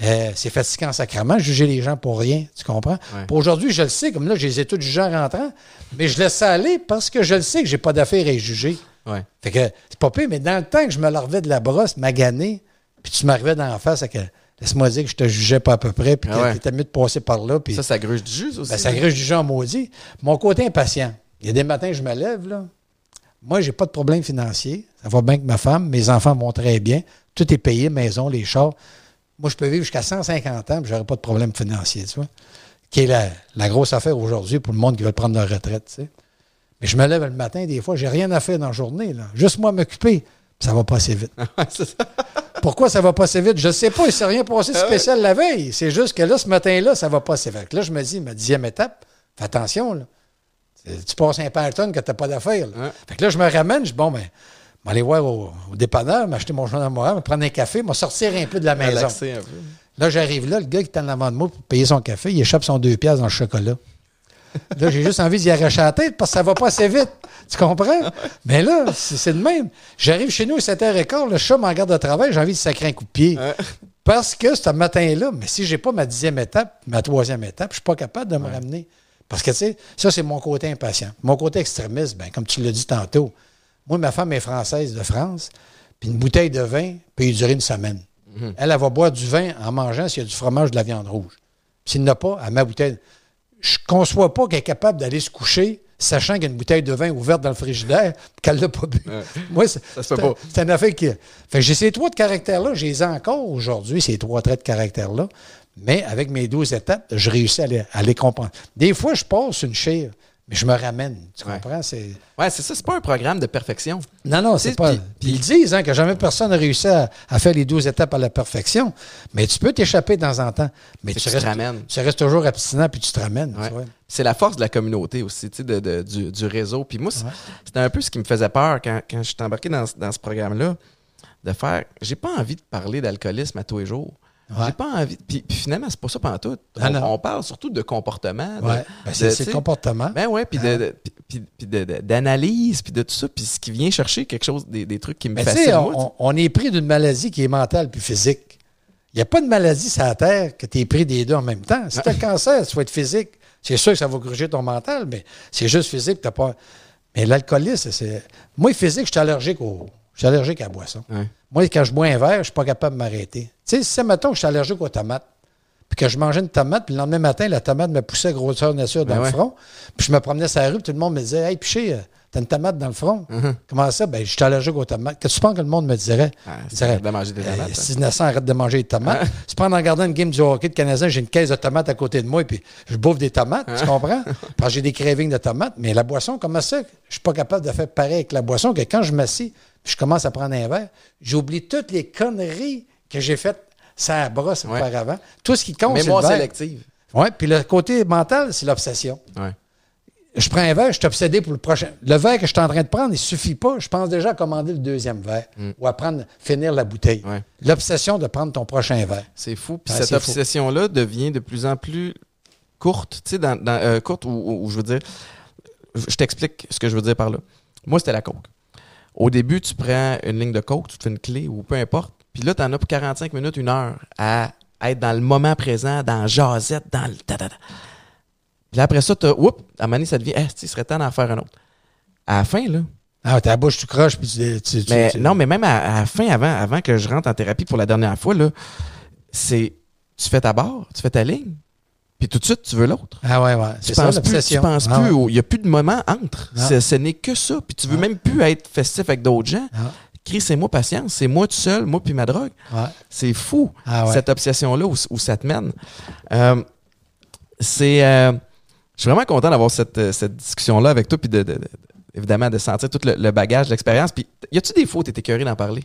Euh, c'est fatigant sacrément, juger les gens pour rien, tu comprends? Pour aujourd'hui, je le sais, comme là, je les ai tous jugés en rentrant, mais je laisse ça aller parce que je le sais que j'ai pas d'affaires à juger. Ouais. Fait que c'est pas pire, mais dans le temps que je me larvais de la brosse, magané, puis tu m'arrivais d'en face, que laisse-moi dire que je te jugeais pas à peu près, puis ah que tu mieux de passer par là. Puis, ça, ça gruge du jus aussi. Ben, ça gruge du jus en maudit. Mon côté impatient. Il y a des matins, je me lève, là. Moi, j'ai pas de problème financier. Ça va bien avec ma femme. Mes enfants vont très bien. Tout est payé, maison, les chars. Moi, je peux vivre jusqu'à 150 ans, puis j'aurai pas de problème financier, tu vois. Qui est la, grosse affaire aujourd'hui pour le monde qui veut prendre leur retraite, tu sais. Mais je me lève le matin, des fois, j'ai rien à faire dans la journée, là. Juste moi m'occuper. Ça va pas assez vite. Pourquoi ça va pas assez vite? Je ne sais pas, il ne s'est rien passé de ah spécial la veille. C'est juste que là, ce matin-là, ça va pas assez vite. Là, je me dis, ma dixième étape, fais attention, là. Tu passes un Python que tu n'as pas d'affaires. Fait que là, je me ramène, je dis, bon, ben, je vais aller voir au, dépanneur, m'acheter mon journal moral, me prendre un café, me sortir un peu de la maison. Là, j'arrive là, le gars qui est en avant de moi pour payer son café, il échappe son deux pièces dans le chocolat. Là, j'ai juste envie d'y arracher la tête parce que ça va pas assez vite. Tu comprends? Mais là, c'est le même. J'arrive chez nous à 7h15, le chat m'en garde de travail, j'ai envie de sacrer un coup de pied. Parce que ce matin-là, mais si j'ai pas ma dixième étape, ma troisième étape, je suis pas capable de me ramener. Parce que, tu sais, ça, c'est mon côté impatient. Mon côté extrémiste, ben, comme tu l'as dit tantôt, moi, ma femme est française de France, puis une bouteille de vin peut y durer une semaine. Mhm. Elle, elle va boire du vin en mangeant s'il y a du fromage, de la viande rouge. S'il n'y en a pas, à ma bouteille je ne conçois pas qu'elle est capable d'aller se coucher sachant qu'il y a une bouteille de vin ouverte dans le frigidaire qu'elle l'a pas bu. Moi, c'est un affaire qui. Fait j'ai ces trois de caractères-là, j'ai les encore aujourd'hui, ces trois traits de caractère-là. Mais avec mes douze étapes, je réussis à les, à les comprendre. Des fois, je passe une chair mais je me ramène. Tu comprends? C'est... Ouais, c'est ça. C'est pas un programme de perfection. Non, non, c'est pas. Puis, ils disent hein, que jamais personne n'a réussi à, faire les 12 étapes à la perfection. Mais tu peux t'échapper de temps en temps. Mais tu, restes, tu restes toujours abstinent puis tu te ramènes. C'est la force de la communauté aussi, tu sais, de, du, réseau. Puis moi, c'était un peu ce qui me faisait peur quand, quand je suis embarqué dans, dans ce programme-là, de faire. J'ai pas envie de parler d'alcoolisme à tous les jours. J'ai pas envie. Puis, finalement, c'est pas ça pendant tout. Ah, on, parle surtout de comportement. Ben, c'est le comportement. Ben ouais, puis d'analyse, puis de, tout ça, puis ce qui vient chercher quelque chose, des, trucs qui me fascinent. On, on, est pris d'une maladie qui est mentale puis physique. Il n'y a pas de maladie sur la Terre que tu es pris des deux en même temps. Si tu as le cancer, tu vas être physique. C'est sûr que ça va gruger ton mental, mais c'est juste physique. As pas... Mais l'alcoolisme, c'est. Moi, physique, je suis allergique au. Je suis allergique à la boisson. Moi, quand je bois un verre, je ne suis pas capable de m'arrêter. Tu sais, si, mettons, que je suis allergique aux tomates, puis que je mangeais une tomate, puis le lendemain matin, la tomate me poussait grosseur nature dans ben le front, puis je me promenais sur la rue, puis tout le monde me disait Hey, piché, euh, t'as une tomate dans le front. Uh-huh. Comment ça? Ben, je suis allergique aux tomates. Qu'est-ce que tu penses que le monde me dirait? Ah, dirait de manger des tomates. si Innocent, arrête de manger des tomates. Ah. C'est pas en regardant une game du hockey de Canadien, j'ai une caisse de tomates à côté de moi, et puis je bouffe des tomates, tu ah. comprends? Parce que j'ai des cravings de tomates. Mais la boisson, comment ça? Je suis pas capable de faire pareil avec la boisson que quand je m'assis, puis je commence à prendre un verre, j'oublie toutes les conneries que j'ai faites ça brosse auparavant. Tout ce qui compte, c'est Mémoire sélective. Oui, puis le côté mental, c'est l'obsession. Ouais. Je prends un verre, je suis obsédé pour le prochain. Le verre que je suis en train de prendre, il ne suffit pas. Je pense déjà à commander le deuxième verre mm. ou à prendre, finir la bouteille. L'obsession de prendre ton prochain verre. C'est fou. Puis cette obsession-là devient de plus en plus courte, tu sais, dans, euh, courte où, je veux dire, je t'explique ce que je veux dire par là. Moi, c'était la coke. Au début, tu prends une ligne de coke, tu te fais une clé ou peu importe. Puis là, tu en as pour 45 minutes, une heure à être dans le moment présent, dans jasette, dans le ta, Puis après ça, tu oups, à un ça devient, eh, il serait temps d'en faire un autre. À la fin, là. Ah, ta bouche, tu croches, puis tu. tu, mais, Non, mais même à, la fin, avant, avant que je rentre en thérapie pour la dernière fois, là, c'est. Tu fais ta barre, tu fais ta ligne, puis tout de suite, tu veux l'autre. Ah ouais, ouais. Tu penses plus, tu penses ah plus, il n'y a plus de moment entre. Ah. Ce n'est que ça. Puis tu veux même plus être festif avec d'autres gens. Ah. Chris, c'est moi patience, c'est moi tout seul, moi puis ma drogue. C'est fou, cette obsession-là où, ça te mène. Euh, c'est. Euh, Je suis vraiment content d'avoir cette, euh, cette discussion-là avec toi, puis de, de- de- évidemment de sentir tout le, bagage, l'expérience. Puis, y a-tu des fautes, t'es écœuré d'en parler?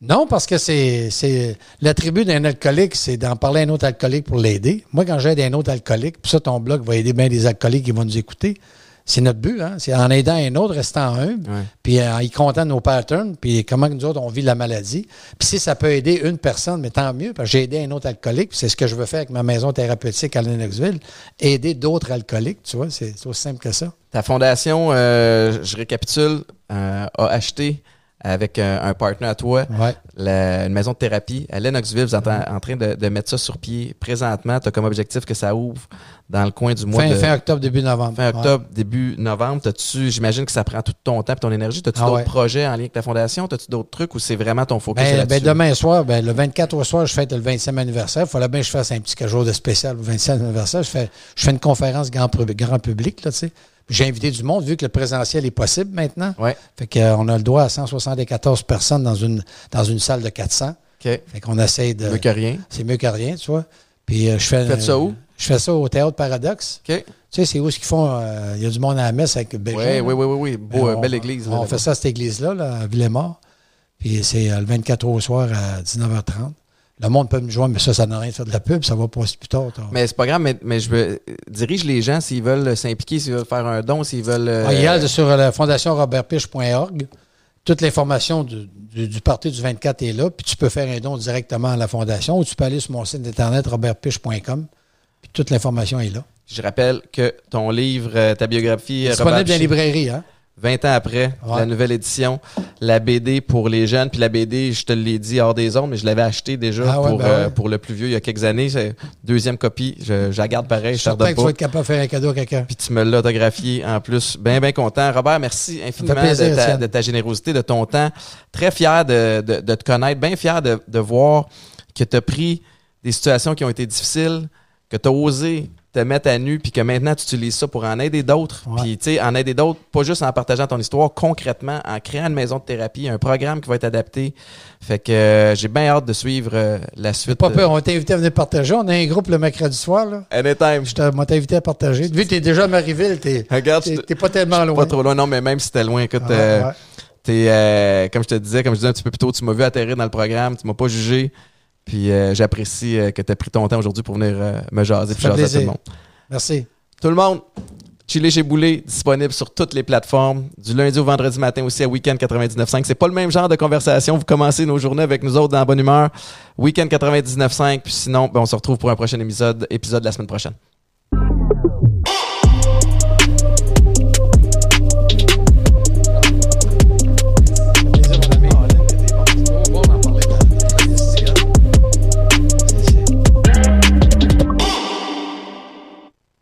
Non, parce que c'est c'est l'attribut d'un alcoolique, c'est d'en parler à un autre alcoolique pour l'aider. Moi, quand j'aide un autre alcoolique, puis ça, ton blog va aider bien des alcooliques qui vont nous écouter. C'est notre but, hein? C'est en aidant un autre, restant humble, Ouais. puis en y comptant nos patterns, puis comment nous autres, on vit la maladie. Puis si ça peut aider une personne, mais tant mieux, parce que j'ai aidé un autre alcoolique, puis c'est ce que je veux faire avec ma maison thérapeutique à Lennoxville, aider d'autres alcooliques, tu vois, c'est c'est aussi simple que ça. Ta fondation, euh, je récapitule, euh, a acheté avec un, un partenaire à toi Ouais. la- une maison de thérapie à Lennoxville. Vous êtes en, en train de, de mettre ça sur pied présentement. Tu as comme objectif que ça ouvre dans le coin du mois Fin, de fin octobre, début novembre. fin Ouais. octobre, début novembre. T'as-tu, j'imagine que ça prend tout ton temps et ton énergie. T'as-tu Ah d'autres ouais. projets en lien avec ta fondation? T'as-tu d'autres trucs ou c'est vraiment ton focus Ben, ben, demain soir, ben, le 24 au soir, je fête le 25e anniversaire. Il fallait bien que je fasse un petit chose de spécial le 25e anniversaire. Je fais, je fais une conférence grand, grand public, là, tu sais. J'ai invité du monde, vu que le présentiel est possible maintenant. Ouais. Fait qu'on a le droit à 174 personnes dans une, dans une salle de 400. OK. Fait qu'on essaie de. Mieux que rien. C'est mieux que rien, tu vois. Puis euh, je fais. Faites ça où? Je fais ça au Théâtre Paradoxe. OK. Tu sais, c'est où ce qu'ils font. euh, Il y a du monde à la messe avec Oui, Belgique. oui, oui, oui, oui. Beau, euh, on- belle église. On là, fait ça à cette église-là, là, à Villemort. Puis c'est euh, le 24 au soir à 19h30. Le monde peut me joindre, mais ça, ça n'a rien de faire de la pub, ça va passer plus tard. Mais c'est pas grave, mais, mais je veux, dirige les gens s'ils veulent s'impliquer, s'ils veulent faire un don, s'ils veulent. euh, Ah, il y a sur la fondationrobertpiche.org. Toute l'information du, du, du parti du 24 est là. Puis tu peux faire un don directement à la fondation ou tu peux aller sur mon site internet robertpiche.com. Puis toute l'information est là. Je rappelle que ton livre, euh, ta biographie, euh, Disponible Robert dans les Piché, librairies. Hein? 20 ans après, Ouais. la nouvelle édition, la BD pour les jeunes, puis la BD, je te l'ai dit hors des ondes, mais je l'avais acheté déjà Ah ouais, pour, ben euh, pour le plus vieux il y a quelques années. C'est deuxième copie, je, je la garde pareil, Je je redonne que tu vas pas. être capable de faire un cadeau à quelqu'un. Puis tu me l'as autographié en plus. Bien, bien content. Robert, merci infiniment plaisir, de, ta, de ta générosité, de ton temps. Très fier de, de- de te connaître, bien fier de, de voir que tu as pris des situations qui ont été difficiles, que tu as osé te mettre à nu, puis que maintenant tu utilises ça pour en aider d'autres. Ouais. Puis, tu sais, en aider d'autres, pas juste en partageant ton histoire, concrètement, en créant une maison de thérapie, un programme qui va être adapté. Fait que euh, j'ai bien hâte de suivre euh, la suite. pas peur, on t'a invité à venir partager. On a un groupe le mercredi soir. Là. euh, Anytime. Je t'ai- invité à partager. Vu que t'es déjà à Marieville, t'es Regarde, t'es- te- t'es pas tellement loin. pas trop loin. Non, mais même si t'es loin, écoute, Ah, euh, ouais. T'es, euh, comme je te disais, comme je disais un petit peu plus tôt, tu m'as vu atterrir dans le programme, tu m'as pas jugé. Puis euh, j'apprécie euh, que tu as pris ton temps aujourd'hui pour venir euh, me jaser puis jaser à tout le monde. Merci. Tout le monde, Chili chez Boulet, disponible sur toutes les plateformes, du lundi au vendredi matin aussi à Weekend 99.5. C'est pas le même genre de conversation. Vous commencez nos journées avec nous autres dans la bonne humeur. Weekend 99.5. Puis sinon, ben, on se retrouve pour un prochain épisode, épisode la semaine prochaine.